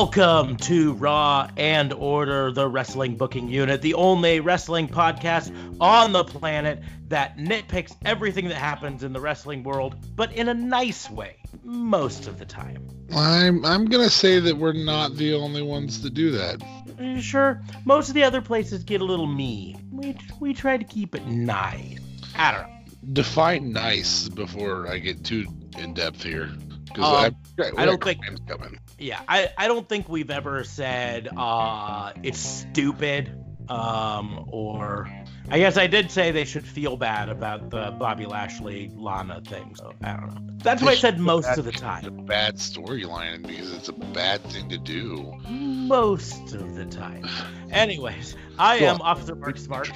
Welcome to Raw and Order, the wrestling booking unit, the only wrestling podcast on the planet that nitpicks everything that happens in the wrestling world, but in a nice way, most of the time. I'm I'm gonna say that we're not the only ones to do that. Sure, most of the other places get a little mean. We we try to keep it nice. I don't know. Define nice before I get too in depth here. Because um, I, I don't think coming. Yeah, I, I don't think we've ever said uh, it's stupid um, or I guess I did say they should feel bad about the Bobby Lashley Lana thing. So I don't know. That's what I said most of the time. It's a bad storyline because it's a bad thing to do. Most of the time. Anyways, I am Officer Mark Smart,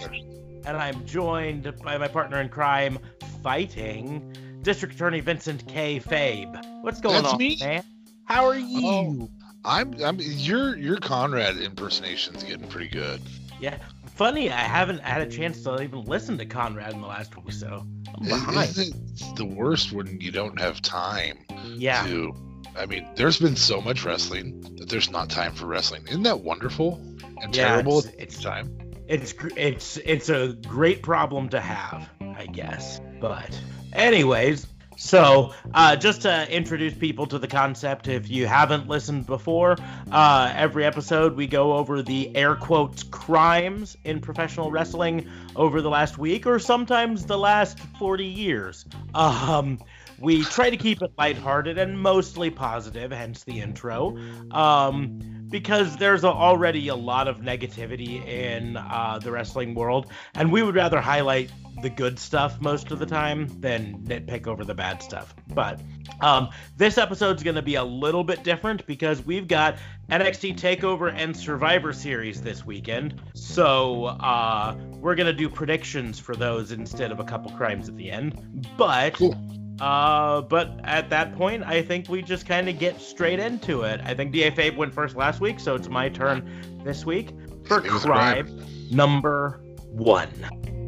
and I'm joined by my partner in crime, fighting District Attorney Vincent K. Fabe. What's going That's on, me? man? How are oh. you? Oh, I'm. I'm. Your your Conrad impersonation's getting pretty good. Yeah, funny. I haven't had a chance to even listen to Conrad in the last week, so I'm behind. It's the worst when you don't have time. Yeah. To, I mean, there's been so much wrestling that there's not time for wrestling. Isn't that wonderful and yeah, terrible it's, it's time? It's it's it's a great problem to have, I guess. But anyways, so, uh, just to introduce people to the concept, if you haven't listened before, uh, every episode we go over the air quotes crimes in professional wrestling over the last week or sometimes the last 40 years. Um, we try to keep it lighthearted and mostly positive, hence the intro, um, because there's already a lot of negativity in uh, the wrestling world, and we would rather highlight the good stuff most of the time than nitpick over the bad stuff. But um, this episode's going to be a little bit different because we've got NXT Takeover and Survivor Series this weekend. So uh, we're going to do predictions for those instead of a couple crimes at the end. But. Cool. Uh, but at that point, I think we just kind of get straight into it. I think DA Fabe went first last week, so it's my turn this week for crime number one.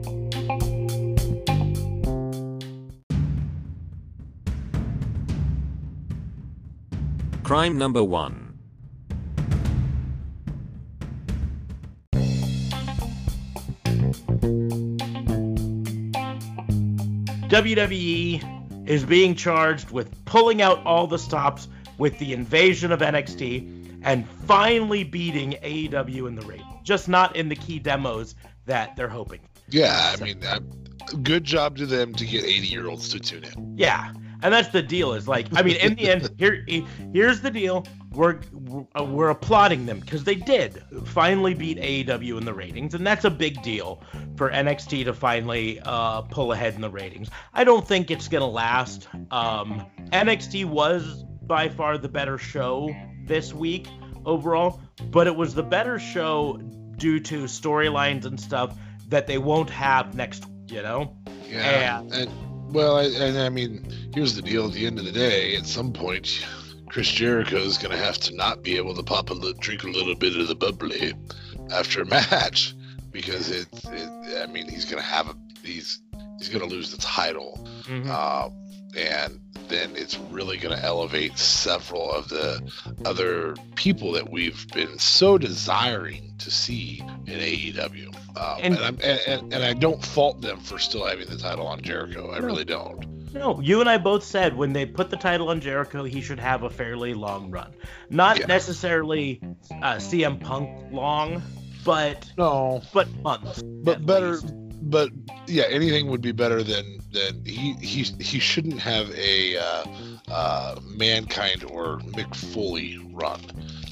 Crime number one. WWE is being charged with pulling out all the stops with the invasion of NXT and finally beating AEW in the ring, Just not in the key demos that they're hoping. Yeah, I mean, uh, good job to them to get 80 year olds to tune in. Yeah, and that's the deal is like i mean in the end here here's the deal. We're we're applauding them because they did finally beat AEW in the ratings and that's a big deal for NXT to finally uh, pull ahead in the ratings. I don't think it's gonna last. Um, NXT was by far the better show this week overall but it was the better show due to storylines and stuff that they won't have next you know? Yeah and, and well, I, and I mean, here's the deal. At the end of the day, at some point, Chris Jericho is going to have to not be able to pop a little, drink a little bit of the bubbly after a match because it. it I mean, he's going to have a he's he's going to lose the title, mm-hmm. uh, and then it's really going to elevate several of the other people that we've been so desiring to see in AEW. Um, and, and, and, and, I don't fault them for still having the title on Jericho. I no, really don't. No, you and I both said when they put the title on Jericho, he should have a fairly long run. Not yeah. necessarily uh, CM Punk long, but no, but months. But better, least but yeah, anything would be better than than he he he shouldn't have a uh, uh, mankind or Mick Foley run.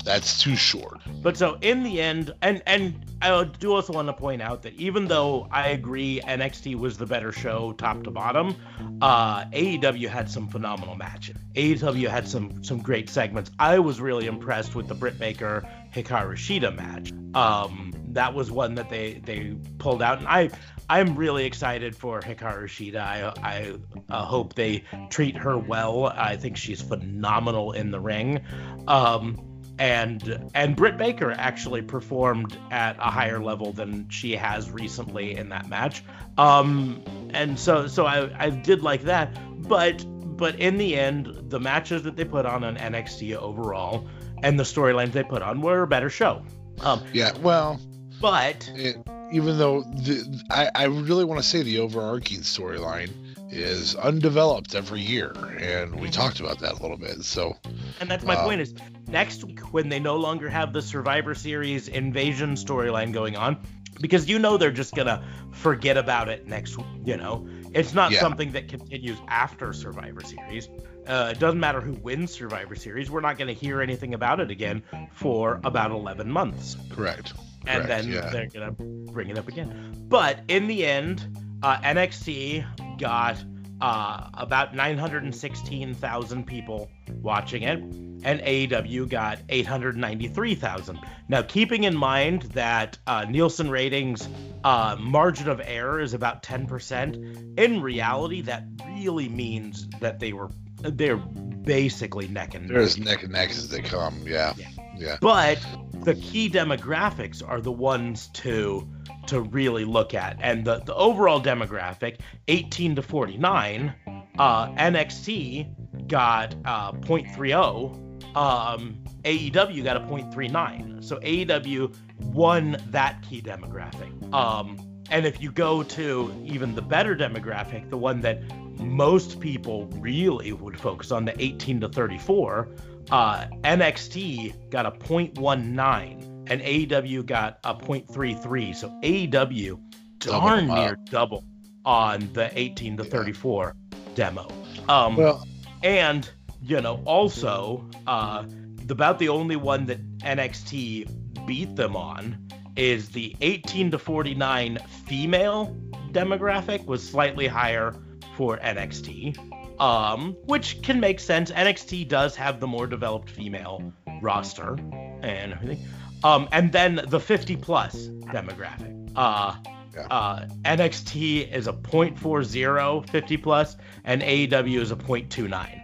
That's too short. But so in the end, and and I do also want to point out that even though I agree NXT was the better show top to bottom, uh, AEW had some phenomenal matches. AEW had some some great segments. I was really impressed with the Britt Baker Hikaru Shida match. Um, that was one that they they pulled out, and I I'm really excited for Hikaru Shida. I I uh, hope they treat her well. I think she's phenomenal in the ring. Um, and and Britt Baker actually performed at a higher level than she has recently in that match. Um, and so so I, I did like that, but but in the end, the matches that they put on on NXT overall and the storylines they put on were a better show. Um, yeah, well, but it, even though the, I, I really want to say the overarching storyline is undeveloped every year, and we mm-hmm. talked about that a little bit. So, and that's my uh, point is next week when they no longer have the Survivor Series invasion storyline going on, because you know they're just gonna forget about it next. You know, it's not yeah. something that continues after Survivor Series. Uh, it doesn't matter who wins Survivor Series. We're not going to hear anything about it again for about 11 months. Correct. And Correct, then yeah. they're going to bring it up again. But in the end, uh, NXT got uh, about 916,000 people watching it, and AEW got 893,000. Now, keeping in mind that uh, Nielsen ratings uh, margin of error is about 10%, in reality, that really means that they were they're basically neck and neck. They're as neck and neck as they come. Yeah. yeah. Yeah. But the key demographics are the ones to to really look at. And the, the overall demographic, 18 to 49, uh, NXT got uh, 0.30. Um, AEW got a 0.39. So AEW won that key demographic. Um, and if you go to even the better demographic, the one that most people really would focus on, the 18 to 34, uh, NXT got a 0.19 and AEW got a 0.33. So AEW darn near double on the 18 to 34 demo. Um, well, and you know, also uh, about the only one that NXT beat them on is the 18 to 49 female demographic was slightly higher for NXT, um, which can make sense. NXT does have the more developed female roster and everything. Um, and then the 50 plus demographic. Uh, yeah. uh, NXT is a 0.40 50 plus, and AEW is a 0.29.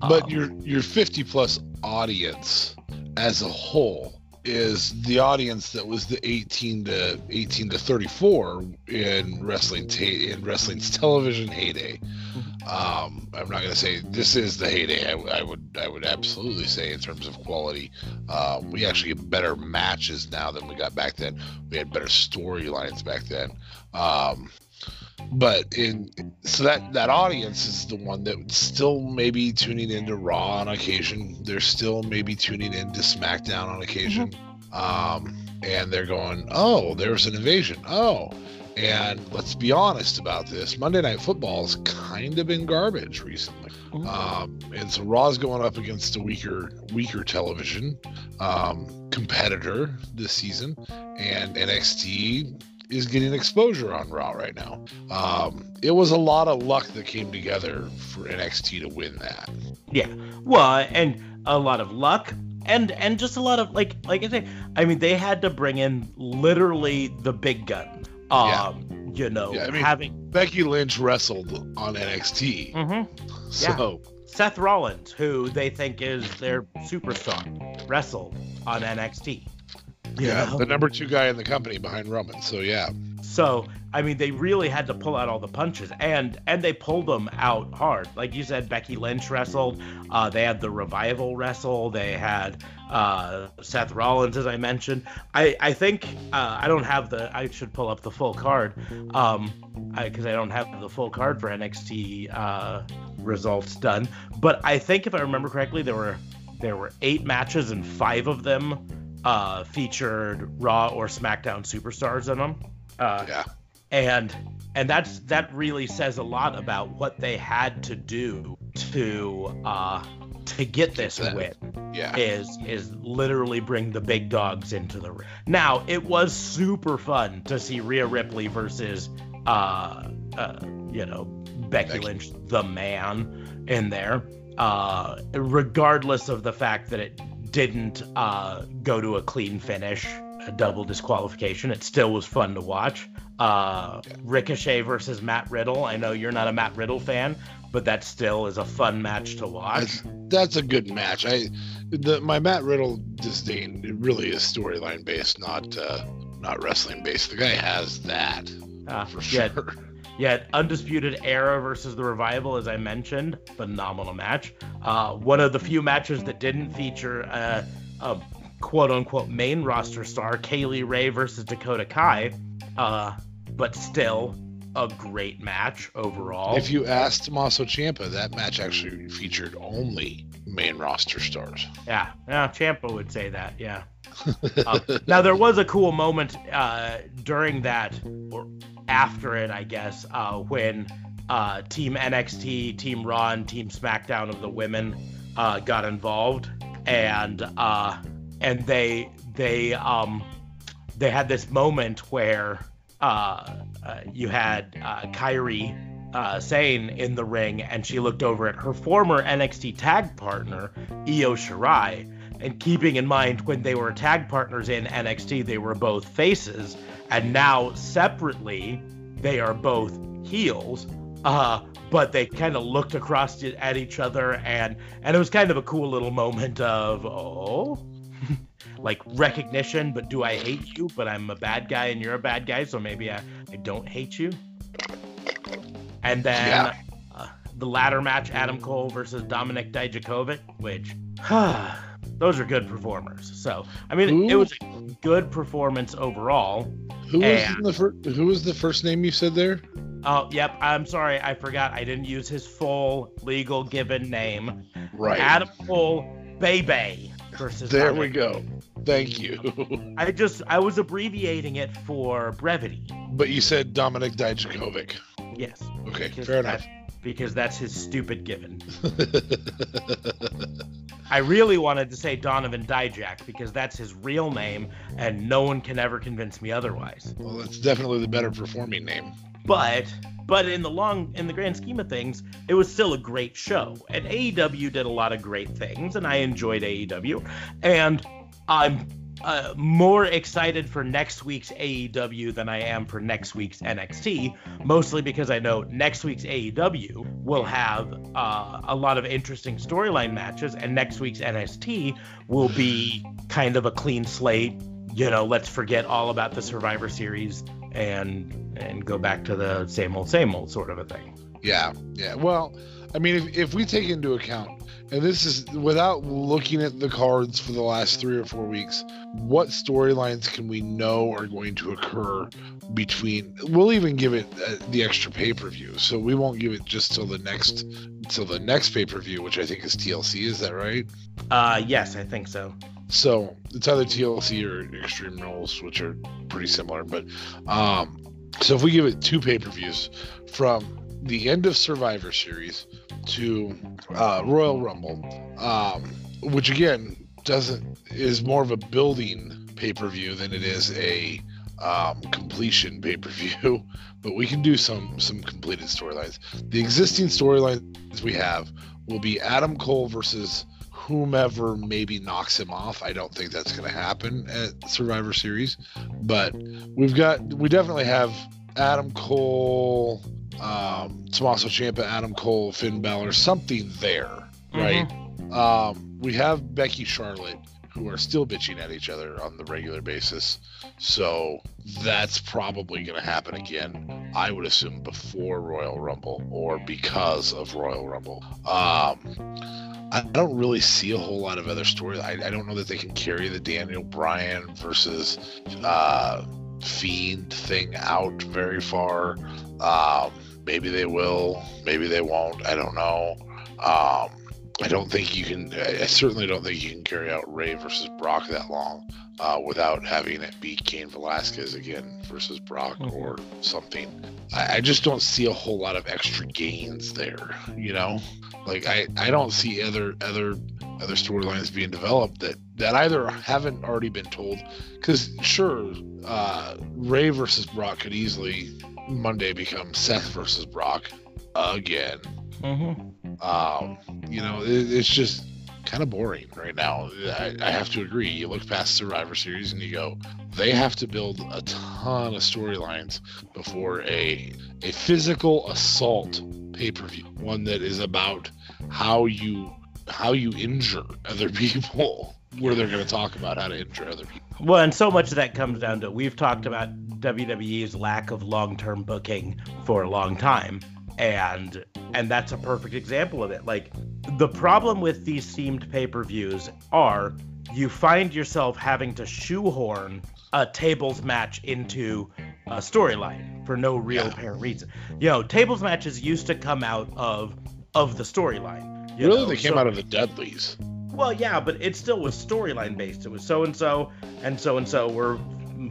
But um, your your 50 plus audience as a whole is the audience that was the 18 to 18 to 34 in wrestling t- in wrestling's television heyday. Um, I'm not going to say this is the heyday. I, I, would I would absolutely say in terms of quality, uh, we actually get better matches now than we got back then. We had better storylines back then. Um, but in so that that audience is the one that still maybe tuning into Raw on occasion. They're still maybe tuning into SmackDown on occasion, mm-hmm. um, and they're going, "Oh, there's an invasion." Oh, and let's be honest about this: Monday Night Football's kind of been garbage recently, mm-hmm. um, and so Raw's going up against a weaker weaker television um, competitor this season, and NXT is getting exposure on Raw right now. Um, it was a lot of luck that came together for NXT to win that. Yeah, well, and a lot of luck, and and just a lot of like like I say, I mean they had to bring in literally the big gun. Um, yeah. you know, yeah, I mean, having Becky Lynch wrestled on NXT. Mm-hmm. So. Yeah. Seth Rollins, who they think is their superstar, wrestled on NXT. Yeah, know? the number two guy in the company behind Roman. So yeah. So I mean, they really had to pull out all the punches, and and they pulled them out hard. Like you said, Becky Lynch wrestled. Uh, they had the revival wrestle. They had uh, Seth Rollins, as I mentioned. I I think uh, I don't have the. I should pull up the full card, um, because I, I, don't have the full card for NXT uh, results done. But I think if I remember correctly, there were there were eight matches, and five of them uh, featured Raw or SmackDown superstars in them. Uh, yeah. and and that's that really says a lot about what they had to do to uh, to get this that. win. Yeah. Is is literally bring the big dogs into the ring. Now it was super fun to see Rhea Ripley versus uh, uh you know Becky, Becky. Lynch, the man, in there. Uh, regardless of the fact that it didn't uh, go to a clean finish, a double disqualification, it still was fun to watch. Uh, Ricochet versus Matt Riddle. I know you're not a Matt Riddle fan, but that still is a fun match to watch. That's, that's a good match. I the my Matt Riddle disdain it really is storyline based, not uh, not wrestling based. The guy has that Uh, for yeah, sure. Yeah, Undisputed Era versus the Revival, as I mentioned, phenomenal match. Uh, one of the few matches that didn't feature a, a quote unquote main roster star, Kay Lee Ray versus Dakota Kai, uh, but still a great match overall. If you asked Tommaso Ciampa, that match actually featured only main roster stars. Yeah, yeah, Ciampa would say that. Yeah. Uh, now there was a cool moment uh, during that, or after it, I guess, uh, when uh, Team NXT, Team Raw, and Team SmackDown of the women uh, got involved, and uh, and they they um they had this moment where uh, uh, you had uh, Kairi uh, in the ring, and she looked over at her former NXT tag partner, Io Shirai. And keeping in mind when they were tag partners in NXT, they were both faces, and now separately, they are both heels. Uh, but they kind of looked across at each other, and and it was kind of a cool little moment of oh, like recognition. But do I hate you? But I'm a bad guy, and you're a bad guy, so maybe I, I don't hate you. And then Yeah. uh, the ladder match, Adam Cole versus Dominic Dijakovic, which those are good performers. So I mean, it Who? was a good performance overall. Who was And- in the fir- Who was the first name you said there? Oh, yep. I'm sorry, I forgot. I didn't use his full legal given name. Right. Adam Cole, Bay Bay there we go. Thank you. I just I was abbreviating it for brevity. but you said Dominic Dijakovic. Yes. Okay, fair that- enough. Because that's his stupid given. I really wanted to say Donovan Dijak because that's his real name, and no one can ever convince me otherwise. well, it's definitely the better performing name. But but in the long in the grand scheme of things it was still a great show and aew did a lot of great things and i enjoyed aew and i'm uh, more excited for next week's AEW than I am for next week's NXT, mostly because I know next week's AEW will have uh, a lot of interesting storyline matches, and next week's NXT will be kind of a clean slate. You know, let's forget all about the Survivor Series and and go back to the same old, same old sort of a thing. Yeah, yeah. Well, I mean, if, if we take into account, and this is without looking at the cards for the last three or four weeks, what storylines can we know are going to occur between? We'll even give it uh, the extra pay per view, so we won't give it just till the next till the next pay per view, which I think is TLC. Is that right? Uh, yes, I think so. So it's either TLC or Extreme Rules, which are pretty similar. But um, so if we give it two pay per views from the end of Survivor Series to uh, Royal Rumble, um, which again doesn't is more of a building pay per view than it is a um, completion pay per view. But we can do some some completed storylines. The existing storylines we have will be Adam Cole versus whomever maybe knocks him off. I don't think that's going to happen at Survivor Series, but we've got we definitely have Adam Cole, um, Tommaso Ciampa, Adam Cole, Finn Balor, something there, right? Um, we have Becky Charlotte, who are still bitching at each other on the regular basis, so that's probably going to happen again. I would assume before Royal Rumble or because of Royal Rumble. Um, I don't really see a whole lot of other stories. I, I don't know that they can carry the Daniel Bryan versus uh, Fiend thing out very far. Um, maybe they will, maybe they won't. I don't know. Um, I don't think you can. I certainly don't think you can carry out Rey versus Brock that long uh, without having it be Cain Velasquez again versus Brock mm-hmm. or something. I, I, just don't see a whole lot of extra gains there. You know, like I, I don't see other other other storylines being developed that that either haven't already been told. Because sure, uh, Rey versus Brock could easily Monday become Seth versus Brock again. Mm-hmm. Um, you know, it, it's just kind of boring right now. I, I, have to agree. You look past Survivor Series and you go, they have to build a ton of storylines before a a physical assault pay per view, one that is about how you how you injure other people. Where they're going to talk about how to injure other people. Well, and so much of that comes down to we've talked about WWE's lack of long term booking for a long time and and that's a perfect example of it like the problem with these themed pay-per-views are you find yourself having to shoehorn a tables match into a storyline for no real yeah. apparent reason you know tables matches used to come out of of the storyline really know? they came so, out of the dudleys well yeah but it still was storyline based it was so and so and so and so were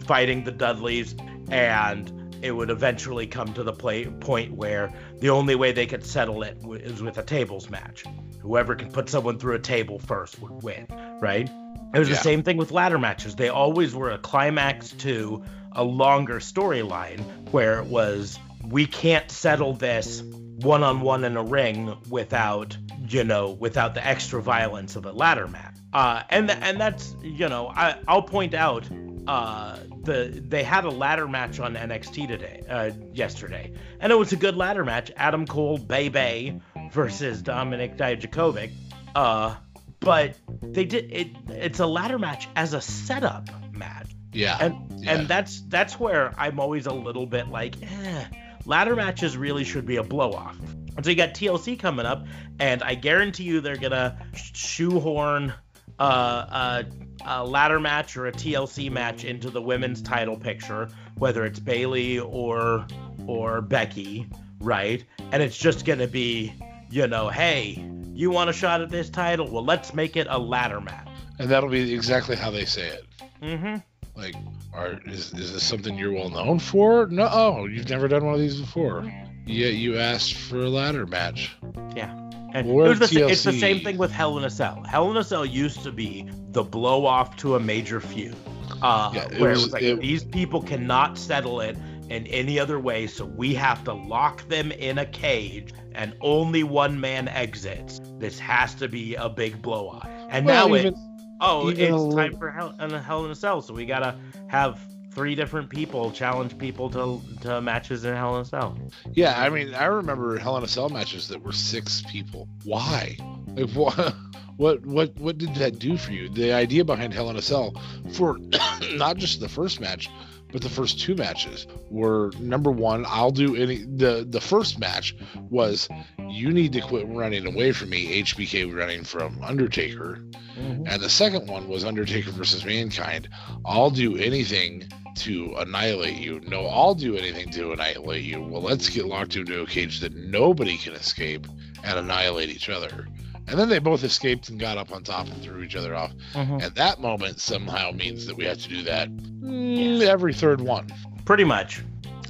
fighting the dudleys and it would eventually come to the play, point where the only way they could settle it is with a tables match. Whoever can put someone through a table first would win, right? It was yeah. the same thing with ladder matches. They always were a climax to a longer storyline where it was we can't settle this one on one in a ring without you know without the extra violence of a ladder match. Uh, and and that's you know I I'll point out uh, the they had a ladder match on NXT today, uh, yesterday, and it was a good ladder match. Adam Cole, Bay Bay versus Dominic Dijakovic. Uh, but they did it. It's a ladder match as a setup match. Yeah. And yeah. and that's that's where I'm always a little bit like, eh, ladder matches really should be a blow off. And so you got TLC coming up, and I guarantee you they're gonna shoehorn uh, uh a ladder match or a TLC match into the women's title picture, whether it's Bayley or or Becky, right? And it's just gonna be, you know, hey, you want a shot at this title? Well, let's make it a ladder match. And that'll be exactly how they say it. Mm-hmm. Like, are is is this something you're well known for? No, oh, you've never done one of these before. Yeah, you asked for a ladder match. Yeah. And it was the, it's the same thing with Hell in a Cell. Hell in a Cell used to be the blow off to a major feud. Uh, yeah, it where was, it was like it, these people cannot settle it in any other way, so we have to lock them in a cage and only one man exits. This has to be a big blow off. And well, now even, it's oh, it's time for Hell, Hell in a Cell, so we gotta have three different people challenge people to to matches in Hell in a Cell. Yeah, I mean, I remember Hell in a Cell matches that were six people. Why? Like what? What what what did that do for you? The idea behind Hell in a Cell for not just the first match, but the first two matches were number one i'll do any the the first match was you need to quit running away from me hbk running from undertaker mm-hmm. and the second one was undertaker versus mankind i'll do anything to annihilate you. No, I'll do anything to annihilate you. Well, let's get locked into a cage that nobody can escape and annihilate each other. And then they both escaped and got up on top and threw each other off. Mm-hmm. And that moment somehow means that we have to do that mm, every third one. Pretty much.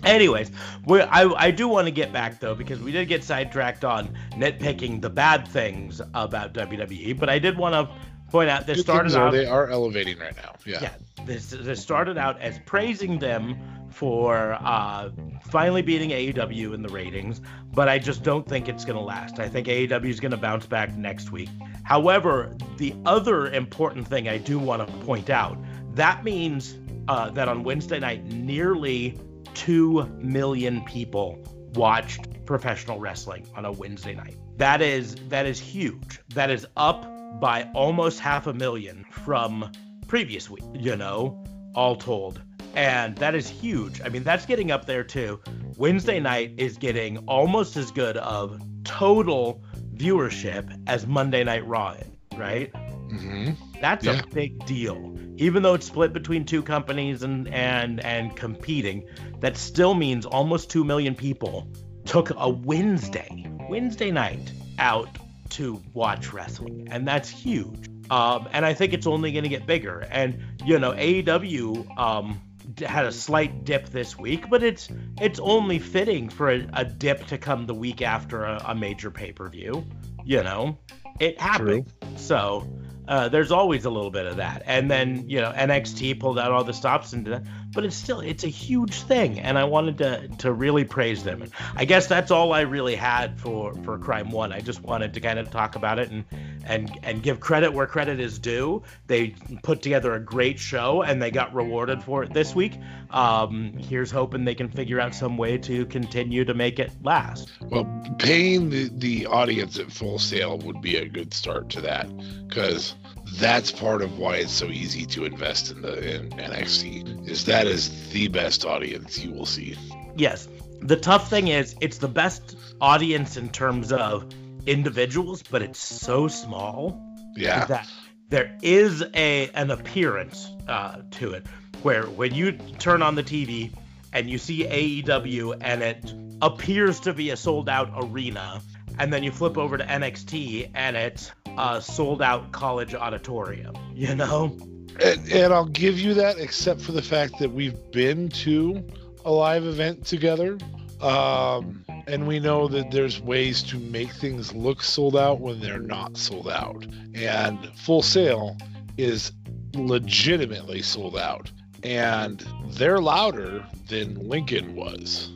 Anyways, I, I do want to get back though because we did get sidetracked on nitpicking the bad things about WWE, but I did want to point out this started out. They are elevating right now. Yeah. Yeah. This, this started out as praising them for uh, finally beating AEW in the ratings, but I just don't think it's going to last. I think AEW is going to bounce back next week. However, the other important thing I do want to point out that means uh, that on Wednesday night, nearly 2 million people watched professional wrestling on a Wednesday night. That is that is huge. That is up by almost half a million from previous week, you know, all told. And that is huge. I mean, that's getting up there too. Wednesday night is getting almost as good of total viewership as Monday Night Raw, right? Mm-hmm. That's yeah. a big deal. Even though it's split between two companies and and and competing, that still means almost two million people took a Wednesday, Wednesday night out to watch wrestling, and that's huge. Um, and I think it's only going to get bigger. And you know, AEW um, had a slight dip this week, but it's it's only fitting for a, a dip to come the week after a, a major pay per view. You know, it happened. So uh, there's always a little bit of that. And then you know NXT pulled out all the stops and that, but it's still it's a huge thing, and I wanted to to really praise them. And I guess that's all I really had for for Crime One. I just wanted to kind of talk about it and and and give credit where credit is due. They put together a great show, and they got rewarded for it this week. Um, here's hoping they can figure out some way to continue to make it last. Well, paying the, the audience at Full Sail would be a good start to that because that's part of why it's so easy to invest in the in NXT is that is the best audience you will see. Yes. The tough thing is it's the best audience in terms of individuals, but it's so small Yeah. that there is a an appearance uh, to it where when you turn on the TV and you see AEW and it appears to be a sold out arena, and then you flip over to NXT and it's a sold out college auditorium, you know? And, and I'll give you that, except for the fact that we've been to a live event together. Um, and we know that there's ways to make things look sold out when they're not sold out. And Full Sail is legitimately sold out. And they're louder than Lincoln was.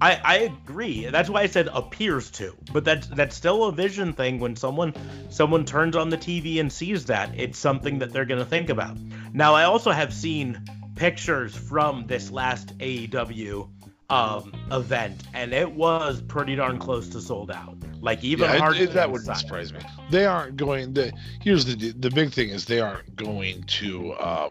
I, I agree. That's why I said appears to, but that's that's still a vision thing. When someone someone turns on the TV and sees that, it's something that they're gonna think about. Now, I also have seen pictures from this last AEW um, event, and it was pretty darn close to sold out. Like even Yeah, it- hard it- that wouldn't surprise me. They aren't going. The here's the the big thing is they aren't going to. Um,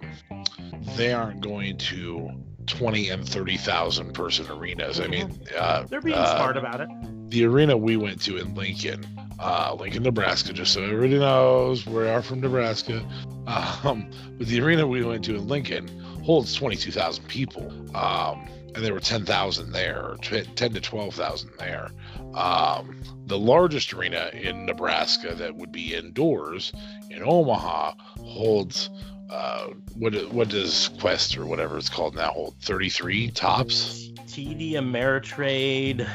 they aren't going to twenty and thirty thousand person arenas. I mean, uh, They're being uh, smart about it. the arena we went to in Lincoln, uh, Lincoln, Nebraska, just so everybody knows we are from Nebraska. Um, but the arena we went to in Lincoln holds 22,000 people. Um, and there were 10,000 there, 10 to 12,000 there. Um, the largest arena in Nebraska that would be indoors in Omaha holds uh, what what does Qwest or whatever it's called now hold 33 tops. TD Ameritrade.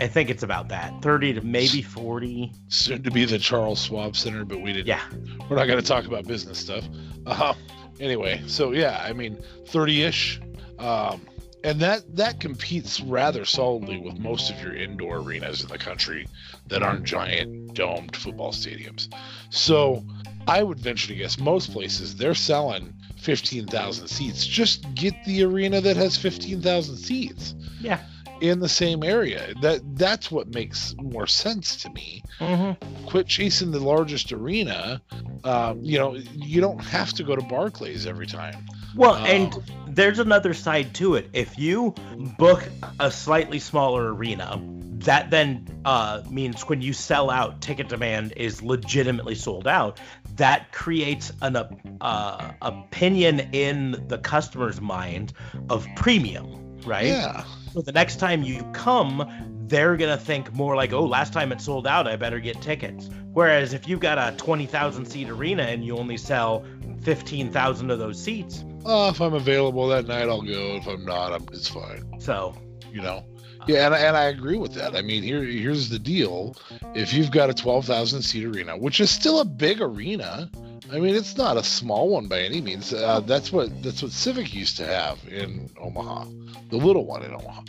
I think it's about that. 30 to maybe 40. Soon to be the Charles Schwab Center, but we didn't Yeah. we're not going to talk about business stuff. Uh, anyway, so yeah, I mean, 30-ish, um, and that that competes rather solidly with most of your indoor arenas in the country that aren't giant domed football stadiums. So I would venture to guess most places they're selling 15,000 seats. Just get the arena that has 15,000 seats Yeah. in the same area. That that's what makes more sense to me Mm-hmm. quit chasing the largest arena. Um, you know, you don't have to go to Barclays every time. Well, Oh. and there's another side to it. If you book a slightly smaller arena, that then uh, means when you sell out, ticket demand is legitimately sold out. That creates an uh, opinion in the customer's mind of premium, right? Yeah. So the next time you come, they're gonna think more like, "Oh, last time it sold out, I better get tickets." Whereas if you've got a twenty thousand seat arena and you only sell fifteen thousand of those seats, Uh, if I'm available that night, I'll go. If I'm not, I'm, it's fine. so You know. Yeah, and, and I agree with that. I mean, here here's the deal: if you've got a 12,000 seat arena, which is still a big arena, I mean, it's not a small one by any means. Uh, that's what that's what Civic used to have in Omaha, the little one in Omaha.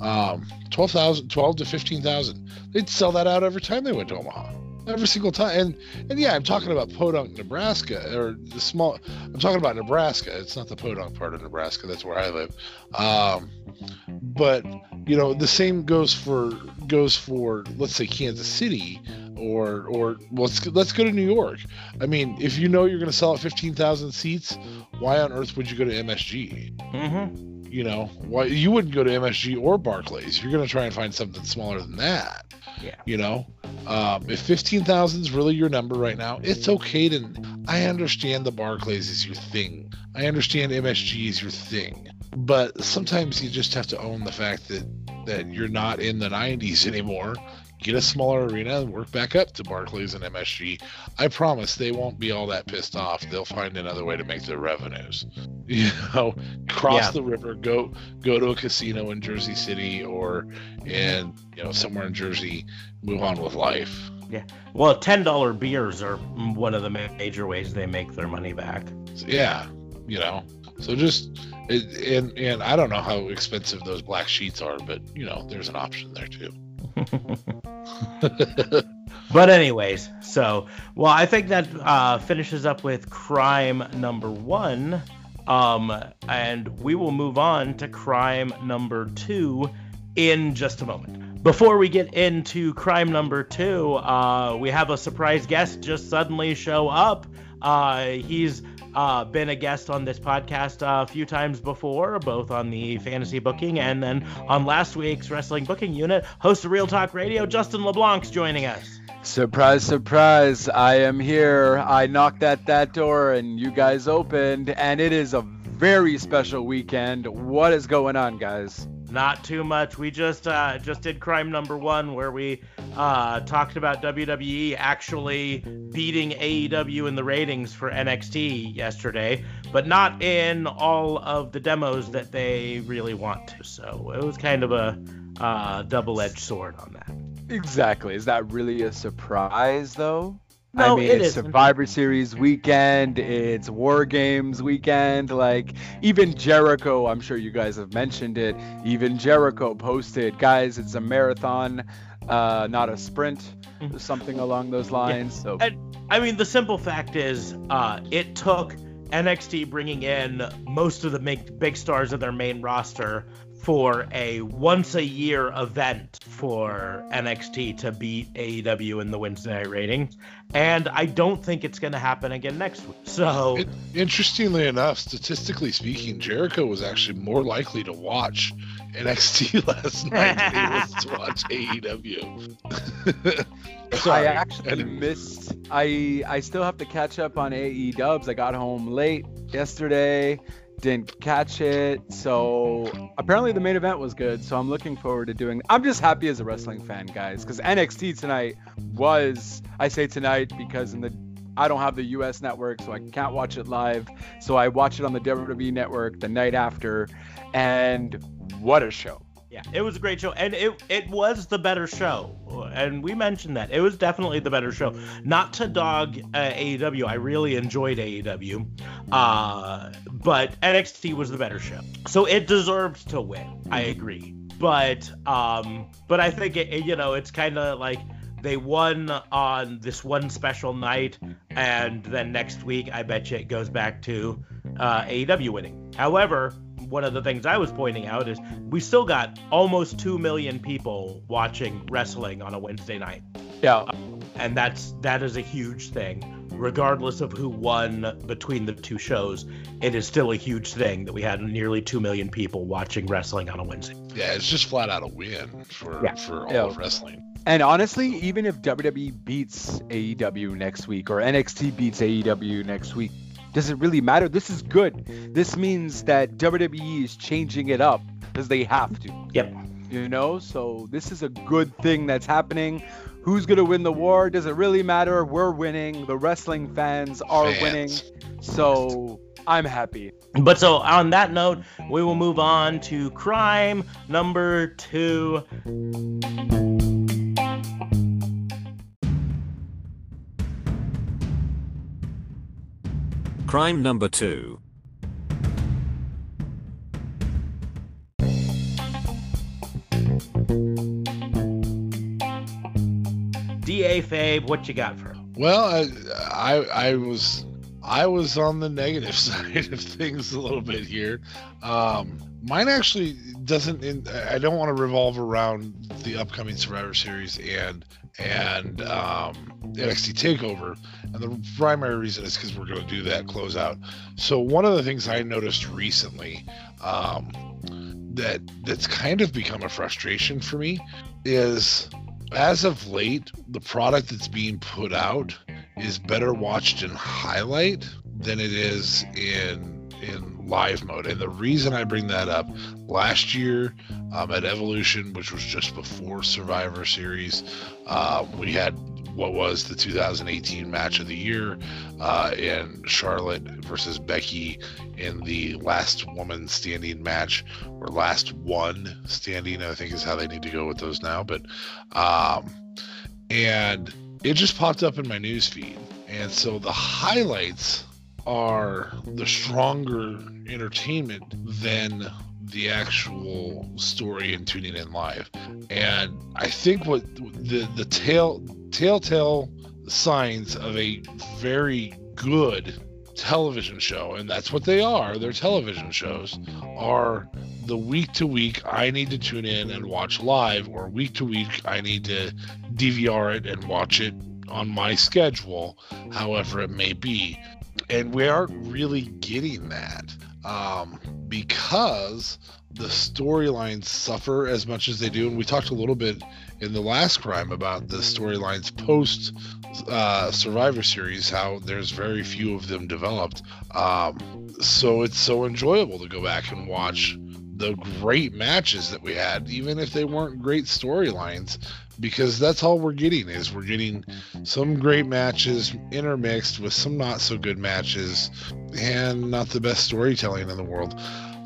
um, 12,000, 12 to 15,000. They'd sell that out every time they went to Omaha. Every single time. And and yeah, I'm talking about Podunk, Nebraska, or the small, I'm talking about Nebraska. It's not the Podunk part of Nebraska. That's where I live. Um, but, you know, the same goes for, goes for, let's say Kansas City or, or let's, let's go to New York. I mean, if you know you're going to sell at 15,000 seats, why on earth would you go to MSG? mm-hmm. You know why you wouldn't go to msg or barclays you're going to try and find something smaller than that Yeah. you know? Um, if 15000 is really your number right now it's okay to i understand the barclays is your thing. I understand msg is your thing. But sometimes you just have to own the fact that that you're not in the 90s anymore get a smaller arena and work back up to Barclays and MSG. I promise they won't be all that pissed off. They'll find another way to make their revenues. You know, cross yeah. the river, go go to a casino in Jersey City or in you know somewhere in Jersey, move on with life. Yeah. Well, ten dollar beers are one of the major ways they make their money back. Yeah. You know. So just and and I don't know how expensive those black sheets are, but you know, there's an option there too. but anyways, so well, I think that uh, finishes up with crime number one, um, and we will move on to crime number two in just a moment. Before we get into crime number two, uh, we have a surprise guest just suddenly show up. Uh, he's uh, been a guest on this podcast a few times before, both on the fantasy booking and then on last week's wrestling booking unit. Host of Real Talk Radio, Justin LeBlanc's joining us. Surprise, surprise! I am here. I knocked at that door and you guys opened, and it is a very special weekend. What is going on, guys? Not too much. We just uh, just did crime number one where we uh, talked about WWE actually beating AEW in the ratings for NXT yesterday, but not in all of the demos that they really want to. So it was kind of a uh, double-edged sword on that. Exactly. Is that really a surprise, though? No, I mean, it it's isn't. Survivor Series weekend. It's War Games weekend. Like, even Jericho, I'm sure you guys have mentioned it. Even Jericho posted, guys, it's a marathon, uh, not a sprint, Mm-hmm. something along those lines. Yeah. So, and, I mean, the simple fact is, uh, it took NXT bringing in most of the big, big stars of their main roster for a once a year event for NXT to beat AEW in the Wednesday night ratings. And I don't think it's going to happen again next week. So, it, interestingly enough, statistically speaking, Jericho was actually more likely to watch NXT last night than he was to watch AEW. Sorry. I actually and, missed. I I still have to catch up on AE Dubs. I got home late yesterday didn't catch it. So apparently the main event was good. So I'm looking forward to doing. I'm just happy as a wrestling fan, guys, because NXT tonight was. I say tonight because in the I don't have the U.S. network, so I can't watch it live. So I watch it on the WWE network the night after, and what a show! Yeah, it was a great show, and it it was the better show, and we mentioned that it was definitely the better show. Not to dog uh, AEW, I really enjoyed AEW, uh, but NXT was the better show, so it deserved to win. I agree, but um, but I think it, you know it's kind of like they won on this one special night, and then next week I bet you it goes back to uh, AEW winning. However one of the things I was pointing out is we still got almost 2 million people watching wrestling on a Wednesday night. Yeah. Uh, and that's that is a huge thing. Regardless of who won between the two shows, it is still a huge thing that we had nearly 2 million people watching wrestling on a Wednesday. Yeah, it's just flat out a win for yeah. for all yeah. of wrestling. And honestly, even if WWE beats AEW next week or NXT beats AEW next week, does it really matter? This is good. This means that WWE is changing it up because they have to. Yep. You know, so this is a good thing that's happening. Who's going to win the war? Does it really matter? We're winning. The wrestling fans are fans. winning. So I'm happy. But so on that note, we will move on to crime number two. Crime number 2. Da Fabe, what you got for him? Well, I, I, I was I was on the negative side of things a little bit here. Um, mine actually doesn't. In, I don't want to revolve around the upcoming Survivor Series and and um, NXT Takeover, and the primary reason is because we're going to do that closeout. So one of the things I noticed recently um, that that's kind of become a frustration for me is as of late the product that's being put out is better watched in highlight than it is in in live mode. And the reason I bring that up, last year um, at Evolution, which was just before Survivor Series, uh, we had what was the 2018 match of the year uh, in Charlotte versus Becky in the last woman standing match or last one standing, I think is how they need to go with those now. But, um, and it just popped up in my news feed. And so the highlights are the stronger entertainment than the actual story and tuning in live. And I think what the the tail telltale signs of a very good television show, and that's what they are, they're television shows, are the week to week I need to tune in and watch live, or week to week I need to DVR it and watch it on my schedule, however it may be. And we aren't really getting that um, because the storylines suffer as much as they do. And we talked a little bit in the last crime about the storylines post uh, Survivor Series, how there's very few of them developed. Um, so it's so enjoyable to go back and watch the great matches that we had, even if they weren't great storylines, because that's all we're getting is we're getting some great matches intermixed with some not so good matches and not the best storytelling in the world.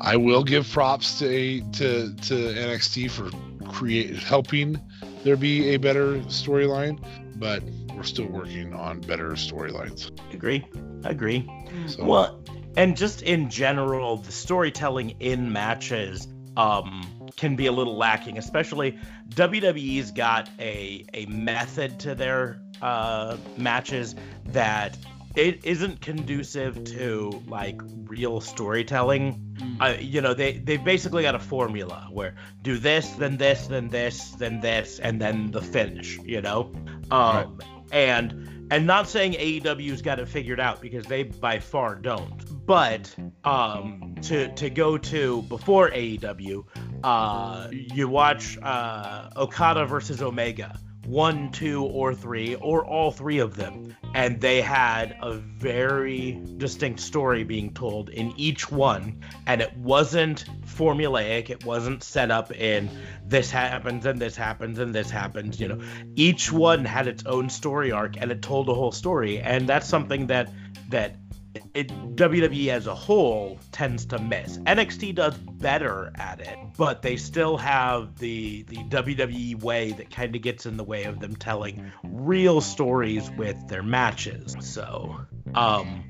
I will give props to a, to to NXT for create helping there be a better storyline, but we're still working on better storylines. Agree. Agree. So. Well, and just in general, the storytelling in matches um, can be a little lacking, especially WWE's got a a method to their uh, matches that it isn't conducive to like real storytelling. Mm. Uh, you know, they they've basically got a formula where do this, then this, then this, then this, and then the finish. You know, um, right. and and not saying AEW's got it figured out because they by far don't. But um, to to go to before AEW, uh, you watch uh, Okada versus Omega one, two, or three, or all three of them. And they had a very distinct story being told in each one. And it wasn't formulaic, it wasn't set up in this happens and this happens and this happens. You know, each one had its own story arc and it told a whole story. And that's something that that it, WWE as a whole tends to miss. NXT does better at it, but they still have the the WWE way that kind of gets in the way of them telling real stories with their matches. So, um,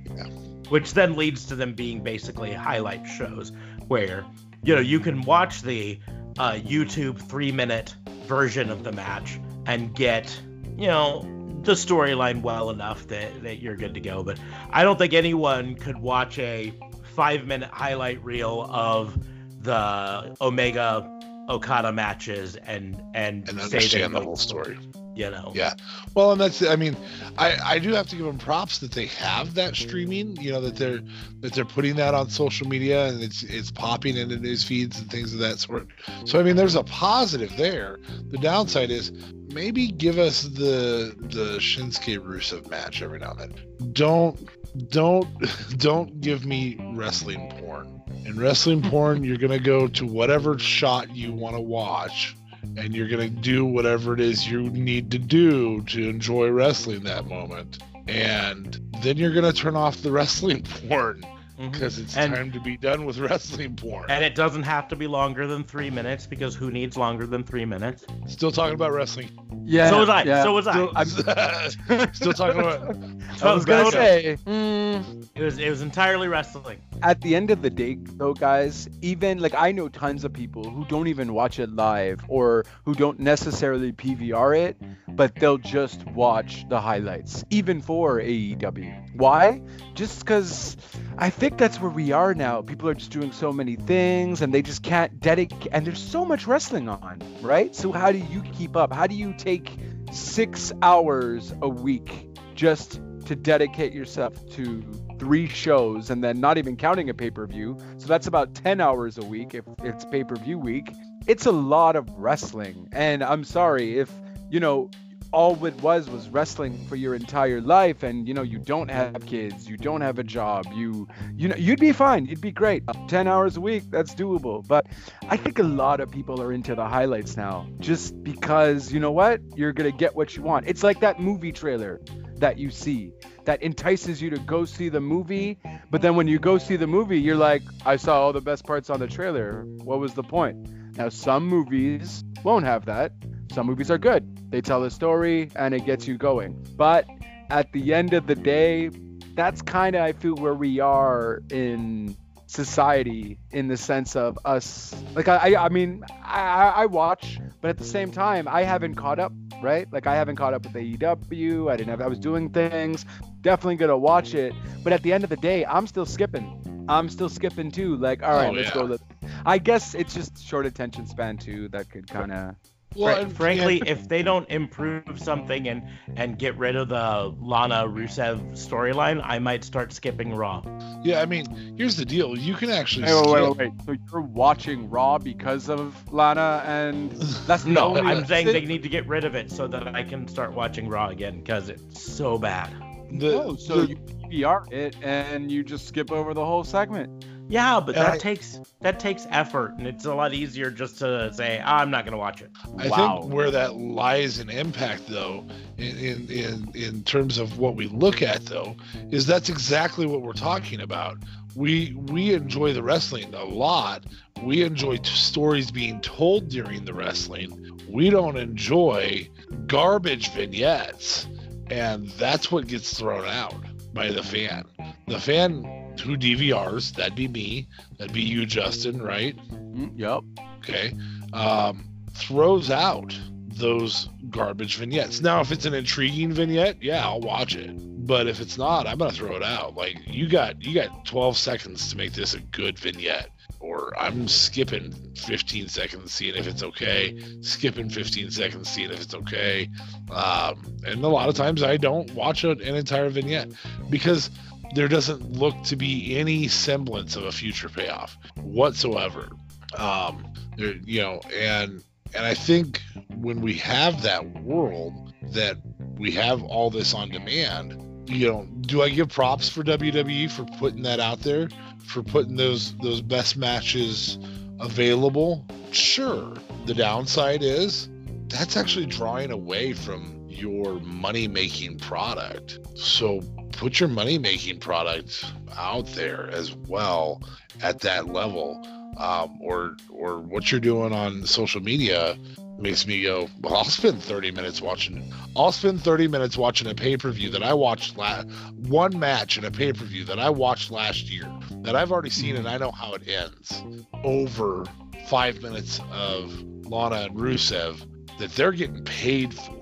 which then leads to them being basically highlight shows where you know you can watch the uh, YouTube three minute version of the match and get you know the storyline well enough that, that you're good to go. But I don't think anyone could watch a five minute highlight reel of the Omega Okada matches and and, and understand the whole story. You know. Yeah. Well, and that's I mean, I I do have to give them props that they have that streaming. You know that they're that they're putting that on social media and it's it's popping into news feeds and things of that sort. So I mean, there's a positive there. The downside is maybe give us the the Shinsuke Rusev match every now and then. Don't don't don't give me wrestling porn. In wrestling porn, you're gonna go to whatever shot you want to watch, and you're gonna do whatever it is you need to do to enjoy wrestling that moment. And then you're gonna turn off the wrestling porn. Because mm-hmm. it's and, time to be done with wrestling porn. And it doesn't have to be longer than three minutes because who needs longer than three minutes? Still talking about wrestling. Yeah. So was I. Yeah. So was I. Still, still talking about. I was gonna say. Mm, it was it was entirely wrestling. At the end of the day, though, guys, even like I know tons of people who don't even watch it live or who don't necessarily PVR it, but they'll just watch the highlights, even for AEW. Why? Just because I think that's where we are now. People are just doing so many things and they just can't dedicate. And there's so much wrestling on, right? So, how do you keep up? How do you take six hours a week just to dedicate yourself to three shows and then not even counting a pay per view? So, that's about 10 hours a week if it's pay per view week. It's a lot of wrestling. And I'm sorry if, you know, all it was was wrestling for your entire life and you know you don't have kids you don't have a job you you know you'd be fine you'd be great. 10 hours a week that's doable. But i think a lot of people are into the highlights now just because you know what? You're gonna get what you want. It's like that movie trailer that you see that entices you to go see the movie but then when you go see the movie you're like i saw all the best parts on the trailer. What was the point? Now some movies won't have that some movies are good. They tell a story and it gets you going. But at the end of the day, that's kind of I feel where we are in society in the sense of us like I I mean I I watch but at the same time I haven't caught up right? Like I haven't caught up with AEW I didn't have I was doing things. Definitely gonna watch it. But at the end of the day I'm still skipping. I'm still skipping too. Like all right Oh, let's yeah. go look. I guess it's just short attention span too that could kind of Well, Fra- and- frankly, if they don't improve something and and get rid of the Lana Rusev storyline, I might start skipping Raw. yeah, I mean, here's the deal. You can actually Wait, wait, wait, skip- wait, wait. So you're watching Raw because of Lana and that's the No, only I'm saying they need to get rid of it so that I can start watching Raw again because it's so bad. the, Oh, so the- you PBR it and you just skip over the whole segment. Yeah, but And that I- takes that takes effort, and it's a lot easier just to say "Ah, I'm not gonna watch it. I wow. think where that lies in impact, though, in, in in in terms of what we look at, though, is that's exactly what we're talking about. We we enjoy the wrestling a lot. We enjoy t- stories being told during the wrestling. We don't enjoy garbage vignettes, and that's what gets thrown out by the fan. The fan who DVRs, that'd be me, that'd be you, Justin, right? Mm, yep. okay, um, throws out those garbage vignettes. Now, if it's an intriguing vignette, yeah, I'll watch it. But if it's not, I'm gonna throw it out. Like you got you got 12 seconds to make this a good vignette, or I'm skipping 15 seconds seeing if it's okay, skipping 15 seconds seeing if it's okay. Um, and a lot of times I don't watch an entire vignette because there doesn't look to be any semblance of a future payoff whatsoever. Um there, you know and and i think when we have that world that we have all this on demand you know do i give props for wwe for putting that out there for putting those those best matches available? Sure. The downside is that's actually drawing away from your money making product. So put your money making product out there as well at that level um, or or what you're doing on social media makes me go well i'll spend 30 minutes watching i'll spend 30 minutes watching a pay-per-view that i watched la- one match in a pay-per-view that i watched last year that i've already seen and i know how it ends over five minutes of lana and rusev that they're getting paid for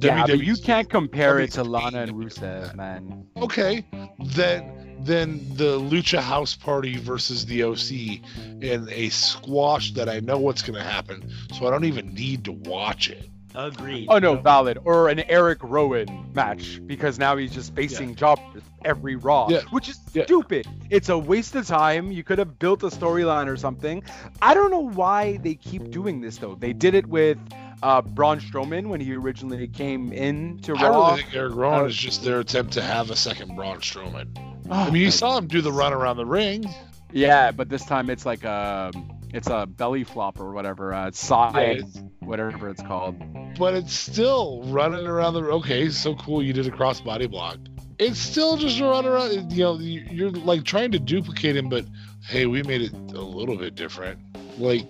Yeah, but WWE you can't compare it to Lana and Rusev, man. okay, then then the Lucha House Party versus the OC in a squash that I know what's going to happen, so I don't even need to watch it. Agreed. Oh no, valid. Or an Eric Rowan match because now he's just facing jobbers every Raw, Yeah. which is Yeah. stupid. It's a waste of time. You could have built a storyline or something. I don't know why they keep doing this though. They did it with uh, Braun Strowman when he originally came in to Raw. I really think Eric Rowan Uh, is just their attempt to have a second Braun Strowman. Oh, I mean, you saw him do the run around the ring. Yeah, but this time it's like a it's a belly flop or whatever, uh, side, it's- whatever it's called. but it's still running around the okay so cool you did a cross body block it's still just a run around you know you- you're like trying to duplicate him but hey we made it a little bit different like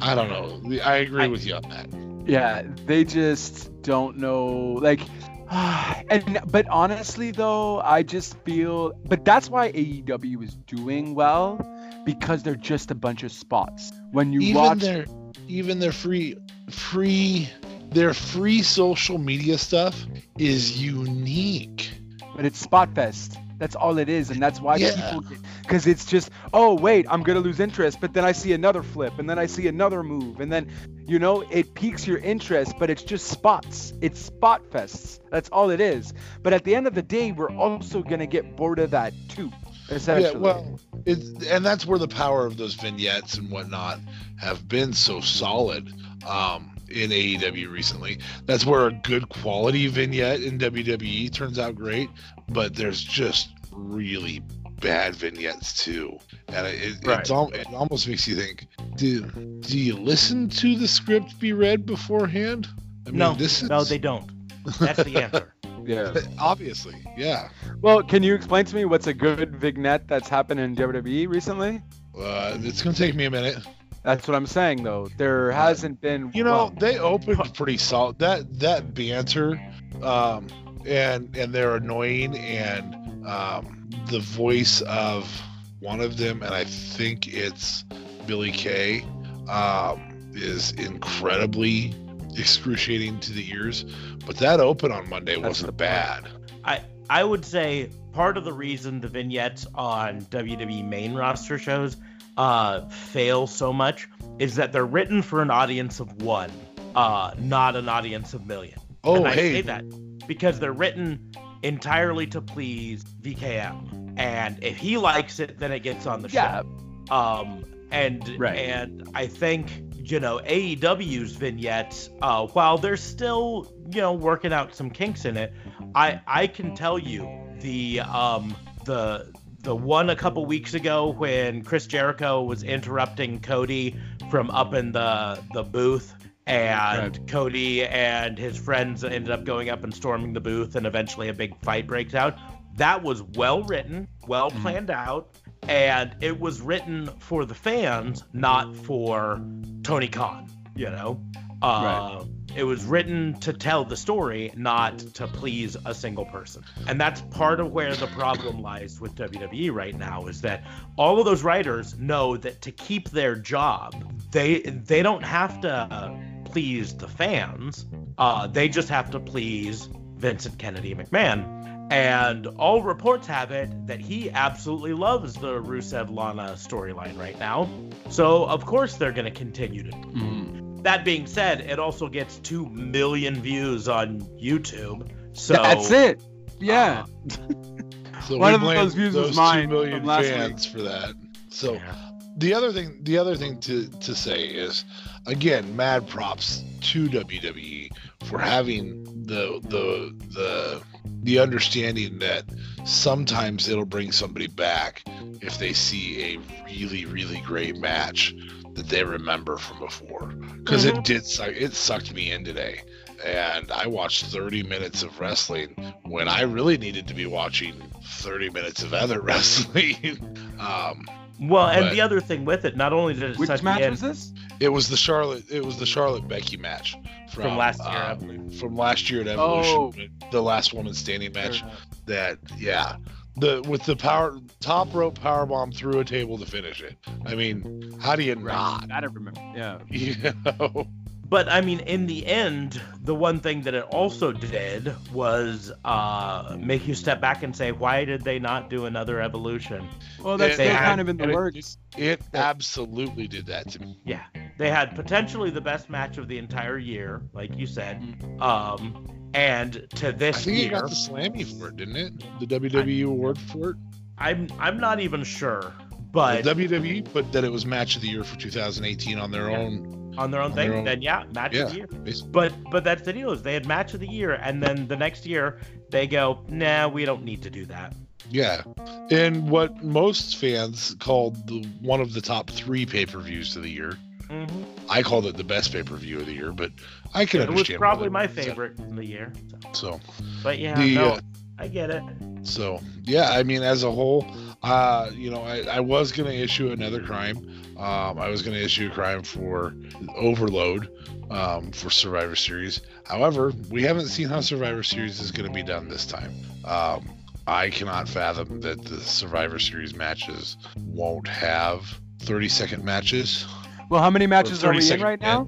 i don't know i agree I- with you on that Yeah, they just don't know like and but honestly though, I just feel but that's why AEW is doing well because they're just a bunch of spots. When you even watch their even their free free their free social media stuff is unique but it's spot fest. That's all it is and that's why Yeah. people cuz it's just oh wait, I'm going to lose interest, but then I see another flip and then I see another move and then you know, it piques your interest, but it's just spots. It's spot fests. That's all it is. But at the end of the day, we're also going to get bored of that too. Essentially. Yeah, well, it's and that's where the power of those vignettes and whatnot have been so solid. Um, in AEW recently. That's where a good quality vignette in WWE turns out great, but there's just really bad vignettes too, and it, Right. it's al- it almost makes you think: do do you listen to the script be read beforehand? I mean, no, this is no, they don't. That's the answer. Yeah. obviously, yeah. Well, can you explain to me what's a good vignette that's happened in WWE recently? Uh, it's gonna take me a minute. That's what I'm saying, though. There hasn't been. You know, well, they opened pretty solid. That that banter, um, and and they're annoying, and um, the voice of one of them, and I think it's Billie Kay, um, is incredibly excruciating to the ears. But that open on Monday That's wasn't bad. I I would say part of the reason the vignettes on WWE main roster shows uh, fail so much is that they're written for an audience of one, uh, not an audience of million. Oh, and I hey, say that because they're written entirely to please VKM, and if he likes it, then it gets on the yeah, show. Um, and Right. and I think you know AEW's vignettes, uh, while they're still you know working out some kinks in it, I I can tell you the um the the one a couple weeks ago when Chris Jericho was interrupting Cody from up in the the booth and Cody and his friends ended up going up and storming the booth and eventually a big fight breaks out. That was well written, well Mhm. planned out, and it was written for the fans, not for Tony Khan, you know. Uh, It was written to tell the story, not to please a single person. And that's part of where the problem lies with WWE right now is that all of those writers know that to keep their job, they they don't have to please the fans. Uh, they just have to please Vincent Kennedy McMahon. And all reports have it that he absolutely loves the Rusev Lana storyline right now. So of course they're going to continue to Mhm. That being said, it also gets 2 million views on YouTube. So that's it. Yeah. Uh, so One of blame those views was those mine two million from last fans for that. So Yeah. the other thing the other thing to to say is again mad props to WWE for having the the the the understanding that sometimes it'll bring somebody back if they see a really really great match that they remember from before because it did suck it sucked me in today and I watched 30 minutes of wrestling when I really needed to be watching 30 minutes of other wrestling um Well, and But- the other thing with it, not only did it Which suck me match in was this? It was the Charlotte. It was the Charlotte Becky match from, from last year, I uh, from last year at Evolution, Oh. the last woman standing match. That yeah, the with the power top rope power bomb through a table to finish it. I mean, how do you not? I don't remember. Yeah. You know, But I mean, in the end, the one thing that it also did was uh, make you step back and say, why did they not do another evolution? Well, that's They still had- kind of in the and it- works. it absolutely did that to me. Yeah, they had potentially the best match of the entire year, like you said. Um, and to this I think it year, got the Slammy for it, didn't it? The WWE award for it. I'm I'm not even sure, but The WWE put that it was match of the year for 2018 on their Yeah. own. on their own on thing, their own- then yeah, match of the year. basically. But but that's the deal is they had match of the year, and then the next year they go, nah, we don't need to do that. Yeah, and what most fans called the one of the top three pay per views of the year. hmm I called it the best pay per view of the year, but I can It was probably my favorite in the year. So. So, But yeah, The, no, uh, I get it. so yeah, I mean, as a whole, uh, you know, I, I was gonna issue another crime. Um, I was gonna issue a crime for overload um, for Survivor Series. However, we haven't seen how Survivor Series is gonna be done this time. Um, I cannot fathom that the Survivor Series matches won't have 30 second matches. Well, how many matches are we in second right now?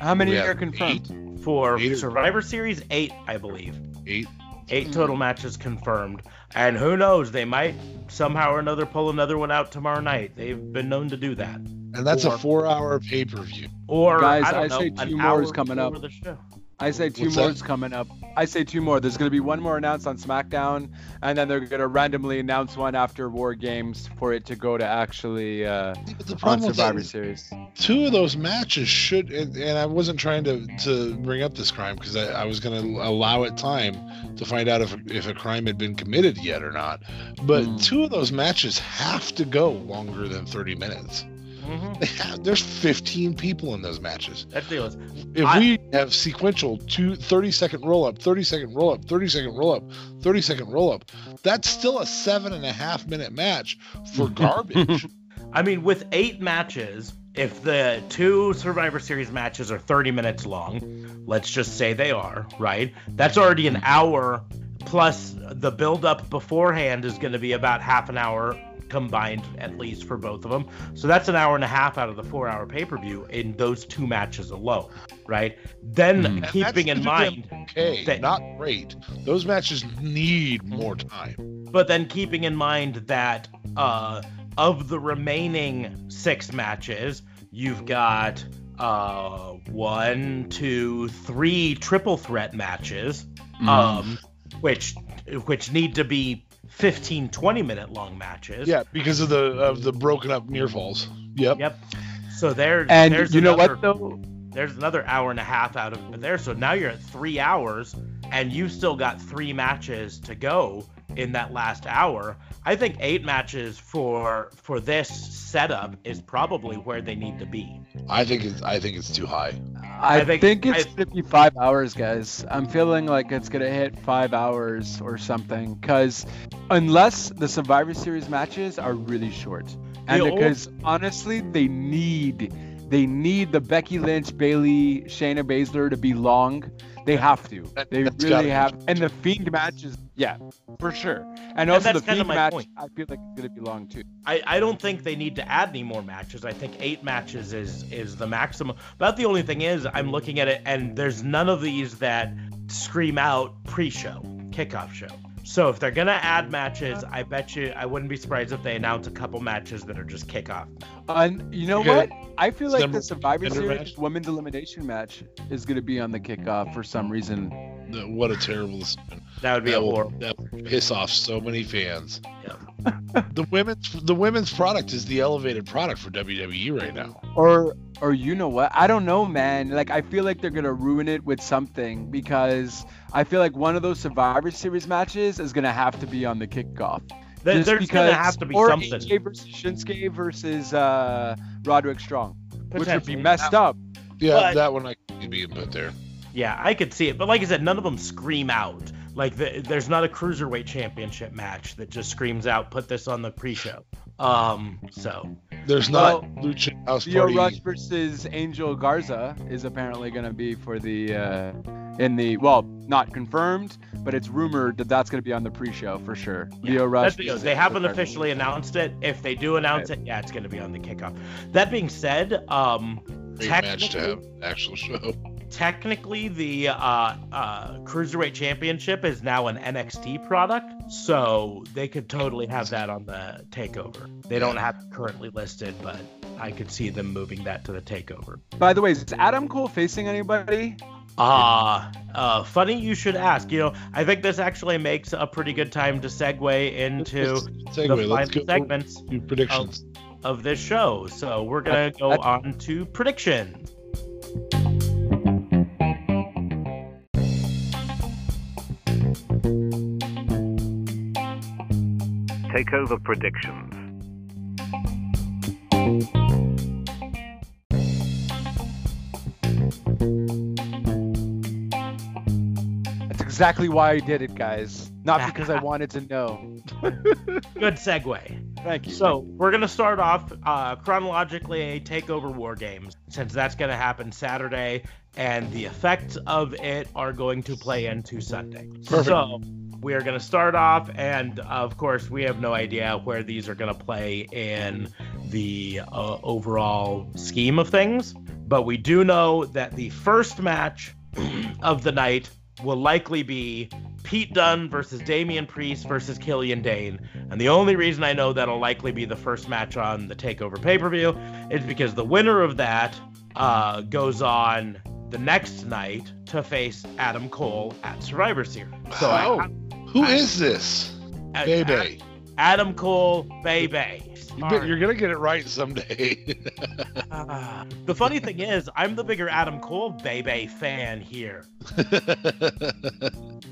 How many are have confirmed? For eight or- Survivor Series, eight, I believe. Eight. 8 Mhm. total matches confirmed. And who knows, they might somehow or another pull another one out tomorrow night. They've been known to do that. And that's Or- a four hour pay per view. Or Guys, I don't I know, say two more is coming up. Before The show. I say two What's more is coming up. I say two more. There's going to be one more announced on SmackDown, and then they're going to randomly announce one after War Games for it to go to actually uh, on problem with that Survivor Series. two of those matches should, and, and I wasn't trying to, to bring up this crime because I, I was going to allow it time to find out if, if a crime had been committed yet or not. But Hmm. two of those matches have to go longer than 30 minutes. Mhm. There's 15 people in those matches. That's is- If I- we have sequential two 30 second roll up, 30 second roll up, 30 second roll up, 30 second roll up, that's still a seven and a half minute match for garbage. I mean, with eight matches, if the two Survivor Series matches are 30 minutes long, let's just say they are, right? That's already an hour, plus the build up beforehand is going to be about half an hour combined, at least for both of them. So that's an hour and a half out of the four hour pay per view in those two matches alone, right? Then Hmm. Keeping in mind. okay, that- not great. Those matches need more time. but then keeping in mind that uh, of the remaining six matches, you've got uh, one, two, three triple threat matches, Hmm. um, which which need to be 15, 20 minute long matches. Yeah, because of the of the broken up near falls. Yep. Yep. So there, And there's you know what though? There's another hour and a half out of there. So now you're at three hours, and you've still got three matches to go in that last hour. I think eight matches for for this setup is probably where they need to be. I think it's I think it's too high. I, I think- think, it's I- gonna be five hours, guys. I'm feeling like it's gonna hit five hours or something, because unless the Survivor Series matches are really short, and The ol- because honestly, they need they need the Becky Lynch, Bayley, Shayna Baszler to be long. They have to. They that's really have. And the Fiend matches, yeah, for sure. And also that's the kinda my match, point. I feel like it's gonna be long too. I, I don't think they need to add any more matches. I think eight matches is is the maximum. But the only thing is, I'm looking at it, and there's none of these that scream out pre-show, kickoff show. So if they're gonna add matches, I bet you I wouldn't be surprised if they announce a couple matches that are just kickoff. And you know Okay. what? I feel like December the Survivor Series match? women's elimination match is going to be on the kickoff for some reason. What a terrible decision. That would be a That will, that would piss off so many fans. Yeah. The women's the women's product is the elevated product for WWE right now. Or or you know what? I don't know, man. Like I feel like they're going to ruin it with something because I feel like one of those Survivor Series matches is going to have to be on the kickoff. There- Just there's because, gonna have to be or something. AJ versus Shinsuke versus uh, Roderick Strong, which would be messed up. Yeah, But- that one I could be put there. Yeah, I could see it, but like I said, none of them scream out. Like the, there's not a cruiserweight championship match that just screams out, "Put this on the pre-show." Um, so There's Well, not Lucha House Lio Party. Rush versus Angel Garza is apparently going to be for the uh, in the well, not confirmed, but it's rumored that that's going to be on the pre-show for sure. Yeah, Lio Rush. that's because they haven't Garza. officially announced it. If they do announce it, yeah, it's going to be on the kickoff. That being said, um, Great match to have actual show. Technically the uh, uh, cruiserweight championship is now an NXT product, so they could totally have that on the takeover. They don't have it currently listed, but I could see them moving that to the takeover. By the way, is Adam Cole facing anybody? Ah, uh, funny you should ask. You know, I think this actually makes a pretty good time to segue into Let's the segue. Let's final segments to predictions. of this show. So we're gonna go on to predictions. Takeover predictions. That's exactly why I did it, guys. Not because I wanted to know. Good segue. Thank you. So we're gonna start off uh, chronologically a takeover war games since that's gonna happen Saturday, and the effects of it are going to play into Sunday. Perfect. So we are gonna start off, and of course we have no idea where these are gonna play in the uh, overall scheme of things, but we do know that the first match of the night will likely be Pete Dunne versus Damian Priest versus Killian Dain. And the only reason I know that'll likely be the first match on the Takeover pay per view is because the winner of that uh, goes on the next night to face Adam Cole at Survivor Series. So Oh, who I- is this? I- Bay Bay. Adam Cole, Bay Bay. You you're gonna get it right someday. Ah. the funny thing is, I'm the bigger Adam Cole Bay Bay fan here.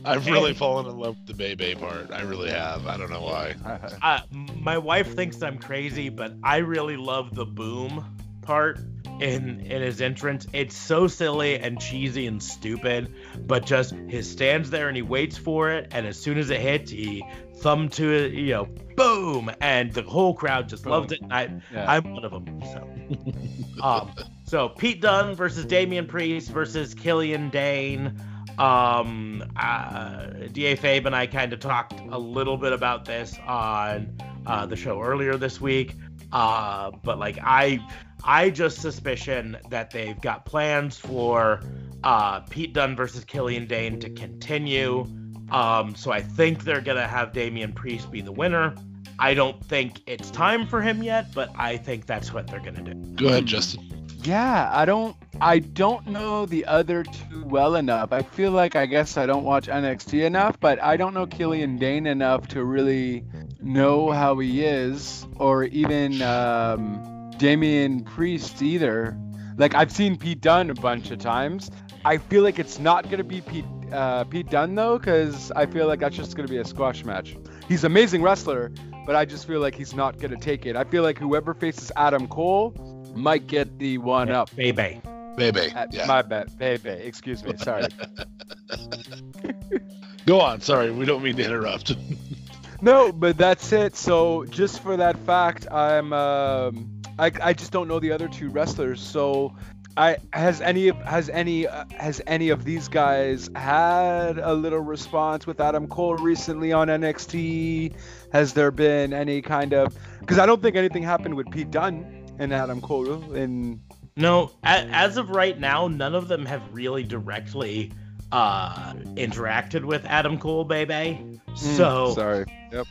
I've really fallen in love with the Bay Bay part. I really have. I don't know why. Uh, my wife thinks I'm crazy, but I really love the boom part in in his entrance. It's so silly and cheesy and stupid, but just he stands there and he waits for it, and as soon as it hits, he thumb to it, you know, boom, and the whole crowd just Boom. loves it. And I, Yeah. I'm one of them. So, um, so Pete Dunne versus Damian Priest versus Killian Dain. Um, uh, Da Fabe and I kind of talked a little bit about this on uh, the show earlier this week. Uh, but like I, I just suspicion that they've got plans for uh, Pete Dunne versus Killian Dain to continue. Um, so I think they're gonna have Damian Priest be the winner. I don't think it's time for him yet, but I think that's what they're gonna do. Go ahead, Justin. Yeah, I don't I don't know the other two well enough. I feel like I guess I don't watch NXT enough, but I don't know Killian Dain enough to really know how he is or even um Damian Priest either. Like I've seen Pete Dunne a bunch of times. I feel like it's not going to be Pete uh, Pete Dunne though cuz I feel like that's just going to be a squash match. He's an amazing wrestler, but I just feel like he's not going to take it. I feel like whoever faces Adam Cole might get the one up. Bay Bay. Bebe. Yeah. My bad, baby. Excuse me. Sorry. Go on. Sorry, we don't mean to interrupt. no, but that's it. So just for that fact, I'm um, I, I just don't know the other two wrestlers. So I has any of has any uh, has any of these guys had a little response with Adam Cole recently on NXT? Has there been any kind of because I don't think anything happened with Pete Dunne and Adam Cole in No, as of right now, none of them have really directly uh interacted with Adam Cole, baby. So, sorry. Yep.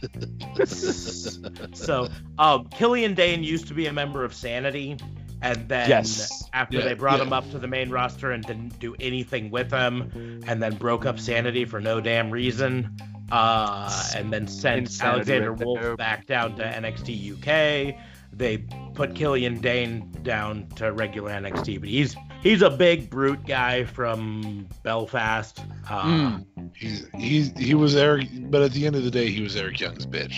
so um, Killian Dain used to be a member of Sanity, and then Yes. after Yeah, they brought yeah. him up to the main roster and didn't do anything with him, and then broke up Sanity for no damn reason, uh, and then sent Insanity Alexander right there. Wolfe back down to NXT UK. They put Killian Dain down to regular NXT, but he's he's a big brute guy from Belfast. Uh, Mm. He's he he was Eric, but at the end of the day, he was Eric Young's bitch.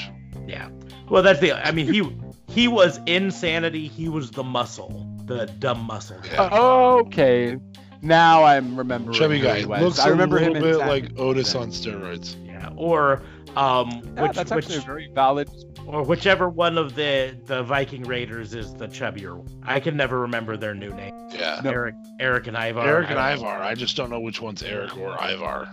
Yeah. Well, that's the. I mean, he he was insanity. He was the muscle, the dumb muscle. guy. Yeah. Okay. Now I'm remembering. Chubby guy he was. looks I remember a little him bit in like Otis on steroids. Yeah. Or um, Yeah, which, that's which actually a very valid. or whichever one of the the Viking Raiders is the chubbier. one. I can never remember their new name. Yeah. No. Eric, Eric and Ivar. Eric and I don't know. Ivar. I just don't know which one's Eric or Ivar.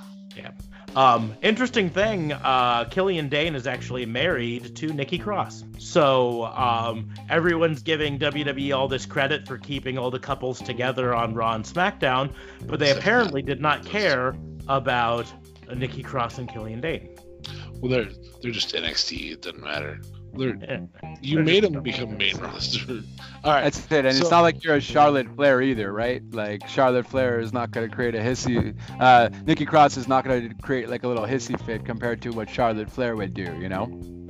Um, interesting thing, uh, Killian Dain is actually married to Nikki Cross. So um, everyone's giving WWE all this credit for keeping all the couples together on Raw and SmackDown, but they apparently did not care about uh, Nikki Cross and Killian Dain. Well, they're they're just NXT. It doesn't matter. They're, Eh, you made him them become main roster. All right. That's it, and So- it's not like you're a Charlotte Flair either, right? Like Charlotte Flair is not going to create a hissy. Uh, Nikki Cross is not going to create like a little hissy fit compared to what Charlotte Flair would do, you know?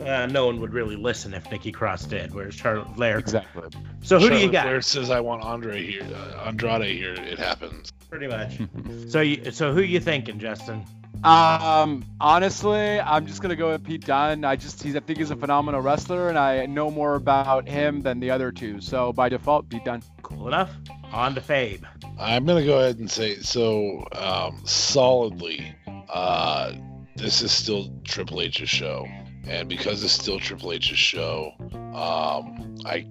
uh, no one would really listen if Nikki Cross did, whereas Charlotte Flair. Exactly. So who do you Charlotte got? Flair says I want Andre here. Uh, Andrade here. It happens. Pretty much. So you, so who you thinking, Justin? Um, honestly, I'm just gonna go with Pete Dunne. I just he's I think he's a phenomenal wrestler, and I know more about him than the other two. So by default, Pete Dunne. Cool enough. On to Fabe. I'm gonna go ahead and say so. Um, solidly, uh, this is still Triple H's show, and because it's still Triple H's show, um, I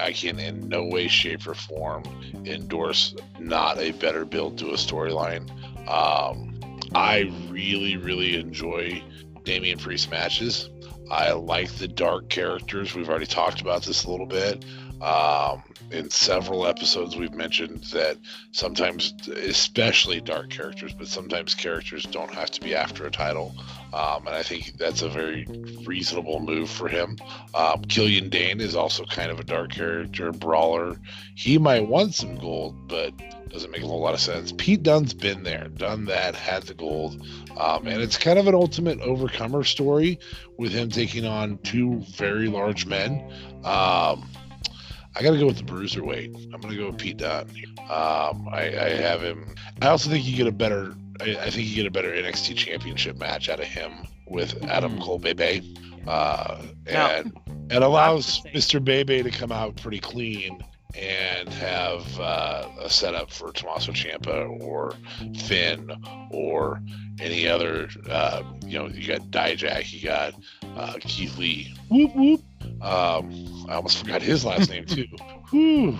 I can in no way, shape, or form endorse not a better build to a storyline. Um, I really, really enjoy Damian Priest matches. I like the dark characters. We've already talked about this a little bit. Um, in several episodes we've mentioned that sometimes, especially dark characters, but sometimes characters don't have to be after a title. Um, and I think that's a very reasonable move for him. Um, Killian Dain is also kind of a dark character, brawler. He might want some gold, but doesn't make a whole lot of sense. Pete Dunne's been there, done that, had the gold, um, and it's kind of an ultimate overcomer story with him taking on two very large men. Um, I got to go with the bruiserweight. I'm going to go with Pete Dunne. Um, I, I, have him. I also think you get a better. I, I, think you get a better NXT Championship match out of him with Adam Cole Bay Bay, uh, and now, it allows Mr. Bay Bay to come out pretty clean and have uh, a setup for Tommaso Ciampa or Finn or any other. Uh, you know, you got Dijak, you got uh, Keith Lee. Whoop whoop. Um, I almost forgot his last name too. Whew.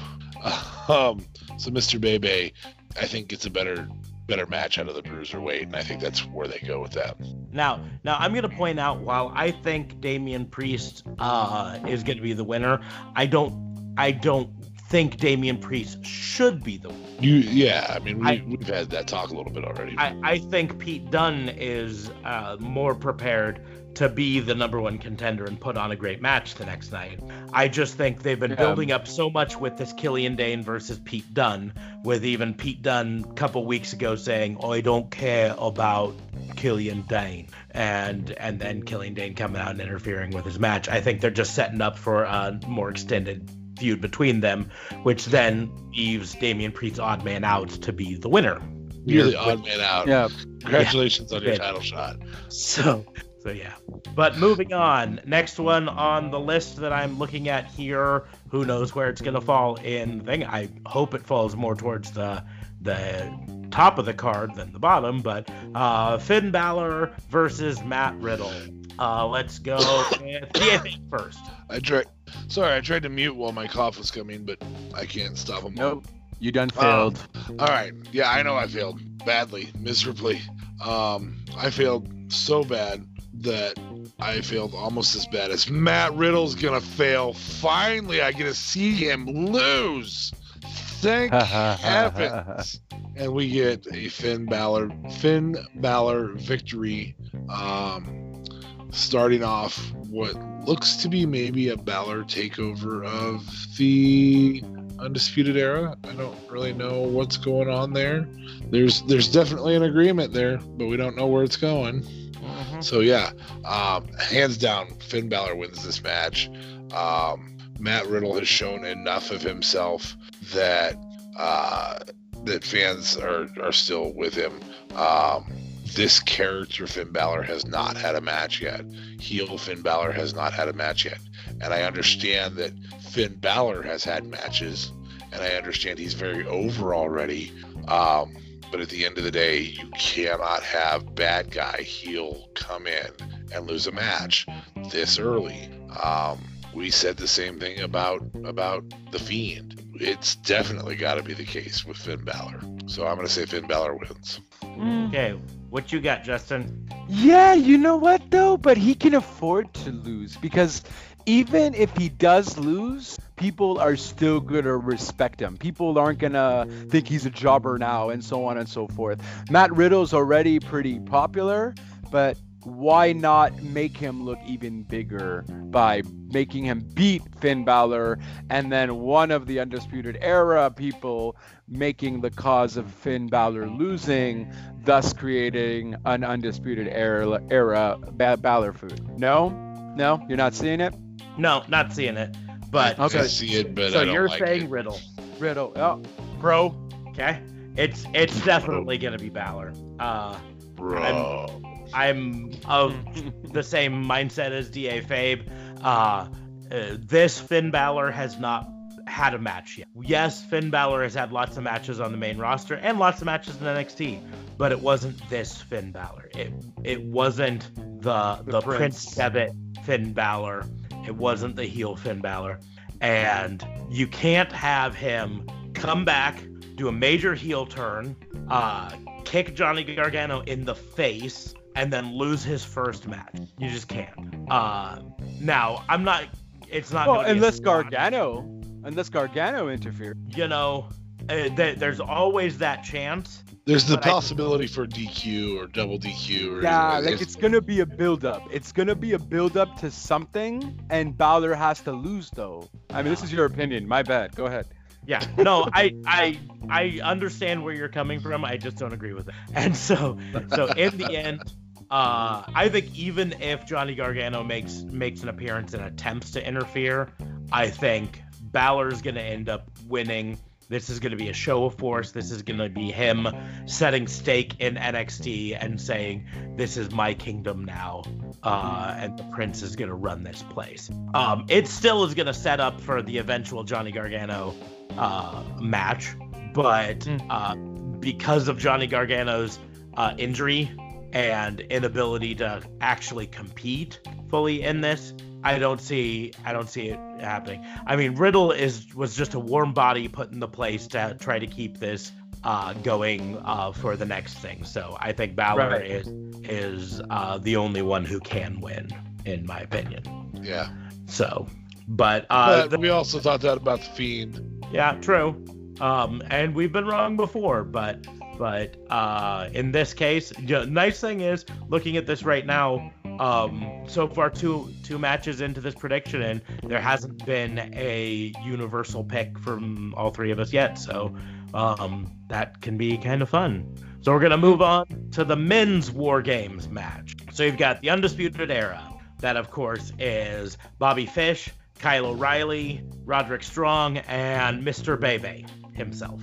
Um, so Mr. Bay Bay, I think gets a better better match out of the bruiserweight, and I think that's where they go with that. Now, now I'm going to point out while I think Damian Priest uh, is going to be the winner, I don't, I don't think Damian Priest should be the one. You, yeah, I mean, we, we've had that talk a little bit already. I, I think Pete Dunne is uh, more prepared to be the number one contender and put on a great match the next night. I just think they've been yeah. building up so much with this Killian Dain versus Pete Dunne, with even Pete Dunne a couple weeks ago saying, "I don't care about Killian Dain," and and then Killian Dain coming out and interfering with his match. I think they're just setting up for a more extended feud between them, which then leaves Damian Priest odd man out to be the winner. You're the odd man out. Yeah. Congratulations yeah. on your title shot. So, so yeah. But moving on, next one on the list that I'm looking at here. Who knows where it's gonna fall in thing? I hope it falls more towards the the top of the card than the bottom. But uh, Finn Balor versus Matt Riddle. Uh, let's go with the first. I tried. Sorry, I tried to mute while my cough was coming, but I can't stop them. Nope. You done failed. Um, all right. Yeah, I know I failed badly, miserably. Um, I failed so bad that I failed almost as bad as Matt Riddle's gonna fail. Finally, I get to see him lose. Thank heavens. And we get a Finn Balor Finn Balor victory. Um, starting off what looks to be maybe a Balor takeover of the Undisputed Era. I don't really know what's going on there. There's there's definitely an agreement there, but we don't know where it's going. Mm-hmm. So yeah, um, hands down, Finn Balor wins this match. Um, Matt Riddle has shown enough of himself that uh, that fans are are still with him. Um, this character Finn Balor has not had a match yet. Heel Finn Balor has not had a match yet. And I understand that Finn Balor has had matches, and I understand he's very over already. Um, but at the end of the day, you cannot have bad guy heel come in and lose a match this early. Um, we said the same thing about about the Fiend. It's definitely got to be the case with Finn Balor. So I'm going to say Finn Balor wins. Okay, what you got, Justin? Yeah, you know what though? But he can afford to lose because even if he does lose, people are still gonna respect him. People aren't gonna think he's a jobber now, and so on and so forth. Matt Riddle's already pretty popular, but why not make him look even bigger by making him beat Finn Balor and then one of the Undisputed Era people making the cause of Finn Balor losing, thus creating an Undisputed Era, era Balor food? No? No? You're not seeing it? No, not seeing it. But okay. I see it, but so you're like saying it. Riddle. Riddle. Oh, bro. Okay. It's it's definitely gonna be Balor. Uh, bro. I'm, I'm of the same mindset as Da Fabe. Uh, uh, this Finn Balor has not had a match yet. Yes, Finn Balor has had lots of matches on the main roster and lots of matches in NXT, but it wasn't this Finn Balor. It it wasn't the the, the Prince. Prince Devitt Finn Balor. It wasn't the heel Finn Balor. And you can't have him come back, do a major heel turn, uh, kick Johnny Gargano in the face, and then lose his first match. You just can't. Uh, now, I'm not. It's not. Well, unless Gargano. unless Gargano interferes. You know, uh, th- there's always that chance. There's the But I- possibility for DQ or double DQ or Yeah, like it's gonna be a build up. It's gonna be a build up to something, and Balor has to lose though. I mean, this is your opinion. My bad. Go ahead. Yeah, no, I I I understand where you're coming from. I just don't agree with it. And so so in the end, uh, I think even if Johnny Gargano makes makes an appearance and attempts to interfere, I think Balor's gonna end up winning. This is gonna be a show of force. This is gonna be him setting stake in NXT and saying, "This is my kingdom now," uh, and the Prince is gonna run this place. Um, it still is gonna set up for the eventual Johnny Gargano uh, match, but Mm. uh, because of Johnny Gargano's uh, injury and inability to actually compete fully in this, I don't see I don't see it happening. I mean, Riddle is was just a warm body put in the place to try to keep this uh, going uh, for the next thing. So I think Balor Right. is is uh, the only one who can win, in my opinion. yeah. So, but uh, But the- we also thought that about the Fiend. yeah, true. Um, and we've been wrong before, but but uh, in this case, the nice thing is looking at this right now. Um, so far, two two matches into this prediction, and there hasn't been a universal pick from all three of us yet. So um, that can be kind of fun. So we're gonna move on to the men's War Games match. So you've got the Undisputed Era. That, of course, is Bobby Fish, Kyle O'Reilly, Roderick Strong, and Mr. Bay Bay himself.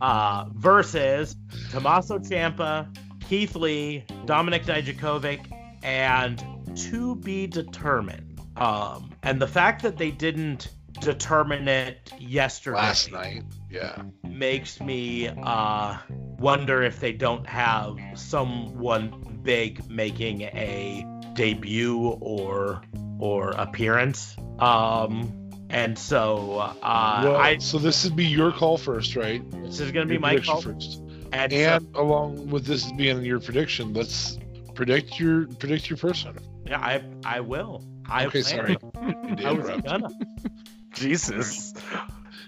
Uh, versus Tommaso Ciampa, Keith Lee, Dominic Dijakovic, and to be determined. Um, and the fact that they didn't determine it yesterday Last night. Yeah. makes me uh, wonder if they don't have someone big making a debut or or appearance. Um, and so uh, well, I so this would be your call first, right? this is gonna be my call. first. And, so- And along with this being your prediction, let's predict your predict your person. yeah, I I will. I okay, plan. sorry. I was gonna. Jesus.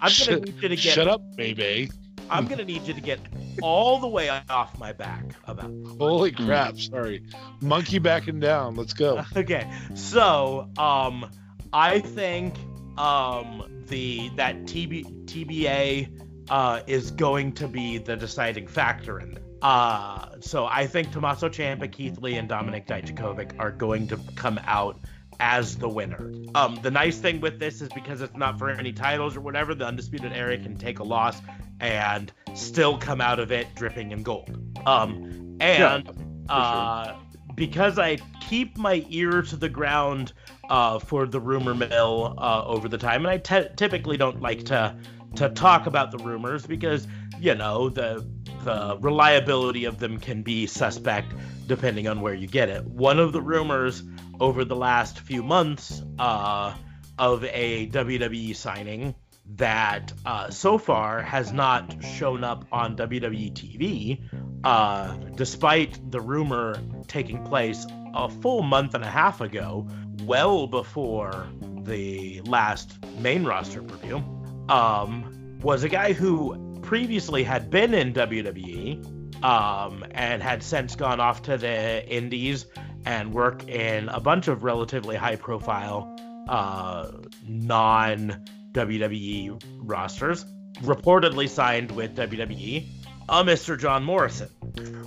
I'm gonna Shut- need you to get. Shut up, baby. I'm gonna need you to get all the way off my back about. Holy crap, sorry. Monkey backing down. Let's go. Okay, so um, I think um the that TB, TBA uh is going to be the deciding factor in. It. Uh, so I think Tommaso Ciampa, Keith Lee, and Dominic Dijakovic are going to come out as the winner. Um, the nice thing with this is because it's not for any titles or whatever, the undisputed era can take a loss and still come out of it dripping in gold. Um, and uh, because I keep my ear to the ground uh, for the rumor mill uh, over the time, and I typically don't like to to talk about the rumors because you know the the reliability of them can be suspect depending on where you get it. One of the rumors over the last few months uh, of a WWE signing that uh, so far has not shown up on WWE TV, uh, despite the rumor taking place a full month and a half ago, well before the last main roster preview, um, was a guy who previously had been in WWE um, and had since gone off to the Indies and work in a bunch of relatively high profile uh, non WWE rosters, reportedly signed with WWE, a Mr. John Morrison.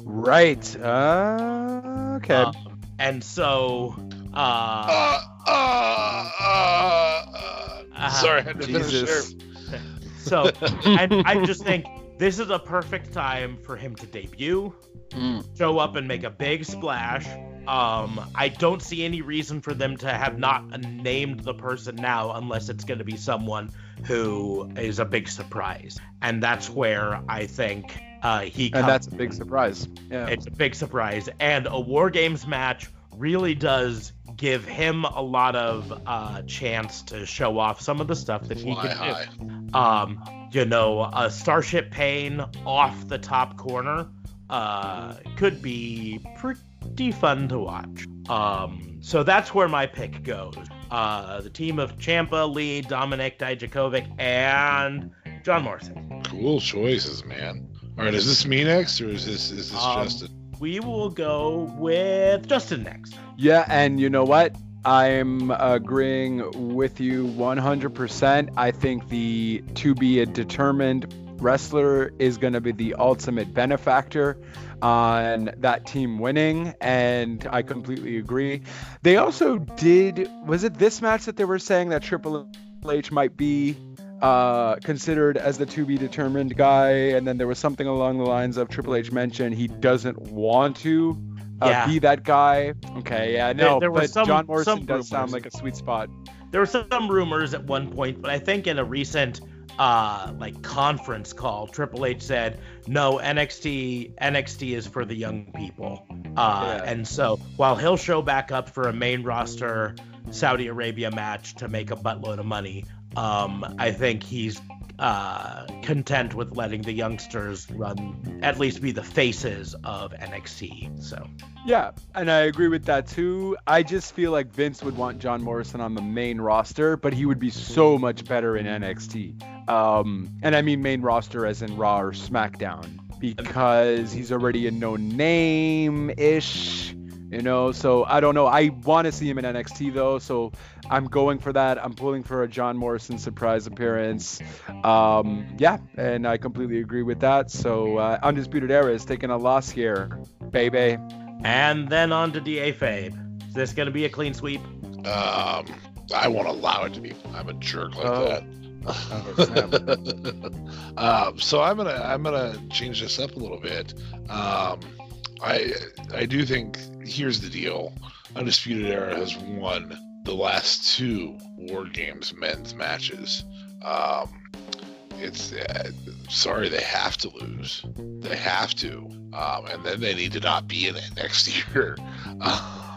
Right. Uh, okay. Um, and so, uh, Uh, uh, uh, uh. Uh, Sorry, I had to finish Jesus. there. so, and I just think this is a perfect time for him to debut, Mm. show up and make a big splash. Um, I don't see any reason for them to have not named the person now unless it's going to be someone who is a big surprise. And that's where I think uh, he comes. And that's a big surprise. Yeah. It's a big surprise. And a War Games match really does give him a lot of uh, chance to show off some of the stuff that he Fly can high. do. Um, you know, a Starship Pain off the top corner uh, could be pretty fun to watch. Um, so that's where my pick goes. uh, the team of Ciampa, Lee, Dominic, Dijakovic, and John Morrison. Cool choices, man. All right, is this me next or is this is this Um, Justin? We will go with Justin next. Yeah, and you know what? I'm agreeing with you 100%. I think the to be a determined wrestler is going to be the ultimate benefactor on that team winning, and I completely agree. They also did, was it this match that they were saying that Triple H might be uh, considered as the to be determined guy, and then there was something along the lines of Triple H mentioned he doesn't want to uh, Yeah. be that guy. Okay, yeah, no, there were but some- John Morrison does sound like a sweet spot. There were some rumors at one point, but I think in a recent uh like conference call, Triple H said, "No, NXT NXT is for the young people." Uh Yeah. and so while he'll show back up for a main roster Saudi Arabia match to make a buttload of money, um I think he's uh content with letting the youngsters run at least be the faces of NXT. So, Yeah, and I agree with that too. I just feel like Vince would want John Morrison on the main roster, but he would be so much better in NXT. Um, and I mean main roster as in Raw or SmackDown, because he's already a known name ish. You know, so I don't know. I want to see him in NXT though, so I'm going for that. I'm pulling for a John Morrison surprise appearance. Um, yeah, and I completely agree with that. So uh, Undisputed Era is taking a loss here, baby. and then on to DA Fabe. Is this going to be a clean sweep? Um, I won't allow it to be. I'm a jerk like Oh. that. um, so I'm gonna I'm gonna change this up a little bit. Um, I I do think here's the deal. Undisputed Era has won the last two War Games men's matches. Um, it's uh, sorry they have to lose. They have to, um, and then they need to not be in it next year.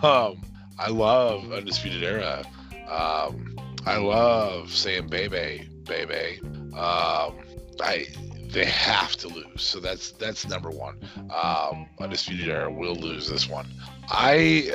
um, I love Undisputed Era. Um, I love saying baby, baby. Um, I they have to lose, so that's that's number one. Um, Undisputed Era will lose this one. I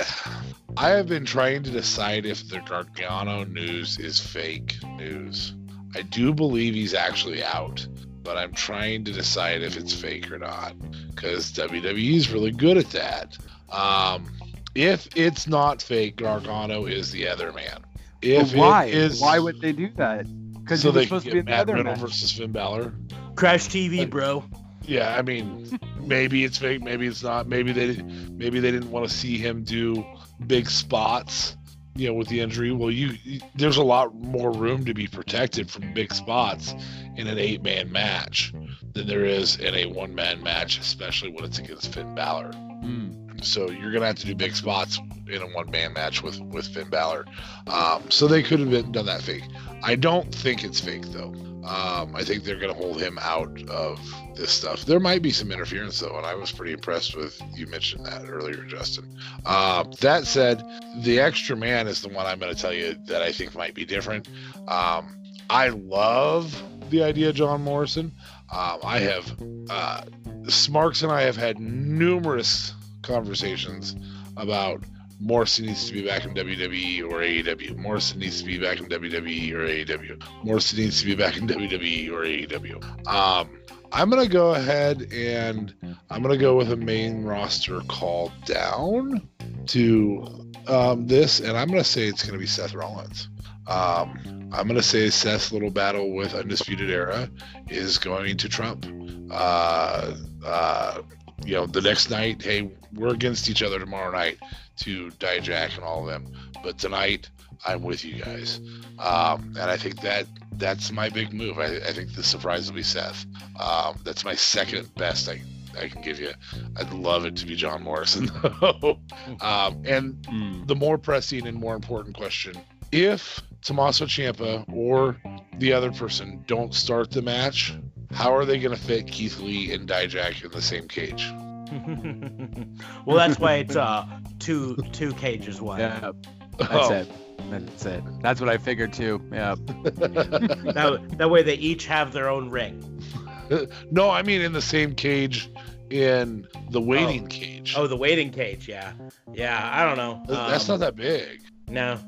I have been trying to decide if the Gargano news is fake news. I do believe he's actually out, but I'm trying to decide if it's fake or not because WWE is really good at that. Um, if it's not fake, Gargano is the other man. If But why? it is, Why would they do that? Because so they supposed can to be get Matt other Riddle match. versus Finn Balor. Crash TV, bro. Yeah, I mean, maybe it's fake, maybe it's not. Maybe they didn't, maybe they didn't want to see him do big spots, you know, with the injury. Well, you, you there's a lot more room to be protected from big spots in an eight man match than there is in a one man match, especially when it's against Finn Balor. Mm. So you're gonna have to do big spots in a one man match with with Finn Balor. Um, so they could have been, done that fake. I don't think it's fake though. Um, I think they're gonna hold him out of this stuff. There might be some interference though, and I was pretty impressed with you mentioned that earlier, Justin. Uh, that said, the extra man is the one I'm gonna tell you that I think might be different. Um, I love the idea of John Morrison. Um, I have uh, Smarks and I have had numerous conversations about Morrison needs to be back in WWE or AEW. Morrison needs to be back in WWE or AEW. Morrison needs to be back in WWE or AEW. Um, I'm gonna go ahead and I'm gonna go with a main roster call down to um, this, and I'm gonna say it's gonna be Seth Rollins. Um, I'm gonna say Seth's little battle with Undisputed Era is going to trump. Uh, uh, you know, the next night, hey, we're against each other tomorrow night to Dijak and all of them. But tonight, I'm with you guys. Um, and I think that that's my big move. I, I think the surprise will be Seth. Um, that's my second best I, I can give you. I'd love it to be John Morrison, though. um, and Mm. the more pressing and more important question if Tommaso Ciampa or the other person don't start the match, how are they going to fit Keith Lee and Dijak in the same cage? well, that's why it's uh two two cages wide. Yeah, that's Oh, it. That's it. That's what I figured too. Yeah. That, that way they each have their own ring. no, I mean in the same cage in the waiting cage. Oh, the waiting cage. Yeah, yeah. I don't know. That's Um, not that big. No.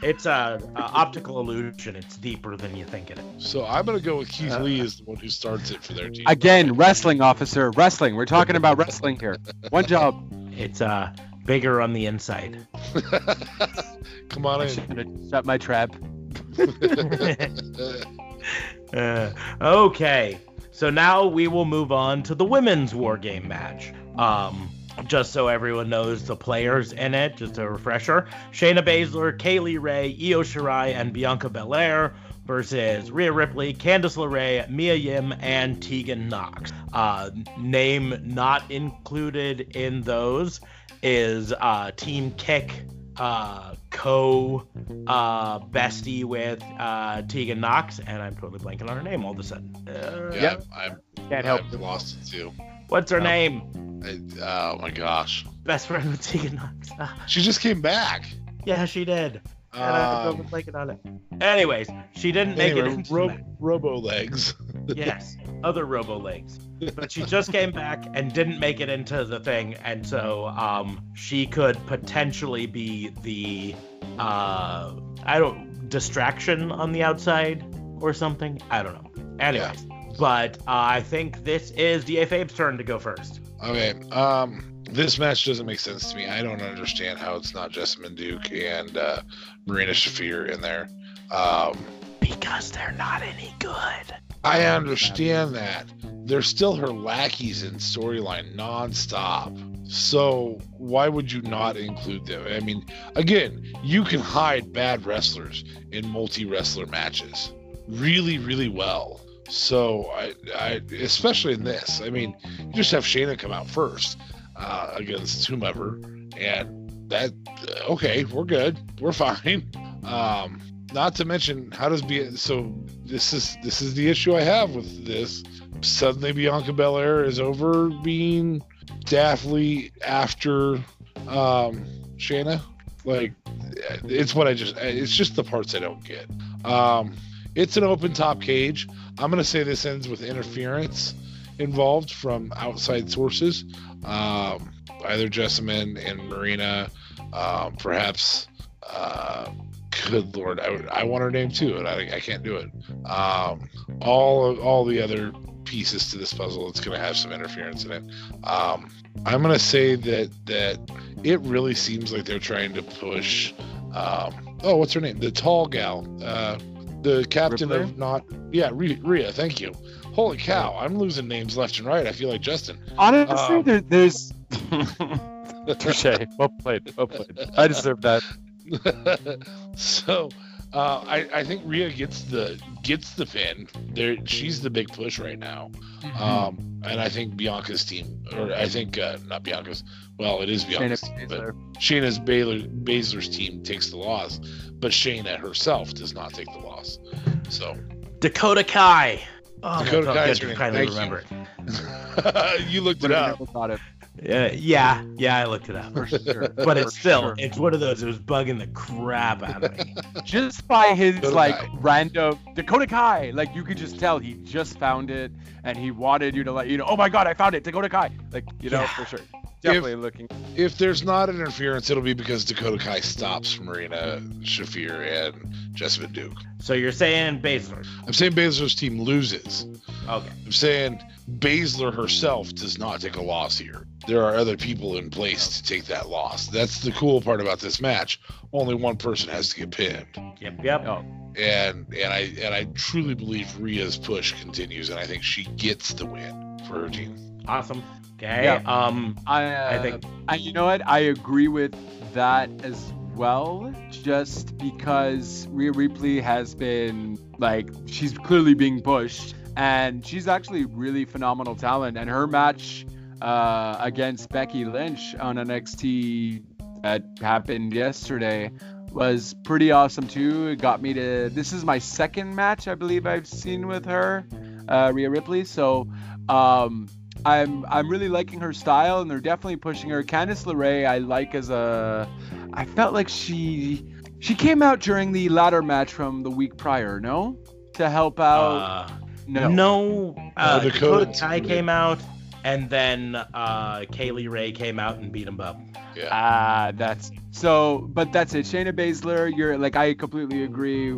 It's a, a optical illusion. It's deeper than you think it is. So I'm gonna go with Keith Lee as the one who starts it for their team. Again, wrestling officer, wrestling. We're talking about wrestling here. One job. It's uh bigger on the inside. Come on I in. should have shut my trap. Uh, okay, so now we will move on to the women's war game match. Um, just so everyone knows the players in it, just a refresher: Shayna Baszler, Kay Lee Ray, Io Shirai, and Bianca Belair versus Rhea Ripley, Candice LeRae, Mia Yim, and Tegan Nox. Uh, name not included in those is uh, Team Kick uh, co uh, bestie with uh, Tegan Nox, and I'm totally blanking on her name all of a sudden. Uh, Yeah, I'm, Can't help I've lost it too. What's her Oh. name? I, oh my gosh, Best friend with Tegan Nox. She just came back. yeah, she did. And I'm Um, totally blanking on it. Anyways, she didn't make it anyway, the ro- Robo legs. yes, other Robo Legs. But she just came back and didn't make it into the thing, and so um, she could potentially be the uh, I don't distraction on the outside or something. I don't know. Anyways, but uh, I think this is Da Fabe's turn to go first. Okay. Um, this match doesn't make sense to me. I don't understand how it's not Jessamyn Duke and uh, Marina Shafir in there. Um, Because they're not any good. I understand that. They're still her lackeys in storyline nonstop. So why would you not include them? I mean, again, you can hide bad wrestlers in multi-wrestler matches really, really well. So I, I especially in this, I mean, you just have Shayna come out first uh, against whomever, and that okay, we're good, we're fine. Um, not to mention, how does be so? This is this is the issue I have with this. Suddenly, Bianca Belair is over being daftly after um, Shayna. Like, it's what I just. It's just the parts I don't get. Um, it's an open top cage. I'm gonna say this ends with interference involved from outside sources. Um, either Jessamyn and Marina, um, perhaps. Uh, good lord, I, I want her name too, and I, I can't do it. Um, all of, all the other pieces to this puzzle, it's going to have some interference in it. Um, I'm going to say that that it really seems like they're trying to push. Um, oh, what's her name? The tall gal, uh, the captain Ripley? of not. Yeah, Rhea, Rhea. Thank you. Holy cow, I'm losing names left and right. I feel like Justin. Honestly, Um, there, there's. Touche. Well played. Well played. I deserve that. so uh, I, I think Rhea gets the gets the pin. There, she's the big push right now. Mm-hmm. Um, and I think Bianca's team, or I think uh, not Bianca's. Well, it is Bianca's Shayna team, but Shayna's Baylor, Baszler's team takes the loss, but Shayna herself does not take the loss. So Dakota Kai. Oh, Dakota Kai felt Kai's good her to name. you. remember it. you looked it Would've up. never thought it. Uh, yeah, yeah, I looked it up. For sure. But it's still, sure. it's one of those. It was bugging the crap out of me. just by his Dakota like Kai. random Dakota Kai, like you could just tell he just found it and he wanted you to let you know. Oh my God, I found it, Dakota Kai. Like you know Yeah. for sure, definitely looking. If there's not interference, it'll be because Dakota Kai stops Marina Shafir and Jessamyn Duke. so you're saying Baszler? I'm saying Baszler's team loses. Okay. I'm saying Baszler herself does not take a loss here. There are other people in place to take that loss. That's the cool part about this match. Only one person has to get pinned. Yep. Yep. Oh, And and I and I truly believe Rhea's push continues and I think she gets the win for her team. Awesome. Okay. Yeah. Um. I, uh, I think- I, you know what? I agree with that as well. Just because Rhea Ripley has been like she's clearly being pushed, and she's actually really phenomenal talent. And her match uh, against Becky Lynch on NXT that happened yesterday was pretty awesome too. It got me to. This is my second match I believe I've seen with her, uh, Rhea Ripley. So. Um, I'm I'm really liking her style, and they're definitely pushing her. Candice LeRae, I like as a. I felt like she she came out during the ladder match from the week prior, no, to help out. Uh, no. no. Uh, No, Dakota Dakota- Kai came out, and then uh, Kay Lee Ray came out and beat him up. Yeah. Ah, that's so. But that's it. Shayna Baszler, you're like I completely agree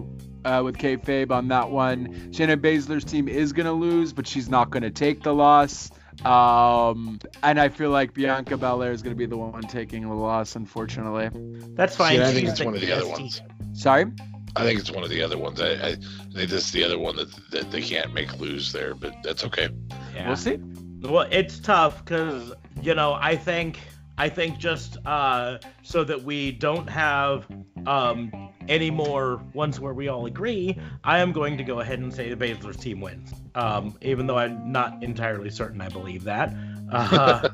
uh, with kayfabe on that one. Shayna Baszler's team is gonna lose, but she's not gonna take the loss. Um, and I feel like Bianca Belair is gonna be the one taking the loss, unfortunately. That's fine. See, I She's think it's the one of the other ones. Sorry. I think it's one of the other ones. I, I, I think this is the other one that, that they can't make lose there, but that's okay. Yeah. We'll see. Well, it's tough because you know I think I think just uh, so that we don't have um, any more ones where we all agree, I am going to go ahead and say the Baszler's team wins. Um, even though I'm not entirely certain I believe that. Uh,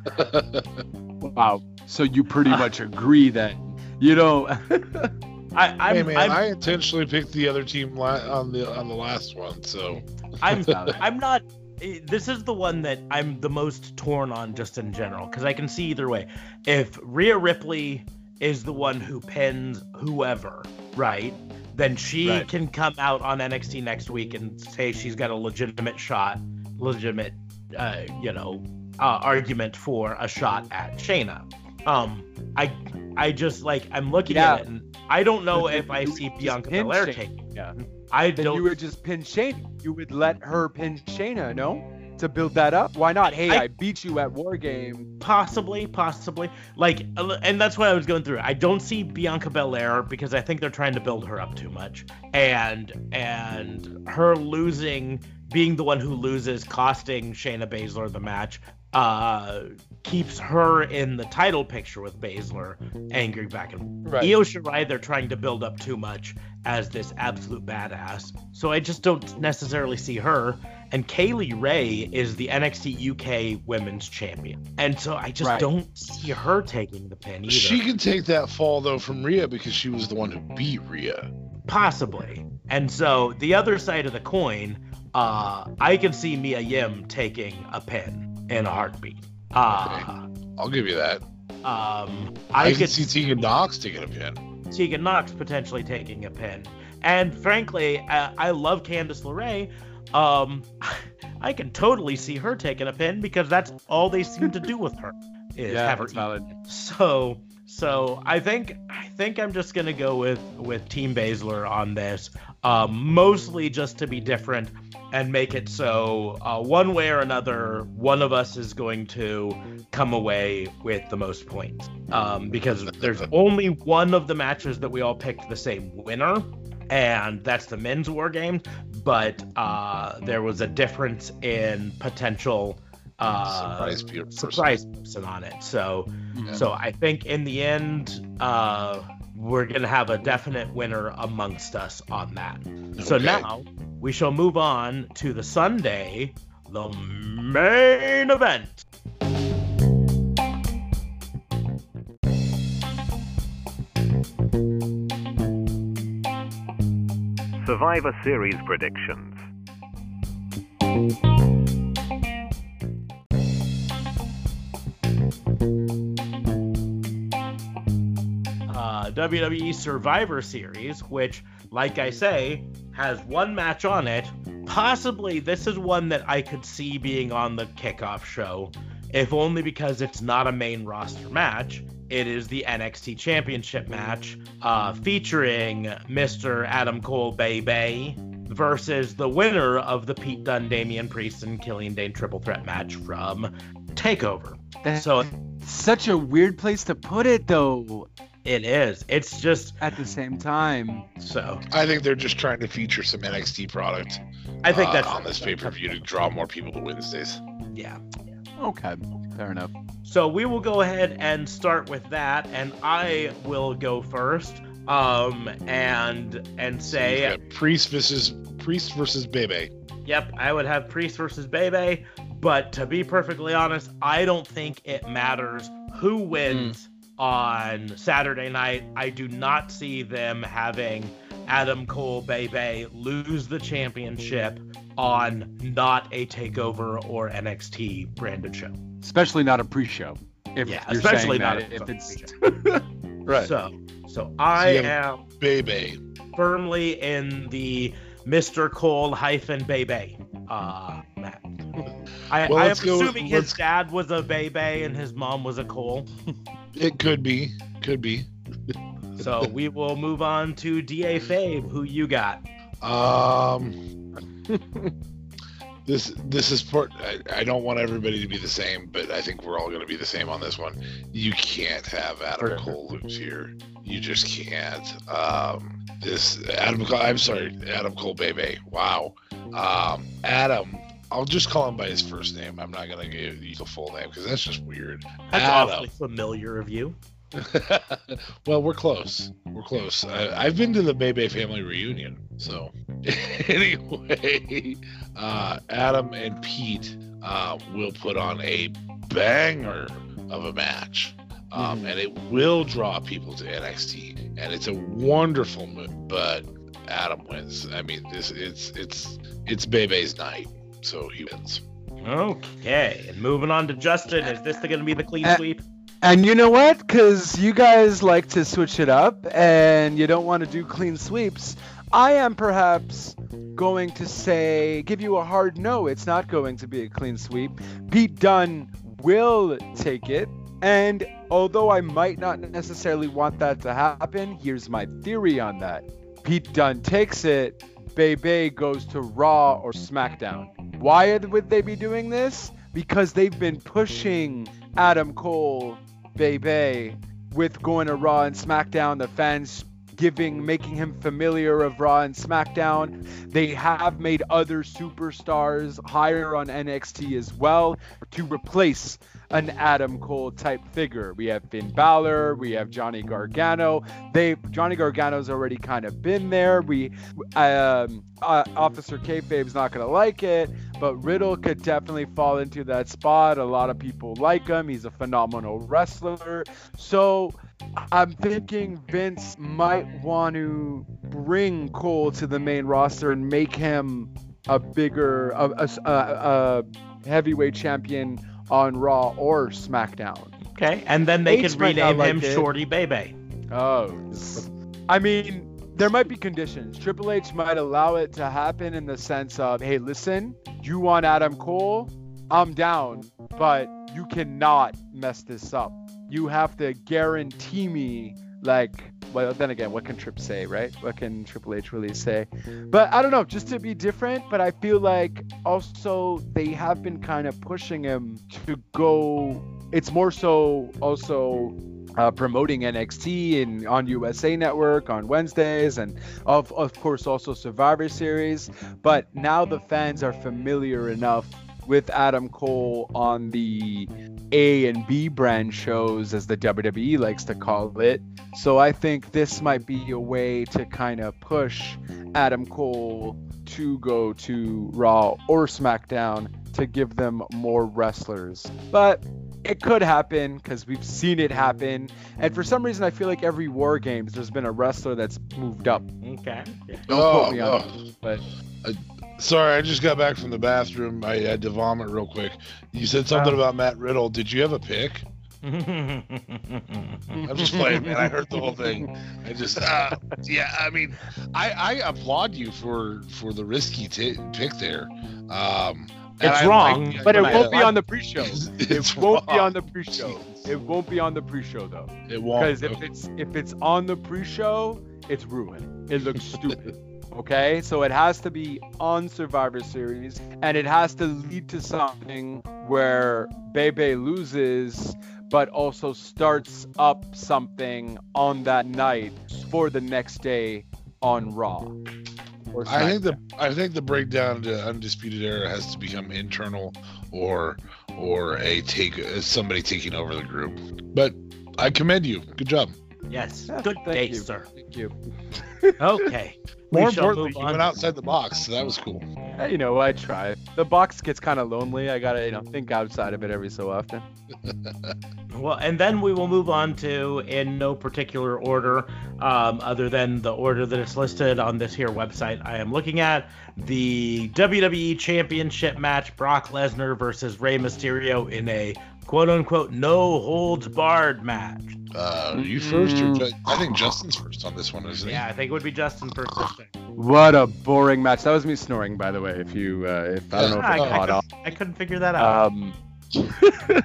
Wow. So you pretty much agree that You know. I, I'm, hey man, I'm, I intentionally picked the other team la- on the on the last one, so I'm I'm not. This is the one that I'm the most torn on, just in general, because I can see either way. If Rhea Ripley is the one who pins whoever, right? Then she Right. can come out on NXT next week and say she's got a legitimate shot, legitimate, uh, you know, uh, argument for a shot at Shayna. Um, I, I just like I'm looking Yeah. at it and I don't know if I see Bianca Belair taking. Yeah. I Then don't you would just pin Shayna. You would let her pin Shayna, no? To build that up? Why not? Hey, I- I, beat you at War Game. Possibly, possibly. Like, and that's what I was going through. I don't see Bianca Belair because I think they're trying to build her up too much, and and her losing, being the one who loses, costing Shayna Baszler the match, uh, keeps her in the title picture with Baszler, angry back and Right. Io Shirai. They're trying to build up too much as this absolute badass, so I just don't necessarily see her. And Kay Lee Ray is the NXT UK Women's Champion, and so I just Right. don't see her taking the pin either. she can take that fall though from Rhea because she was the one who beat Rhea. Possibly. And so the other side of the coin, uh, I can see Mia Yim taking a pin in a heartbeat. Uh, I'll give you that. um, I, I, can could see Tegan Nox taking a pin. Tegan Nox potentially taking a pin. And frankly, uh, I love Candice LeRae. Um, I can totally see her taking a pin because that's all they seem to do with her is Yeah, have her valid. So so I think I think I'm just gonna go with with Team Baszler on this, um, mostly just to be different and make it so uh, one way or another one of us is going to come away with the most points um, because there's only one of the matches that we all picked the same winner. And that's the men's war game, but uh, there was a difference in potential uh, Surprise person. surprise person on it. So, Mhm. so I think in the end, uh, we're gonna have a definite winner amongst us on that. So now we shall move on to the Sunday, the main event. Survivor Series predictions. Uh, WWE Survivor Series, which, like I say, has one match on it. Possibly this is one that I could see being on the kickoff show, if only because it's not a main roster match. It is the NXT Championship match uh, featuring Mr. Adam Cole Bay Bay versus the winner of the Pete Dunne, Damian Priest, and Killian Dain triple threat match from Takeover. That's So such a weird place to put it, though. It is. It's just At the same time, so. I think they're just trying to feature some NXT product. I think uh, that's on this pay per view to draw more people to Wednesdays. Yeah. okay, fair enough. So we will go ahead and start with that, and I will go first. Um, and and say, You've Priest versus Priest versus Bay Bay. yep, I would have Priest versus Bay Bay. But to be perfectly honest, I don't think it matters who wins on Saturday night. I do not see them having Adam Cole Bay Bay lose the championship on not a takeover or NXT branded show. Especially not a pre-show. If Yeah, you're especially saying not that, if it's Right. So, so I you have- am Bay Bay. firmly in the Mr. Cole hyphen Bay Bay uh, Matt. I, Well, I am let's go assuming his dad was a Bay Bay and his mom was a Cole. It could be, could be. So we will move on to Da Fabe. Who you got? Um, this this is part. I, I don't want everybody to be the same, but I think we're all going to be the same on this one. You can't have Adam Cole lose here. You just can't. Um, this Adam. Cole- I'm sorry, Adam Cole, baby. Wow. Um, Adam. I'll just call him by his first name. I'm not gonna give you the full name because that's just weird. That's Adam. awfully familiar of you. well, we're close. We're close. I, I've been to the Bay Bay family reunion. So, anyway, uh, Adam and Pete uh, will put on a banger of a match. Um, And it will draw people to NXT, and it's a wonderful move. But Adam wins. I mean, this it's it's it's Bay Bay's night, so he wins. Okay, and moving on to Justin. Is this going to be the clean Uh, sweep? And you know what? Because you guys like to switch it up and you don't want to do clean sweeps, I am perhaps going to say, give you a hard no. It's not going to be a clean sweep. Pete Dunne will take it. And although I might not necessarily want that to happen, here's my theory on that. Pete Dunne takes it, Bay Bay goes to Raw or SmackDown. Why would they be doing this? Because they've been pushing Adam Cole, Bay Bay, with going to Raw and SmackDown. The fans giving, making him familiar of Raw and SmackDown. They have made other superstars higher on NXT as well to replace an Adam Cole type figure. We have Finn Balor, we have Johnny Gargano. They Johnny Gargano's already kind of been there. We um, uh, Officer Kayfabe's not gonna like it, but Riddle could definitely fall into that spot. A lot of people like him. He's a phenomenal wrestler. So I'm thinking Vince might want to bring Cole to the main roster and make him a bigger, a, a, a, a heavyweight champion on Raw or SmackDown. Okay, and then they H could rename him it. Shorty Bay Bay. Oh, I mean, there might be conditions. Triple H might allow it to happen in the sense of, hey, listen, you want Adam Cole? I'm down, but you cannot mess this up. You have to guarantee me, like, well, then again, what can Trip say, right? What can Triple H really say? But I don't know, just to be different. But I feel like also they have been kind of pushing him to go. It's more so also uh, promoting NXT and on USA Network on Wednesdays, and of of course also Survivor Series. But now the fans are familiar enough with Adam Cole on the A and B brand shows, as the WWE likes to call it. So I think this might be a way to kind of push Adam Cole to go to Raw or SmackDown to give them more wrestlers. But it could happen because we've seen it happen. And for some reason, I feel like every War Games, there's been a wrestler that's moved up. Okay. Don't Oh, quote me on oh. it, but uh, Sorry, I just got back from the bathroom. I had to vomit real quick. You said something Oh. about Matt Riddle. Did you have a pick? I'm just playing, man. I heard the whole thing. I just, uh, yeah. I mean, I, I applaud you for for the risky t- pick there. Um, It's wrong, like- but it won't be on the pre-show. It won't be on the pre-show. It won't be on the pre-show though. It won't. Because if it's if it's on the pre-show, it's ruined. It looks stupid. Okay, so it has to be on Survivor Series, and it has to lead to something where Bay Bay loses, but also starts up something on that night for the next day on Raw. I think the I think the breakdown to undisputed era has to become internal or or a take somebody taking over the group. But I commend you. Good job. Yes. Good thank day, you. sir. Thank you. Okay. More shall importantly, you went outside the box, so that was cool. Hey, you know, I try. The box gets kind of lonely. I gotta, you know, think outside of it every so often. Well, and then we will move on to, in no particular order, um, other than the order that is listed on this here website I am looking at, the WWE Championship match: Brock Lesnar versus Rey Mysterio in a quote unquote no holds barred match. Uh, you first, or. Ju- I think Justin's first on this one, isn't he? Yeah, I think it would be Justin first this time. What a boring match. That was me snoring, by the way. If you, uh, if I don't know if I, it I caught couldn't. I couldn't figure that out. Um,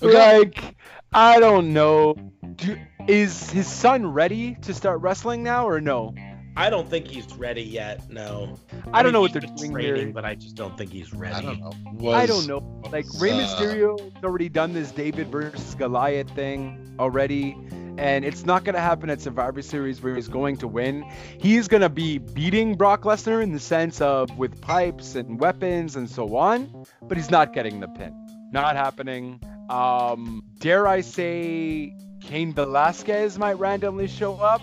like, I don't know. Do, is his son ready to start wrestling now or no? I don't think he's ready yet. No. I, don't mean, know what they're doing training, here. but I just don't think he's ready. I don't know. I don't know. Like Rey uh, Mysterio's already done this David versus Goliath thing already, and it's not gonna happen at Survivor Series where he's going to win. He's gonna be beating Brock Lesnar in the sense of with pipes and weapons and so on, but he's not getting the pin. Not happening. Um, dare I say, Cain Velasquez might randomly show up.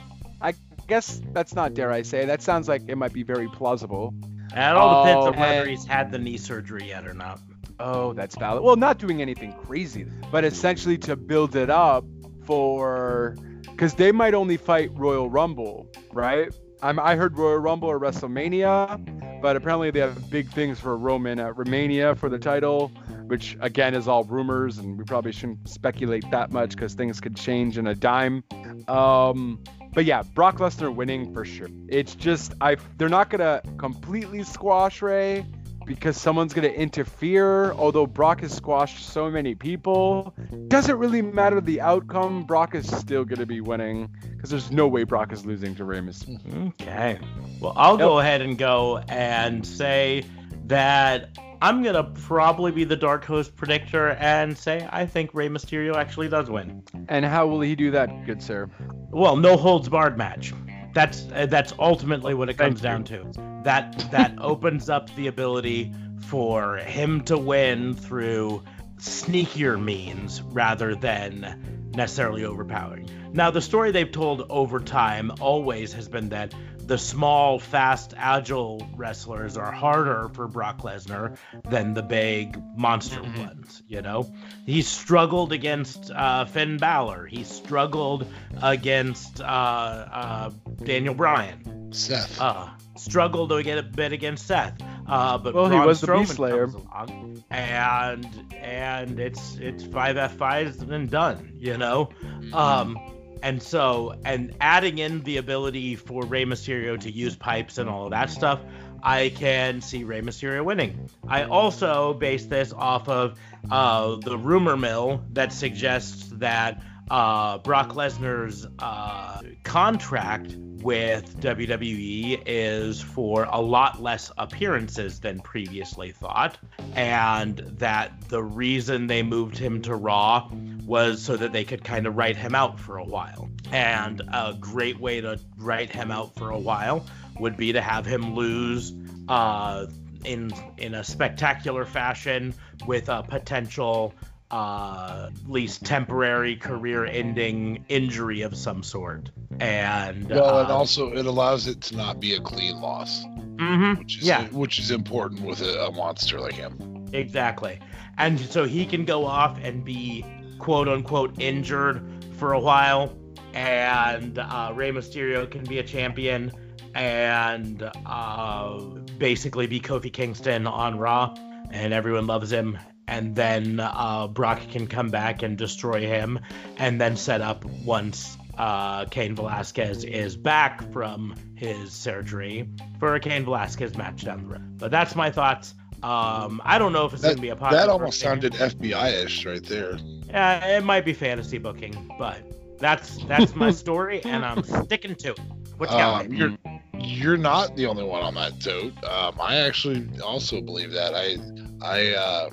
Guess that's not dare I say. That sounds like it might be very plausible. And it all depends Oh, on whether and- he's had the knee surgery yet or not. Oh, that's valid. Well, not doing anything crazy, but essentially to build it up for because they might only fight Royal Rumble, right? I'm, I heard Royal Rumble or WrestleMania, but apparently they have big things for Roman at Romania for the title, which again is all rumors, and we probably shouldn't speculate that much because things could change in a dime. Um, but yeah, Brock Lesnar winning for sure. It's just I they're not gonna completely squash Rey because someone's going to interfere. Although Brock has squashed so many people, doesn't really matter the outcome. Brock is still going to be winning because there's no way Brock is losing to Rey Mysterio. Okay. Well, I'll go ahead and go and say that I'm gonna probably be the dark host predictor and say I think Rey Mysterio actually does win. And how will he do that, good sir? Well, no holds barred match. That's uh, that's ultimately what it comes down to. That that opens up the ability for him to win through sneakier means rather than necessarily overpowering. Now, the story they've told over time always has been that the small, fast, agile wrestlers are harder for Brock Lesnar than the big monster ones. You know, he struggled against uh, Finn Balor. He struggled against uh, uh, Daniel Bryan. Seth. Uh, struggled to get a bit against Seth. Uh, but Well, he Braun was the Beast Slayer. comes along, and and it's it's five F5s and done. You know. Um, and so, and adding in the ability for Rey Mysterio to use pipes and all of that stuff, I can see Rey Mysterio winning. I also base this off of uh, the rumor mill that suggests that uh, Brock Lesnar's uh, contract with WWE is for a lot less appearances than previously thought, and that the reason they moved him to Raw was so that they could kind of write him out for a while. And a great way to write him out for a while would be to have him lose uh, in in a spectacular fashion with a potential uh, at least temporary career-ending injury of some sort. And Well, and uh, also it allows it to not be a clean loss, mhm, which is yeah, which is important with a, a monster like him. exactly. And so he can go off and be quote unquote injured for a while, and uh, Rey Mysterio can be a champion and uh, basically be Kofi Kingston on Raw, and everyone loves him. And then uh, Brock can come back and destroy him, and then set up once uh, Cain Velasquez is back from his surgery for a Cain Velasquez match down the road. But that's my thoughts. Um, I don't know if it's That, going to be a popular. that almost sounded FBI-ish right there. Yeah, it might be fantasy booking, but that's that's my story, and I'm sticking to it. What you Um, you're you're not the only one on that tote. Um, I actually also believe that. I I uh,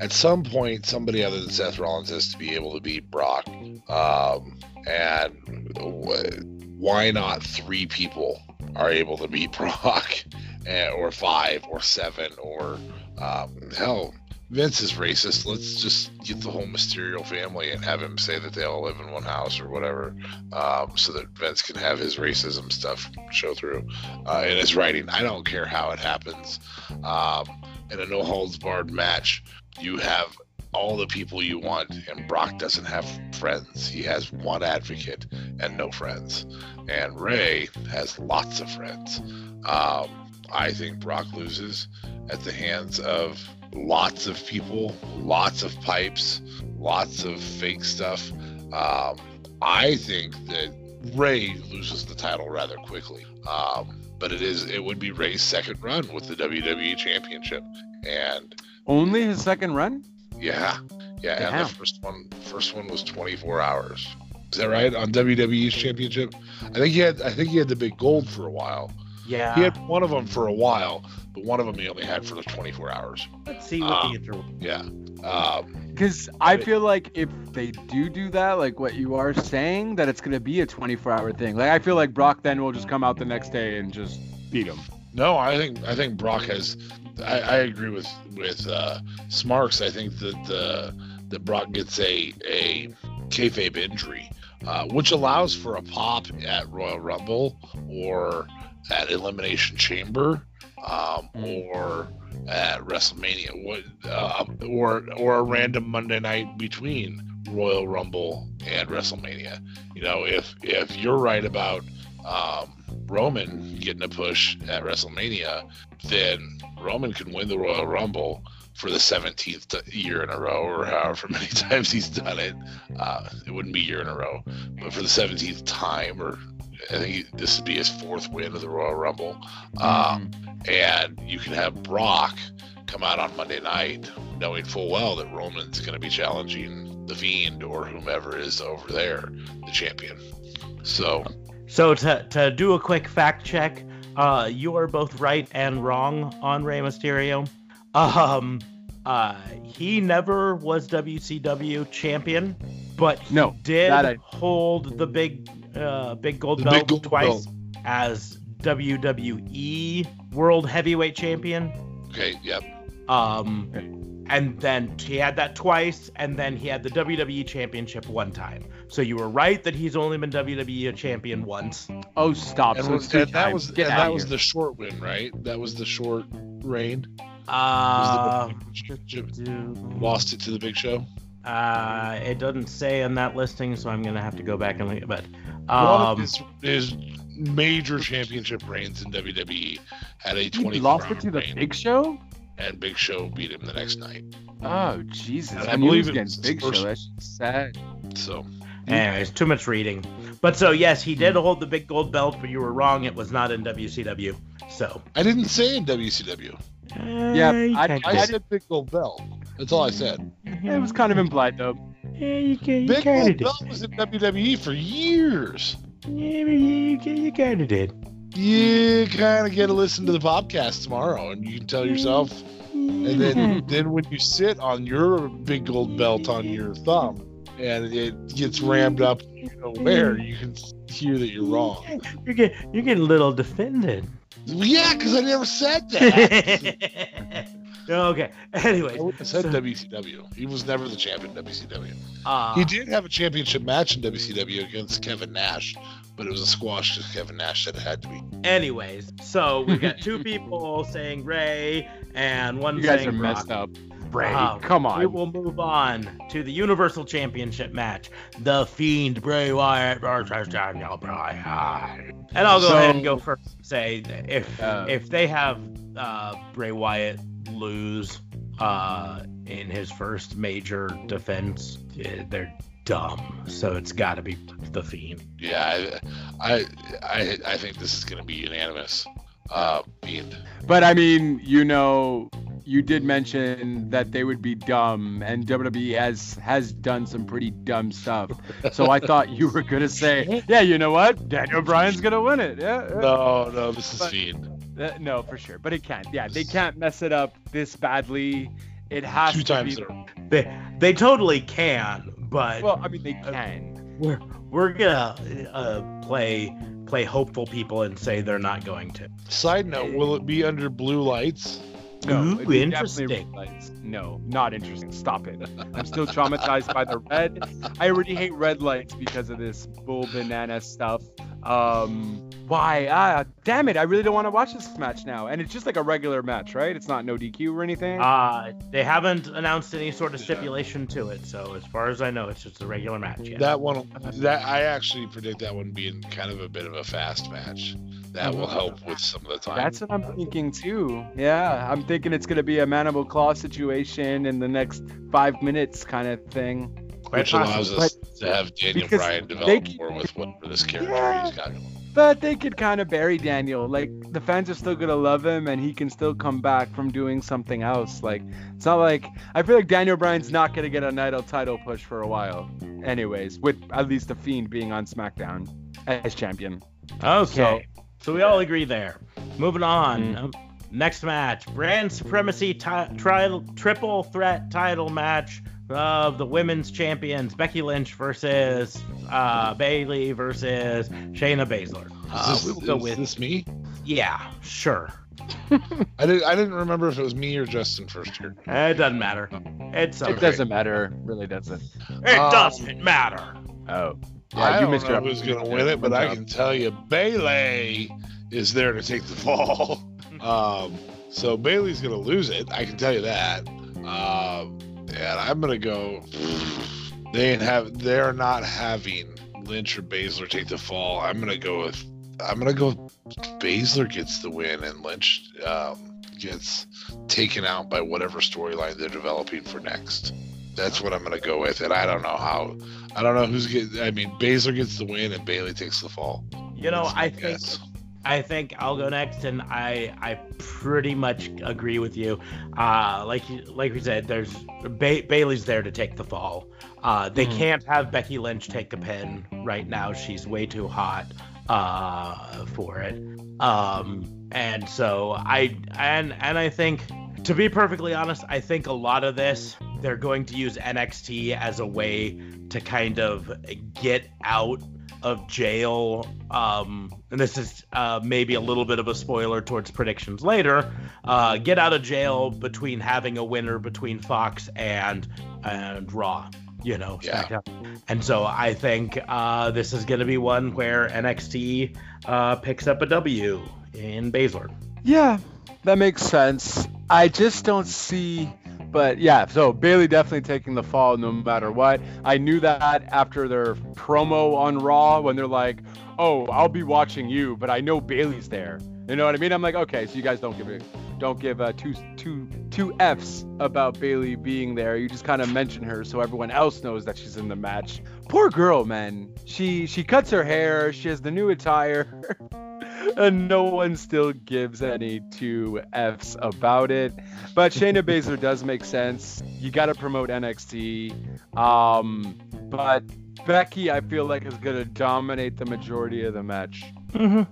at some point somebody other than Seth Rollins has to be able to beat Brock. Um, and wh- why not three people are able to beat Brock, or five, or seven, or um, hell. Vince is racist. Let's just get the whole Mysterio family and have him say that they all live in one house or whatever um, so that Vince can have his racism stuff show through uh, in his writing. I don't care how it happens. Um, in a no holds barred match, you have all the people you want, and Brock doesn't have friends. He has one advocate and no friends, and Rey has lots of friends. Um, I think Brock loses at the hands of lots of people, lots of pipes, lots of fake stuff. Um, I think that Rey loses the title rather quickly. Um, but it is it would be Rey's second run with the WWE Championship, and Only his second run? yeah, yeah, and the first one first one was 24 hours. Is that right on WWE's Championship? I think he had I think he had the big gold for a while. Yeah. He had one of them for a while, but one of them he only had for the 24 hours. Let's see what Uh, the inter. Yeah. Um, Because I feel like if they do do that, like what you are saying, that it's gonna be a 24-hour thing. Like I feel like Brock then will just come out the next day and just beat him. no, I think I think Brock has. I, I agree with with uh, Smarks. I think that the that Brock gets a a kayfabe injury, uh, which allows for a pop at Royal Rumble or at Elimination Chamber um, Mm. or at WrestleMania, what, uh, or or a random Monday night between Royal Rumble and WrestleMania. You know, if if you're right about um, Roman getting a push at WrestleMania, then Roman can win the Royal Rumble for the 17th year in a row, or however many times he's done it. Uh, it wouldn't be year in a row, but for the 17th time, or I think he, this would be his fourth win of the Royal Rumble. Um, and you can have Brock come out on Monday night knowing full well that Roman's going to be challenging the Fiend or whomever is over there, the champion. So, So to to do a quick fact check, uh, you are both right and wrong on Rey Mysterio. Um, uh, he never was WCW champion, but he No, did I- hold the big uh big gold The belt big gold twice as WWE World Heavyweight Champion. okay, yep. Um, and then he had that twice, and then he had the WWE Championship one time. So you were right that he's only been WWE champion once. Oh, stop! And, So was, two and that was Get and that was here. the short win, right? That was the short reign. Uh, Lost it to the Big Show. uh, it doesn't say on that listing, so I'm gonna have to go back and look. At it, but One of um, his, his major championship reigns in WWE had a He lost it to the reign, Big Show. and Big Show beat him the next night. Oh Jesus! And I I, knew he believe was it Big first- Show. That's sad. So, anyways, too much reading. But so yes, he did hold the big gold belt, but you were wrong. It was not in WCW. So I didn't say in WCW. Yeah, you I- I did. said Big Gold Belt. That's all I said. It was kind of implied though. Yeah, you, ca- you Big Gold did. Belt was in WWE for years. Yeah, you, you kind of did. You kind of get to listen to the podcast tomorrow, and you can tell yourself. And then, then when you sit on your big gold belt on your thumb, and it gets rammed up, you know where, you can hear that you're wrong. You're getting you're getting a little defended. Yeah, because I never said that. okay. Anyway, I said so- WCW. He was never the champion in WCW. uh, He did have a championship match in WCW against Kevin Nash, but it was a squash because Kevin Nash said it had to be. Anyways, so we got two people saying Ray and one You guys saying are messed up. Bray, Uh, come on. We will move on to the Universal Championship match. The Fiend Bray Wyatt versus Daniel Bryan. And I'll go So- ahead and go first and say if Uh, if they have uh, Bray Wyatt lose uh, in his first major defense, eh, they're dumb. So it's got to be the Fiend. Yeah, I, I, I, I think this is going to be unanimous. Uh, Fiend. But I mean, you know, you did mention that they would be dumb, and WWE has has done some pretty dumb stuff. So I thought you were gonna say, yeah, you know what, Daniel Bryan's gonna win it. Yeah. yeah. No, no, this is But- Fiend. Uh, no, for sure. But it can't. Yeah, they can't mess it up this badly. It has Two to times be. in a. They they totally can, but Well, I mean, they can. we're we're gonna uh, play play hopeful people and say they're not going to. Side note: Will it be under blue lights? No, Ooh, it'd be definitely interesting. lights. No, not interesting. Stop it. I'm still traumatized by the red. I already hate red lights because of this bull banana stuff. Um, why? Ah, damn it! I really don't want to watch this match now. And it's just like a regular match, right? It's not no DQ or anything. Uh, they haven't announced any sort of stipulation to it, so as far as I know, it's just a regular match. Yeah. That one, that I actually predict that one being kind of a bit of a fast match. That will help with some of the time. That's what I'm thinking too. Yeah, I'm thinking it's gonna be a mandible claw situation in the next five minutes kind of thing. Which allows possible. us to have Daniel Bryan develop can- more with whatever this character Yeah. he's got. But they could kind of bury Daniel. Like the fans are still gonna love him, and he can still come back from doing something else. Like it's not like I feel like Daniel Bryan's not gonna get a Night title push for a while. Anyways, with at least the Fiend being on SmackDown as champion. Okay. So, so we all agree there. Moving on. Mm. Next match brand supremacy ti- tri- triple threat title match of the women's champions Becky Lynch versus uh, Bayley versus Shayna Baszler. Uh, Is, we will go is with this me? yeah, sure. I didn't. I didn't remember if it was me or Justin first here. It doesn't matter. It's okay. It doesn't matter. Really doesn't. It Um, doesn't matter. Oh. I don't missed know who's going to win it, but Good I can tell you Bayley is there to take the fall. Um, so Bayley's going to lose it. I can tell you that. Um, and I'm going to go. They ain't have. They're not having Lynch or Baszler take the fall. I'm going to go with. I'm to go. Baszler gets the win and Lynch um, gets taken out by whatever storyline they're developing for next. That's what I'm going to go with, and I don't know how. I don't know who's getting. I mean, Baszler gets the win and Bayley takes the fall. You know, That's I think guess. I think I'll go next, and I I pretty much agree with you. Uh, like like we said, there's ba- Bayley's there to take the fall. Uh, they Mhm. can't have Becky Lynch take the pin right now. She's way too hot uh, for it. Um, and so I and and I think to be perfectly honest, I think a lot of this they're going to use NXT as a way to kind of get out of jail. Um, and this is uh, maybe a little bit of a spoiler towards predictions later. Uh, get out of jail between having a winner between Fox and and Raw. You know, Yeah. And so I think uh, this is going to be one where NXT uh, picks up a W in Baszler. Yeah, that makes sense. I just don't see. But yeah, so Bayley definitely taking the fall no matter what. I knew that after their promo on Raw when they're like, "Oh, I'll be watching you, but I know Bayley's there." You know what I mean? I'm like, okay, so you guys don't give it, don't give uh, two two two f's about Bayley being there. You just kind of mention her so everyone else knows that she's in the match. Poor girl, man. She she cuts her hair. She has the new attire. and no one still gives any two F's about it. But Shayna Baszler does make sense. You got to promote NXT. Um, but Becky, I feel like, is going to dominate the majority of the match. Mm-hmm.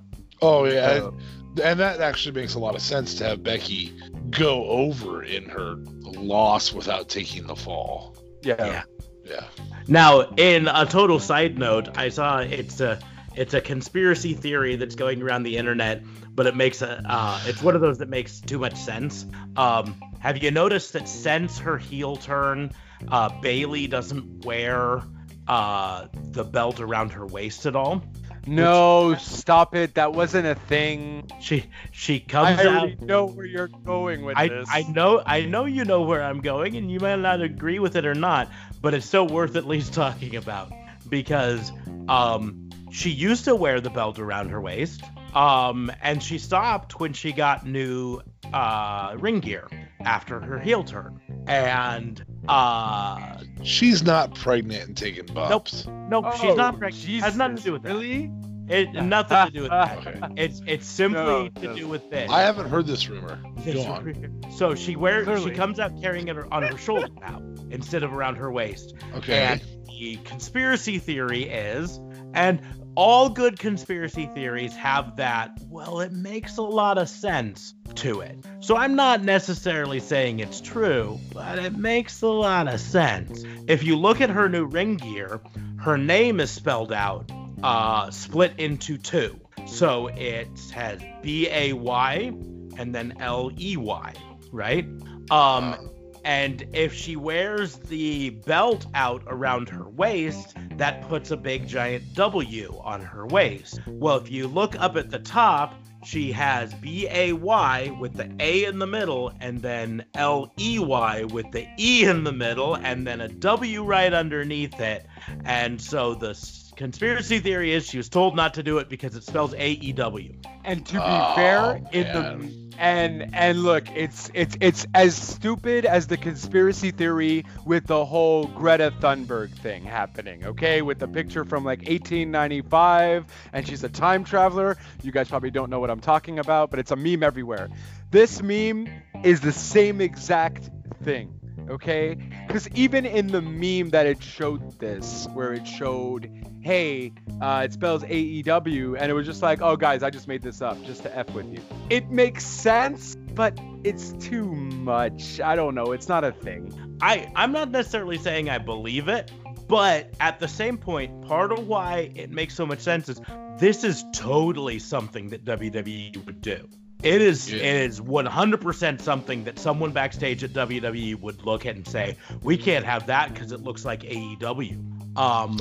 Oh yeah, Uh, and, and that actually makes a lot of sense to have Becky go over in her loss without taking the fall. yeah. Yeah. Yeah. Now, in a total side note, I saw it's a it's a conspiracy theory that's going around the internet, but it makes a uh, it's one of those that makes too much sense. Um, have you noticed that since her heel turn, uh, Bayley doesn't wear uh, the belt around her waist at all? No, stop it. That wasn't a thing. She she I comes out. already know where you're going with I, this. I know I know you know where I'm going and you may not agree with it or not, but it's still worth at least talking about because um she used to wear the belt around her waist um and she stopped when she got new uh ring gear after her heel turn and uh She's not pregnant and taking bumps. nope she's not Oh, pregnant has nothing to do with that Really? it nothing to do with that Okay. it's it's simply No, to do with this I haven't heard this rumor. Go on. So she wears she comes out carrying it on her shoulder now instead of around her waist. Okay. And the conspiracy theory is, and all good conspiracy theories have that, well, it makes a lot of sense to it. So I'm not necessarily saying it's true, but it makes a lot of sense. If you look at her new ring gear, her name is spelled out, uh, split into two. So it has B A Y and then L E Y, right? Um, and if she wears the belt out around her waist, that puts a big giant W on her waist. Well, if you look up at the top, she has B A Y with the A in the middle, and then L E Y with the E in the middle, and then a W right underneath it. And so the conspiracy theory is she was told not to do it because it spells AEW. And to be Oh, fair, in the man. And and look, it's it's it's as stupid as the conspiracy theory with the whole Greta Thunberg thing happening. Okay, with the picture from like 1895, and she's a time traveler. You guys probably don't know what I'm talking about, but it's a meme everywhere. This meme is the same exact thing. Okay, because even in the meme that it showed this, where it showed, hey, uh, it spells AEW, and it was just like, oh guys, I just made this up just to f with you. It makes sense, but it's too much. I don't know. It's not a thing. I I'm not necessarily saying I believe it, but at the same point, part of why it makes so much sense is this is totally something that WWE would do. It is Yeah. it is 100% something that someone backstage at WWE would look at and say, "We can't have that because it looks like AEW." Um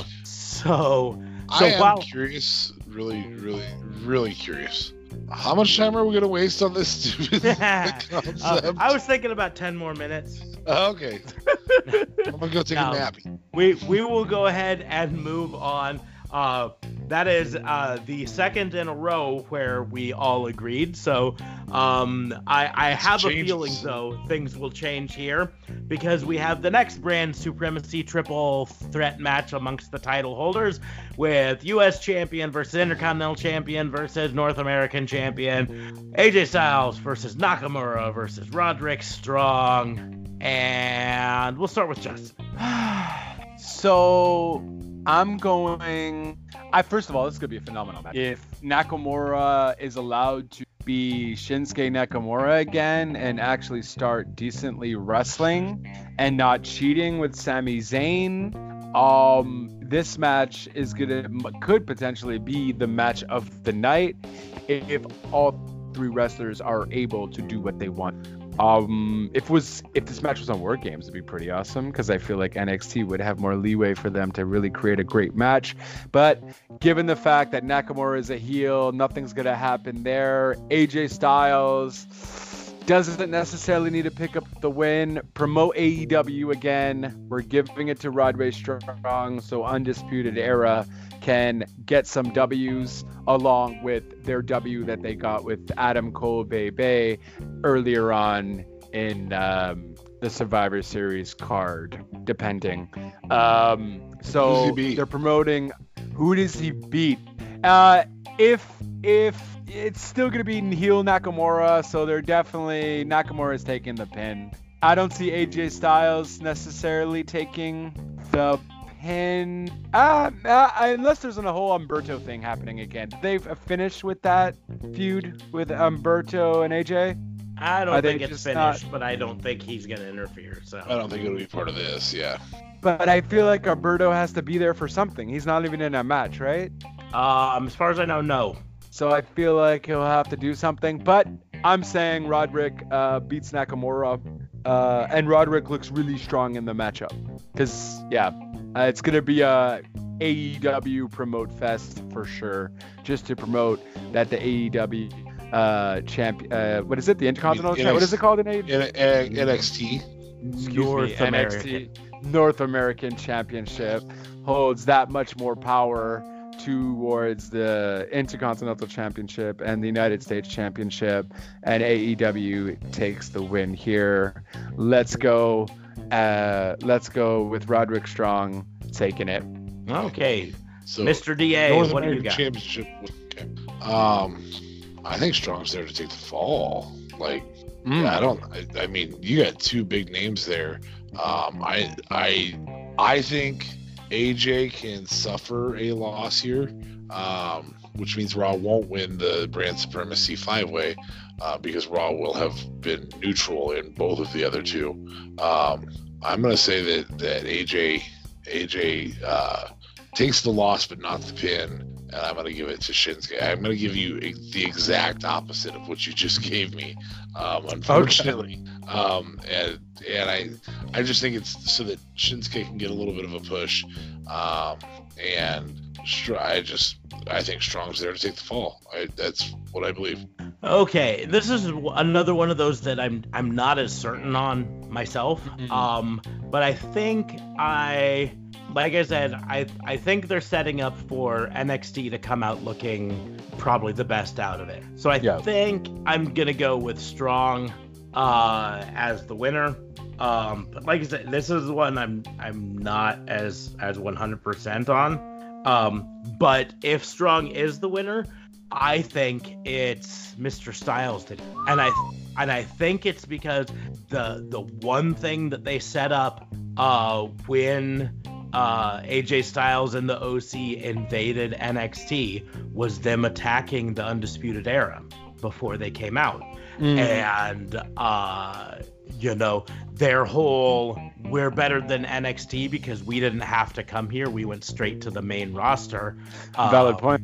so so I am while curious, really, really, really curious. How much time are we gonna waste on this stupid Uh, concept? I was thinking about 10 more minutes. okay. I'm gonna go take No. a nap. we we will go ahead and move on. Uh, that is uh, the second in a row where we all agreed. So um, I, I have a feeling though things will change here because we have the next brand supremacy triple threat match amongst the title holders with U.S. champion versus Intercontinental champion versus North American champion. AJ Styles versus Nakamura versus Roderick Strong. And we'll start with Justin. so I'm going. I first of all, this is gonna be a phenomenal match. If Nakamura is allowed to be Shinsuke Nakamura again and actually start decently wrestling and not cheating with Sami Zayn, um, this match is gonna could potentially be the match of the night if all three wrestlers are able to do what they want. Um, if was if this match was on War Games, it'd be pretty awesome because I feel like NXT would have more leeway for them to really create a great match. But given the fact that Nakamura is a heel, nothing's gonna happen there. AJ Styles doesn't necessarily need to pick up the win. Promote AEW again. We're giving it to Rodway Strong, so Undisputed Era can get some W's along with their W that they got with Adam Cole Bay Bay earlier on in um, the Survivor Series card, depending. Um, so they're promoting. Who does he beat? Uh, if if it's still gonna be heel Nakamura, so they're definitely Nakamura is taking the pin. I don't see AJ Styles necessarily taking the pin, uh, uh, unless there's a whole Humberto thing happening again. They've finished with that feud with Humberto and AJ? I don't Are think it's finished, not- but I don't think he's going to interfere. So I don't think it'll be part of this. Yeah. But I feel like Humberto has to be there for something. He's not even in a match, right? um, as far as I know, no. So I feel like he'll have to do something. But I'm saying Roderick uh, beats Nakamura, uh, and Roderick looks really strong in the matchup. Because yeah, uh, it's gonna be a AEW promote fest for sure, just to promote that the AEW uh, champ. Uh, what is it? The Intercontinental. NXT. What is it called in AEW? N- N- NXT. Excuse North me, American. NXT North American Championship holds that much more power towards the Intercontinental Championship and the United States Championship, and AEW takes the win here. Let's go. Uh, let's go with Roderick Strong taking it. Okay, So Mr. Da, North what do you American got? Championship. Um, I think Strong's there to take the fall. Like, Mm. yeah, I don't. I, I mean, you got two big names there. Um, I, I, I think AJ can suffer a loss here, um, which means Raw won't win the brand supremacy five way. Uh, because Raw will have been neutral in both of the other two. Um, I'm gonna say that that AJ AJ uh, takes the loss but not the pin, and I'm going to give it to Shinsuke. I'm going to give you the exact opposite of what you just gave me, um, unfortunately. Um, and and I I just think it's so that Shinsuke can get a little bit of a push, um, and I just I think Strong's there to take the fall. I, that's what I believe. Okay, this is another one of those that I'm I'm not as certain on myself. Mhm. Um, but I think I like I said, I I think they're setting up for NXT to come out looking probably the best out of it. So I Yeah. think I'm gonna go with Strong uh, as the winner. Um, but like I said, this is one I'm I'm not as as 100% on. Um, but if Strong is the winner, I think it's Mr. Styles that, and I and I think it's because the the one thing that they set up uh, when uh, AJ Styles and the OC invaded NXT was them attacking the Undisputed Era before they came out, and uh, you know their whole we're better than NXT because we didn't have to come here, we went straight to the main roster. uh, Valid point.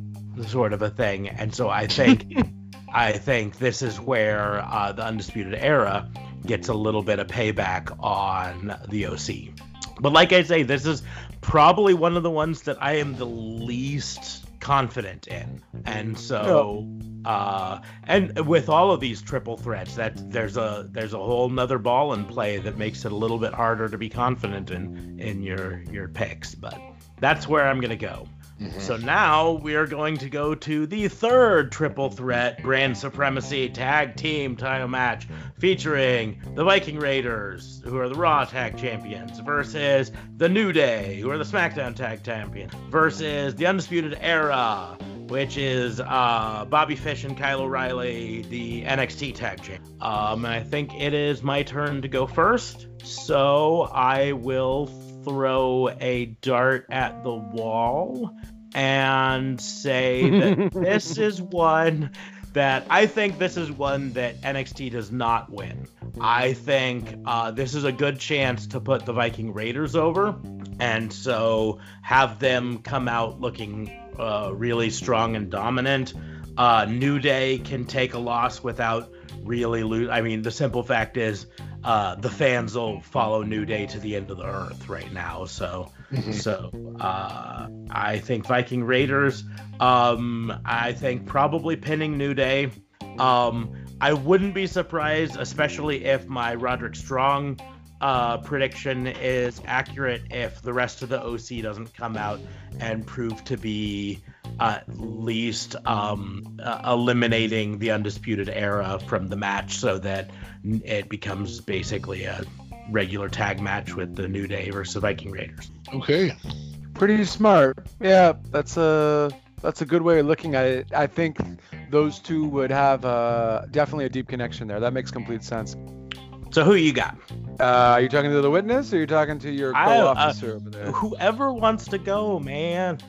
sort of a thing. And so I think I think this is where uh, the Undisputed Era gets a little bit of payback on the OC. But like I say, this is probably one of the ones that I am the least confident in. And so uh and with all of these triple threats that there's a there's a whole nother ball in play that makes it a little bit harder to be confident in in your your picks. But that's where i'm gonna go Mhm. so now we are going to go to the third triple threat brand supremacy tag team title match featuring the Viking Raiders, who are the Raw Tag Champions, versus the New Day, who are the SmackDown Tag Champions, versus the Undisputed Era, which is uh, Bobby Fish and Kyle O'Reilly, the NXT Tag Champ. Um, I think it is my turn to go first, so I will throw a dart at the wall and say that this is one that I think this is one that NXT does not win. I think uh, this is a good chance to put the Viking Raiders over, and so have them come out looking uh, really strong and dominant. Uh, New Day can take a loss without really lose. I mean, the simple fact is, uh, the fans will follow New Day to the end of the earth right now. So, so uh, I think Viking Raiders. Um, I think probably pinning New Day. Um, I wouldn't be surprised, especially if my Roderick Strong uh, prediction is accurate, if the rest of the OC doesn't come out and prove to be at least um, uh, eliminating the Undisputed Era from the match so that it becomes basically a regular tag match with the New Day versus the Viking Raiders. Okay. Pretty smart. Yeah, that's a that's a good way of looking at it. I think those two would have uh, definitely a deep connection there. That makes complete sense. So who you got? Uh, are you talking to the witness or are you talking to your I- uh, co-officer over there? Whoever wants to go, man.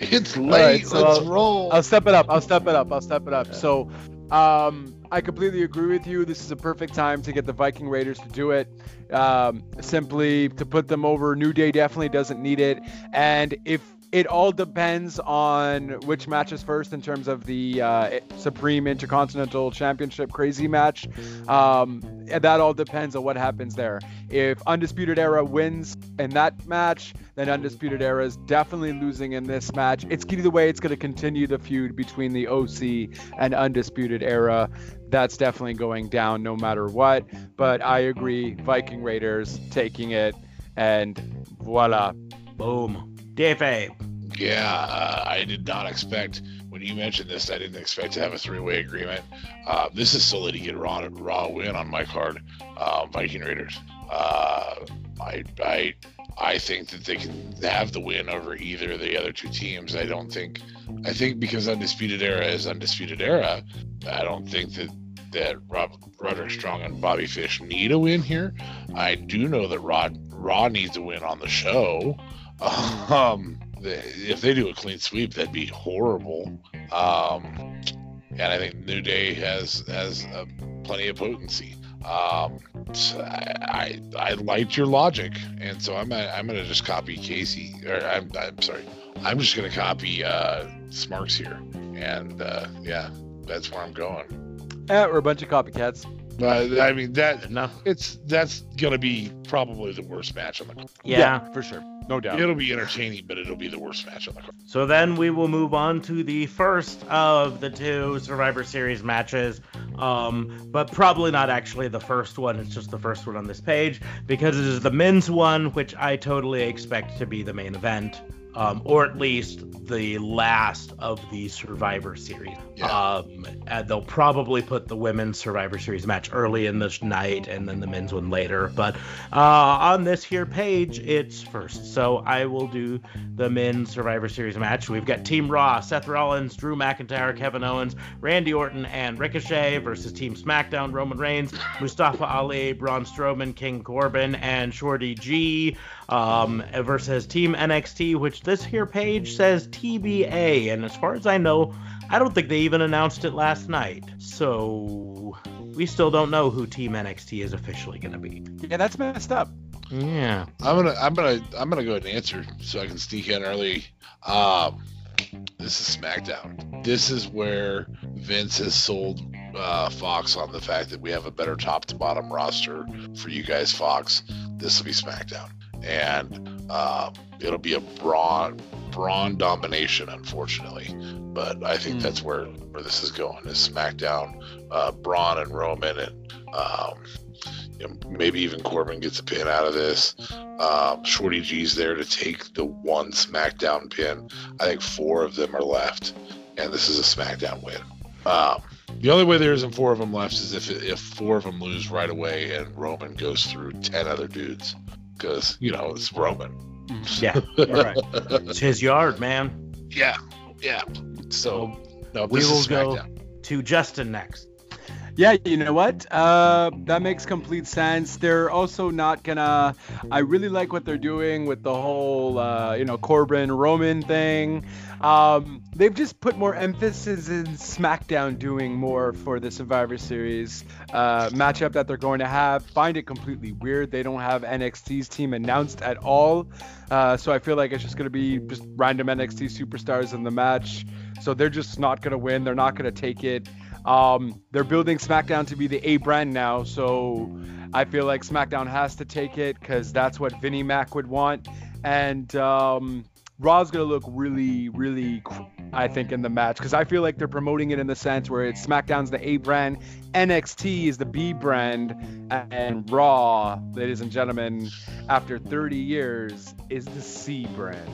It's right, late. so Let's I'll- roll. I'll step it up. I'll step it up. I'll step it up. So, um, I completely agree with you. This is a perfect time to get the Viking Raiders to do it. Um, simply to put them over. New Day definitely doesn't need it. And if it all depends on which match is first in terms of the uh, Supreme Intercontinental Championship crazy match. Um, and that all depends on what happens there. If Undisputed Era wins in that match, then Undisputed Era is definitely losing in this match. It's either way, it's going to continue the feud between the OC and Undisputed Era. That's definitely going down no matter what. But I agree, Viking Raiders taking it, and voila. Boom. DFA. Yeah, uh, I did not expect when you mentioned this. I didn't expect to have a three-way agreement. Uh, this is solely to get Raw Raw win on my card. Uh, Viking Raiders. Uh, I I I think that they can have the win over either of the other two teams. I don't think. I think because Undisputed Era is Undisputed Era. I don't think that that Rob, Roderick Strong and Bobby Fish need a win here. I do know that Rod Raw needs a win on the show. Um, if they do a clean sweep, that'd be horrible. Um, and I think New Day has has uh, plenty of potency. Um, so I, I I liked your logic, and so I'm gonna, I'm gonna just copy Casey. Or I'm I'm sorry, I'm just gonna copy uh, Smarks here, and uh, yeah, that's where I'm going. Eh, we're a bunch of copycats. But I mean that No. it's that's gonna be probably the worst match on the card. Yeah. for sure. No doubt. It'll be entertaining, but it'll be the worst match on the card. So then we will move on to the first of the two Survivor Series matches, um, but probably not actually the first one. It's just the first one on this page because it is the men's one, which I totally expect to be the main event um, or at least the last of the Survivor Series. Yeah. Um, and they'll probably put the women's Survivor Series match early in this night and then the men's one later. But uh, on this here page, it's first. So I will do the men's Survivor Series match. We've got Team Raw, Seth Rollins, Drew McIntyre, Kevin Owens, Randy Orton, and Ricochet versus Team SmackDown, Roman Reigns, Mustafa Ali, Braun Strowman, King Corbin, and Shorty G um, versus Team NXT, which this here page says TBA. And as far as I know, I don't think they even announced it last night. So we still don't know who Team NXT is officially going to be. Yeah, that's messed up. Yeah. I'm gonna I'm gonna I'm gonna go ahead and answer so I can sneak in early. Um, this is SmackDown. This is where Vince has sold uh, Fox on the fact that we have a better top to bottom roster for you guys, Fox. This will be SmackDown, and um, it'll be a Braun brawn domination, unfortunately. But I think Mm. that's where where this is going. Is SmackDown, uh, Braun and Roman, and um, you know, maybe even Corbin gets a pin out of this. Um, Shorty G's there to take the one SmackDown pin. I think four of them are left, and this is a SmackDown win. Um, the only way there isn't four of them left is if if four of them lose right away and Roman goes through ten other dudes, because you know it's Roman. Yeah. Right. It's his yard, man. Yeah, yeah. So no, we will go to Justin next. Yeah, you know what? Uh, that makes complete sense. They're also not gonna. I really like what they're doing with the whole, uh, you know, Corbin Roman thing. Um, they've just put more emphasis in SmackDown doing more for the Survivor Series uh, matchup that they're going to have. Find it completely weird. They don't have NXT's team announced at all. Uh, so I feel like it's just going to be just random NXT superstars in the match. So they're just not going to win. They're not going to take it. Um, they're building SmackDown to be the A brand now, so I feel like SmackDown has to take it because that's what Vinnie Mac would want. And um, Raw's gonna look really, really, I think, in the match because I feel like they're promoting it in the sense where it's SmackDown's the A brand, NXT is the B brand, and Raw, ladies and gentlemen, after 30 years, is the C brand.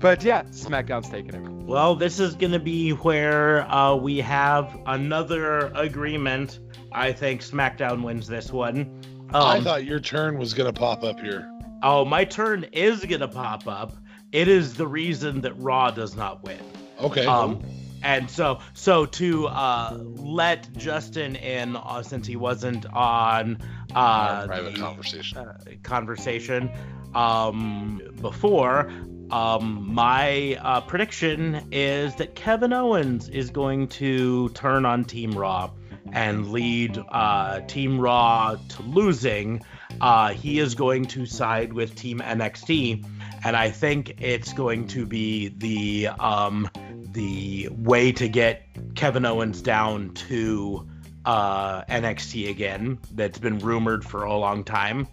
But yeah, SmackDown's taking it. Well, this is going to be where uh, we have another agreement. I think SmackDown wins this one. I Um, thought your turn was gonna pop up here. oh, my turn is going to pop up. It is the reason that Raw does not win. Okay. Um, and so, so to uh, let Justin in, uh, since he wasn't on uh, private the, conversation. uh, conversation um, before, um, my uh, prediction is that Kevin Owens is going to turn on Team Raw and lead uh, Team Raw to losing. Uh, he is going to side with Team NXT, and I think it's going to be the um, the way to get Kevin Owens down to uh, NXT again. That's been rumored for a long time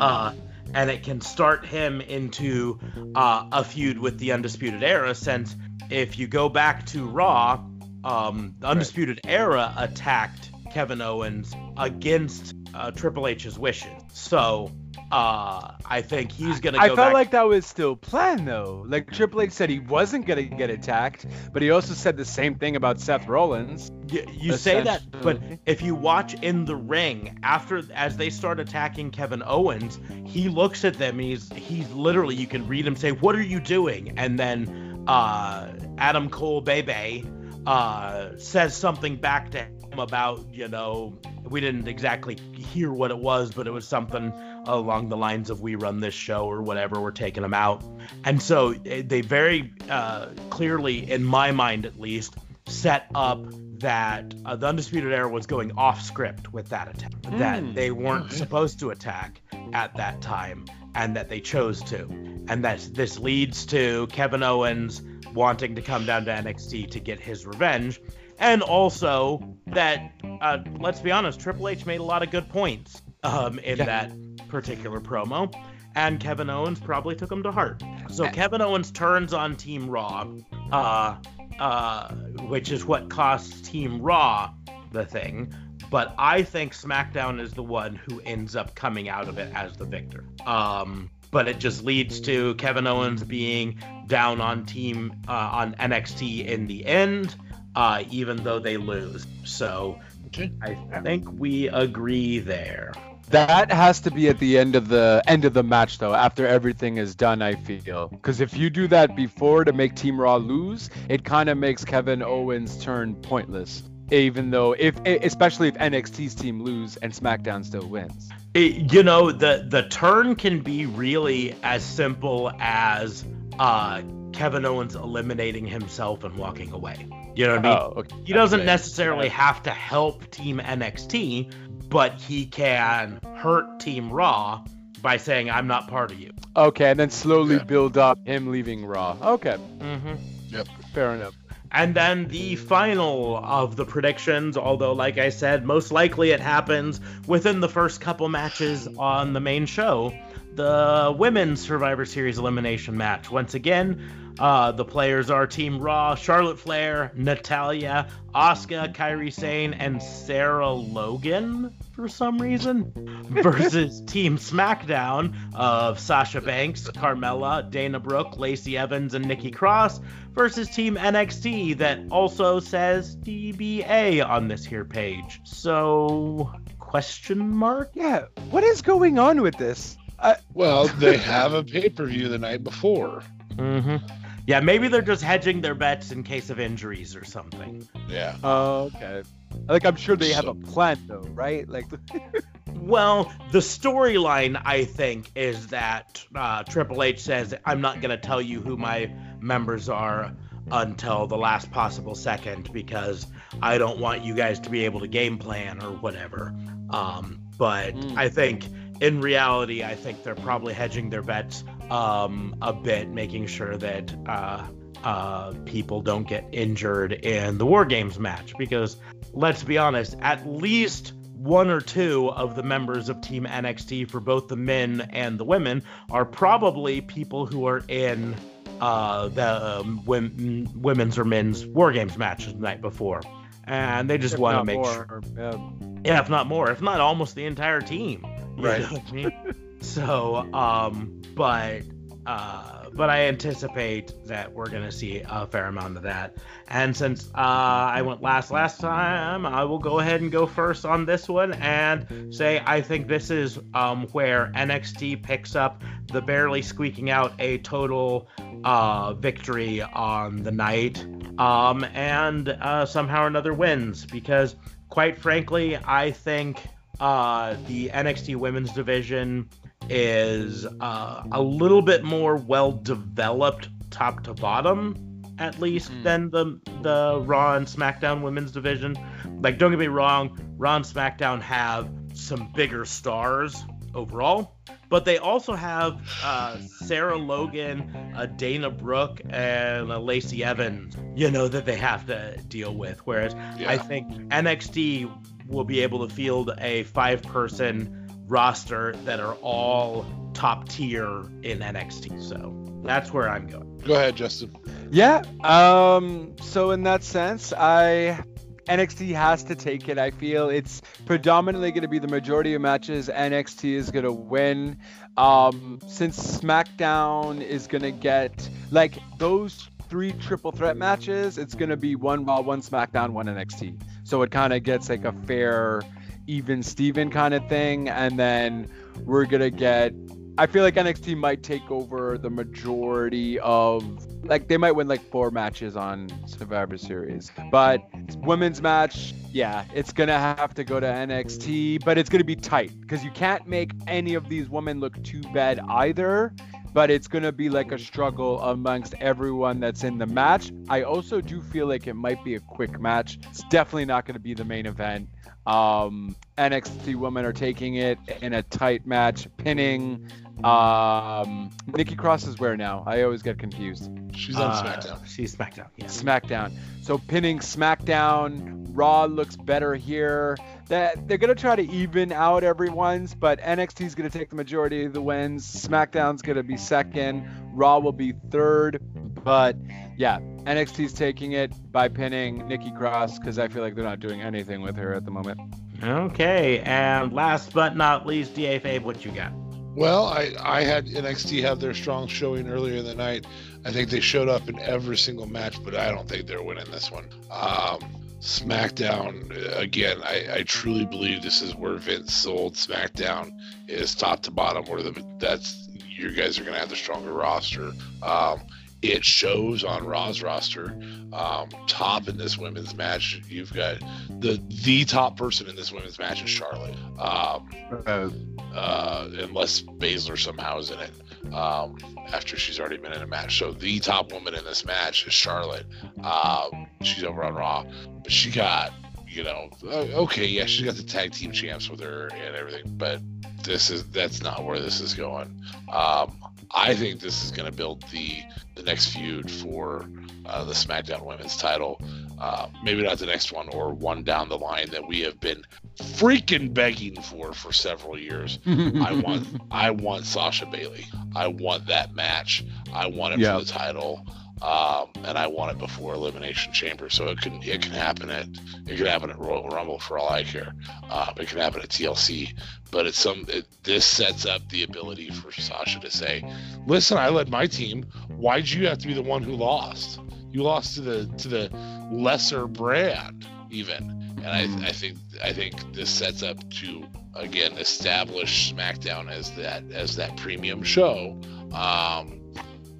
uh, and it can start him into uh, a feud with the Undisputed Era. Since if you go back to Raw, um, the Undisputed Era attacked Kevin Owens against uh, Triple H's wishes. So uh, I think he's gonna. Go I felt back- like that was still planned though. Like Triple H said he wasn't gonna get attacked, but he also said the same thing about Seth Rollins. Y- you say that, but if you watch in the ring after as they start attacking Kevin Owens, he looks at them. He's he's literally you can read him say, "What are you doing?" And then uh, Adam Cole Bay Bay uh, says something back to him about you know we didn't exactly hear what it was, but it was something along the lines of "We run this show" or whatever. We're taking them out, and so eh, they very uh, clearly, in my mind at least, set up that uh, the Undisputed Era was going off script with that attack. That Mm. they weren't supposed to attack at that time, and that they chose to. And that this leads to Kevin Owens wanting to come down to NXT to get his revenge. And also that, uh, let's be honest, Triple H made a lot of good points um, in Yeah. that particular promo. And Kevin Owens probably took him to heart. So Kevin Owens turns on Team Raw, uh, uh, which is what costs Team Raw the thing. But I think SmackDown is the one who ends up coming out of it as the victor. Um, but it just leads to Kevin Owens being down on team uh, on NXT in the end, uh, even though they lose. So Okay. I think we agree there. That has to be at the end of the end of the match though, after everything is done, I feel. Because if you do that before to make Team Raw lose, it kind of makes Kevin Owens turn pointless. Even though if especially if NXT's team lose and SmackDown still wins. It- you know the the turn can be really as simple as uh, Kevin Owens eliminating himself and walking away. You know what I mean? Oh, okay. He doesn't Okay. necessarily have to help Team NXT, but he can hurt Team Raw by saying, I'm not part of you. Okay, and then slowly Yeah. build up him leaving Raw. Okay, Mm-hmm. Yep. fair enough. And then the final of the predictions, although, like I said, most likely it happens within the first couple matches on the main show. The women's Survivor Series elimination match. Once again, uh, the players are Team Raw, Charlotte Flair, Natalya, Asuka, Kairi Sane, and Sarah Logan for some reason, versus Team SmackDown of Sasha Banks, Carmella, Dana Brooke, Lacey Evans, and Nikki Cross versus Team NXT that also says DBA on this here page. So, question mark? Yeah, what is going on with this? I, Well, they have a pay per view the night before. Mm-hmm. Yeah, maybe they're just hedging their bets in case of injuries or something. Yeah. oh, okay. Like I'm sure they have a plan though, right? Like Well, the storyline, I think, is that uh, Triple H says, I'm not going to tell you who my members are until the last possible second because I don't want you guys to be able to game plan or whatever. Um, but Mm. I think in reality, I think they're probably hedging their bets um, a bit, making sure that uh, uh, people don't get injured in the War Games match because let's be honest, at least one or two of the members of Team NXT for both the men and the women are probably people who are in uh, the um, wom- women's or men's War Games matches the night before. And they just want to make more, sure. yeah. Yeah, if not more, if not almost the entire team. You Right. know what I mean? so, um, but uh, but I anticipate that we're gonna see a fair amount of that. And since uh, I went last last time, I will go ahead and go first on this one and say I think this is um, where NXT picks up the barely squeaking out a total uh, victory on the night, um, and uh, somehow or another wins because quite frankly, I think uh, the NXT women's division is uh, a little bit more well developed top to bottom at least Mm. than the the Raw and SmackDown women's division. Like don't get me wrong, Raw and SmackDown have some bigger stars overall, but they also have uh, Sarah Logan, a Dana Brooke, and a Lacey Evans. You know that they have to deal with. Whereas Yeah. I think NXT will be able to field a five person roster that are all top tier in NXT. So that's where I'm going. Go ahead, Justin. Yeah. Um. So in that sense, I NXT has to take it. I feel it's predominantly going to be the majority of matches. NXT is going to win. Um. Since SmackDown is going to get like those three triple threat matches, it's going to be one Raw, one SmackDown, one NXT. So it kind of gets like a fair, even Steven kind of thing, and then we're gonna get I feel like NXT might take over the majority of like they might win like four matches on Survivor Series. But women's match, yeah, it's gonna have to go to NXT, but it's gonna be tight because you can't make any of these women look too bad either. But it's gonna be like a struggle amongst everyone that's in the match. I also do feel like it might be a quick match. It's definitely not gonna be the main event. Um, NXT women are taking it in a tight match, pinning. Um, Nikki Cross is where now? I always get confused. She's on Uh, SmackDown. She's SmackDown. Yes. SmackDown. So pinning SmackDown. Raw looks better here. That they're gonna try to even out everyone's, but NXT's gonna take the majority of the wins. SmackDown's gonna be second. Raw will be third. But yeah, NXT's taking it by pinning Nikki Cross because I feel like they're not doing anything with her at the moment. Okay, and last but not least, DA Fabe, what you got? Well, I, I had NXT have their strong showing earlier in the night. I think they showed up in every single match, but I don't think they're winning this one. Um, SmackDown, again, I, I truly believe this is where Vince sold SmackDown is top to bottom, where the that's you guys are going to have the stronger roster. Um, it shows on Raw's roster. Um, top in this women's match, you've got the the top person in this women's match is Charlotte. Um, uh, uh, unless Baszler somehow is in it um, after she's already been in a match. So the top woman in this match is Charlotte. Um, she's over on Raw, but she got you know uh, okay yeah she's got the tag team champs with her and everything, but this is that's not where this is going. Um, I think this is going to build the the next feud for uh, the SmackDown Women's Title. Uh, maybe not the next one, or one down the line that we have been freaking begging for for several years. I want I want Sasha Bayley. I want that match. I want it yep. for the title. Um, and I want it before Elimination Chamber, so it can it can happen at it can happen at Royal Rumble for all I care. Um, it can happen at TLC, but it's some it, this sets up the ability for Sasha to say, "Listen, I led my team. Why'd you have to be the one who lost? You lost to the to the lesser brand, even." And I, mm-hmm. I think I think this sets up to again establish SmackDown as that as that premium show. Um,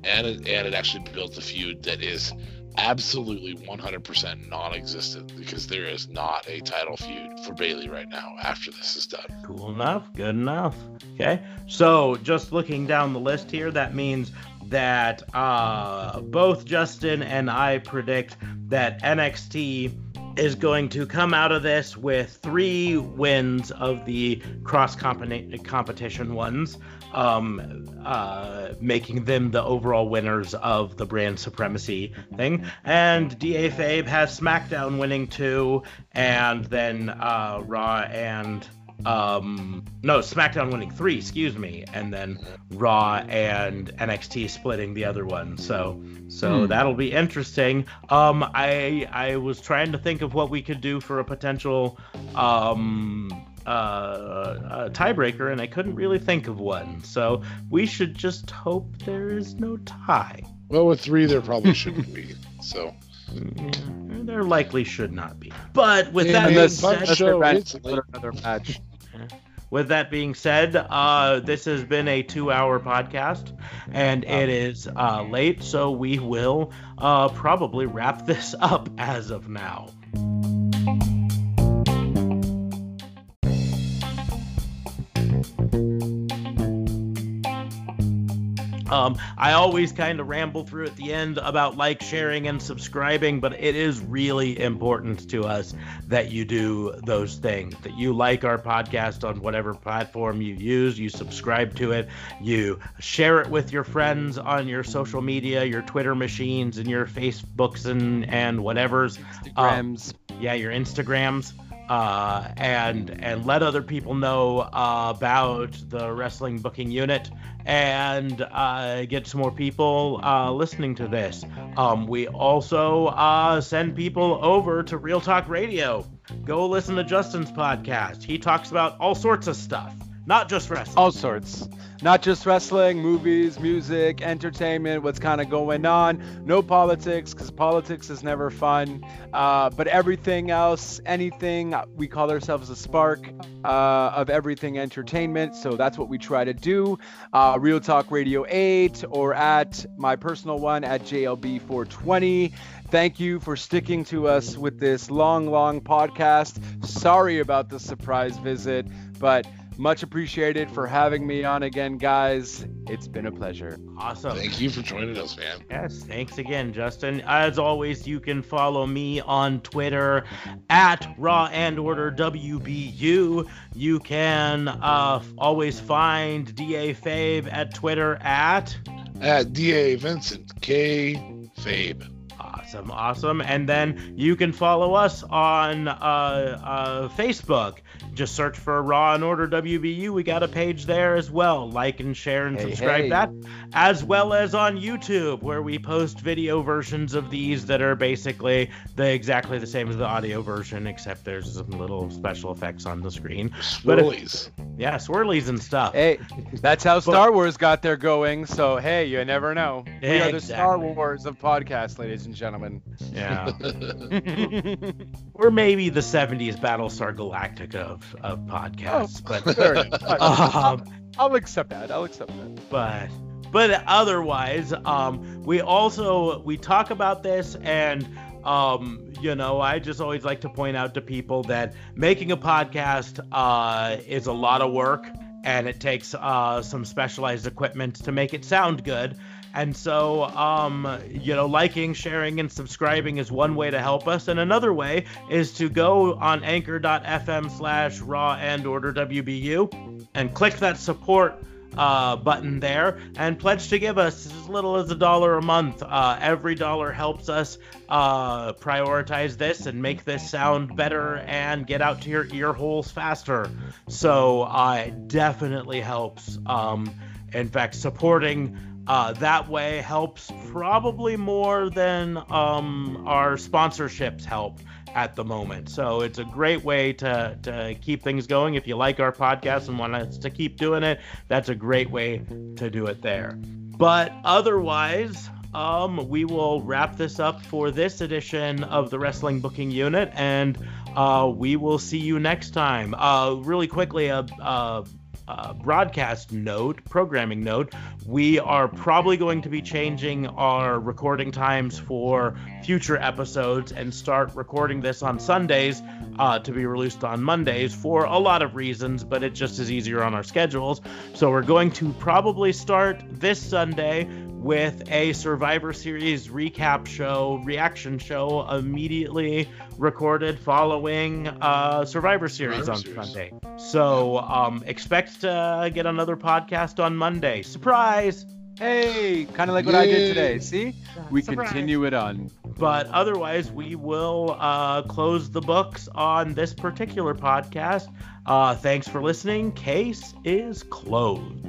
and it, and it actually built a feud that is absolutely 100% non-existent because there is not a title feud for Bayley right now after this is done. Cool enough, good enough. Okay, so just looking down the list here, that means that uh, both Justin and I predict that NXT is going to come out of this with three wins of the cross competition ones um, uh, making them the overall winners of the brand supremacy thing. And DA Fabe has SmackDown winning two, and then uh, Raw and um no smackdown winning three excuse me and then raw and nxt splitting the other one so so hmm. that'll be interesting um i i was trying to think of what we could do for a potential um uh, tiebreaker, and I couldn't really think of one. So we should just hope there is no tie. Well, with three, there probably shouldn't be. So. Mm, there likely should not be. But with that being said, show, another match. With that being said, uh, this has been a two-hour podcast, and it is uh, late, so we will uh, probably wrap this up as of now. Um, I always kind of ramble through at the end about like, sharing, and subscribing, but it is really important to us that you do those things, that you like our podcast on whatever platform you use, you subscribe to it, you share it with your friends on your social media, your Twitter machines, and your Facebooks and, and whatever's. Instagrams. Um, yeah, your Instagrams uh, and and let other people know uh, about the wrestling booking unit and uh, get some more people uh, listening to this. Um, we also uh, send people over to Real Talk Radio. Go listen to Justin's podcast. He talks about all sorts of stuff, not just wrestling. All sorts not just wrestling, movies, music, entertainment, what's kind of going on. No politics, because politics is never fun. Uh, but everything else, anything, we call ourselves a spark uh, of everything entertainment. So that's what we try to do. Uh, Real Talk Radio 8 or at my personal one at JLB420. Thank you for sticking to us with this long, long podcast. Sorry about the surprise visit, but much appreciated for having me on again, guys. It's been a pleasure. Awesome. Thank you for joining us, man. Yes, thanks again, Justin. As always, you can follow me on Twitter at Raw and Order WBU. You can uh, always find DA Fabe at Twitter at at DA Vincent K Fabe. Awesome, awesome. And then you can follow us on uh, uh, Facebook. Just search for Raw and Order WBU. We got a page there as well. Like and share and Hey, subscribe hey. that, as well as on YouTube, where we post video versions of these that are basically the exactly the same as the audio version, except there's some little special effects on the screen. But if- Swirlies. Yeah, swirlies and stuff. Hey, that's how Star Wars got their going. So hey, you never know. We are the Star Wars of podcasts, ladies and gentlemen. Yeah. or maybe the 70s Battlestar Galactica of, of podcasts. but Fair enough. I'll, um, I'll accept that. I'll accept that. but but otherwise um we also we talk about this and um you know i just always like to point out to people that making a podcast uh is a lot of work and it takes uh some specialized equipment to make it sound good and so um you know liking sharing and subscribing is one way to help us and another way is to go on anchor.fm slash raw and order wbu and click that support uh, button there and pledge to give us as little as a dollar a month. Uh, every dollar helps us uh, prioritize this and make this sound better and get out to your ear holes faster. So uh, it definitely helps. Um, in fact, supporting uh, that way helps probably more than um, our sponsorships help at the moment. So it's a great way to, to keep things going. If you like our podcast and want us to keep doing it, that's a great way to do it there. But otherwise, um, we will wrap this up for this edition of the Wrestling Booking Unit, and uh, we will see you next time. Uh, really quickly, a. Uh, uh, broadcast note, programming note, we are probably going to be changing our recording times for future episodes and start recording this on Sundays uh, to be released on Mondays for a lot of reasons, but it just is easier on our schedules. So we're going to probably start this Sunday with a Survivor Series recap show, reaction show immediately recorded following uh, Survivor Series Survivor on Series. Sunday. So um, expect to get another podcast on Monday. Surprise! Hey, kind of like what I did today. See, we Surprise. continue it on. But otherwise, we will uh, close the books on this particular podcast. Uh, thanks for listening. Case is closed.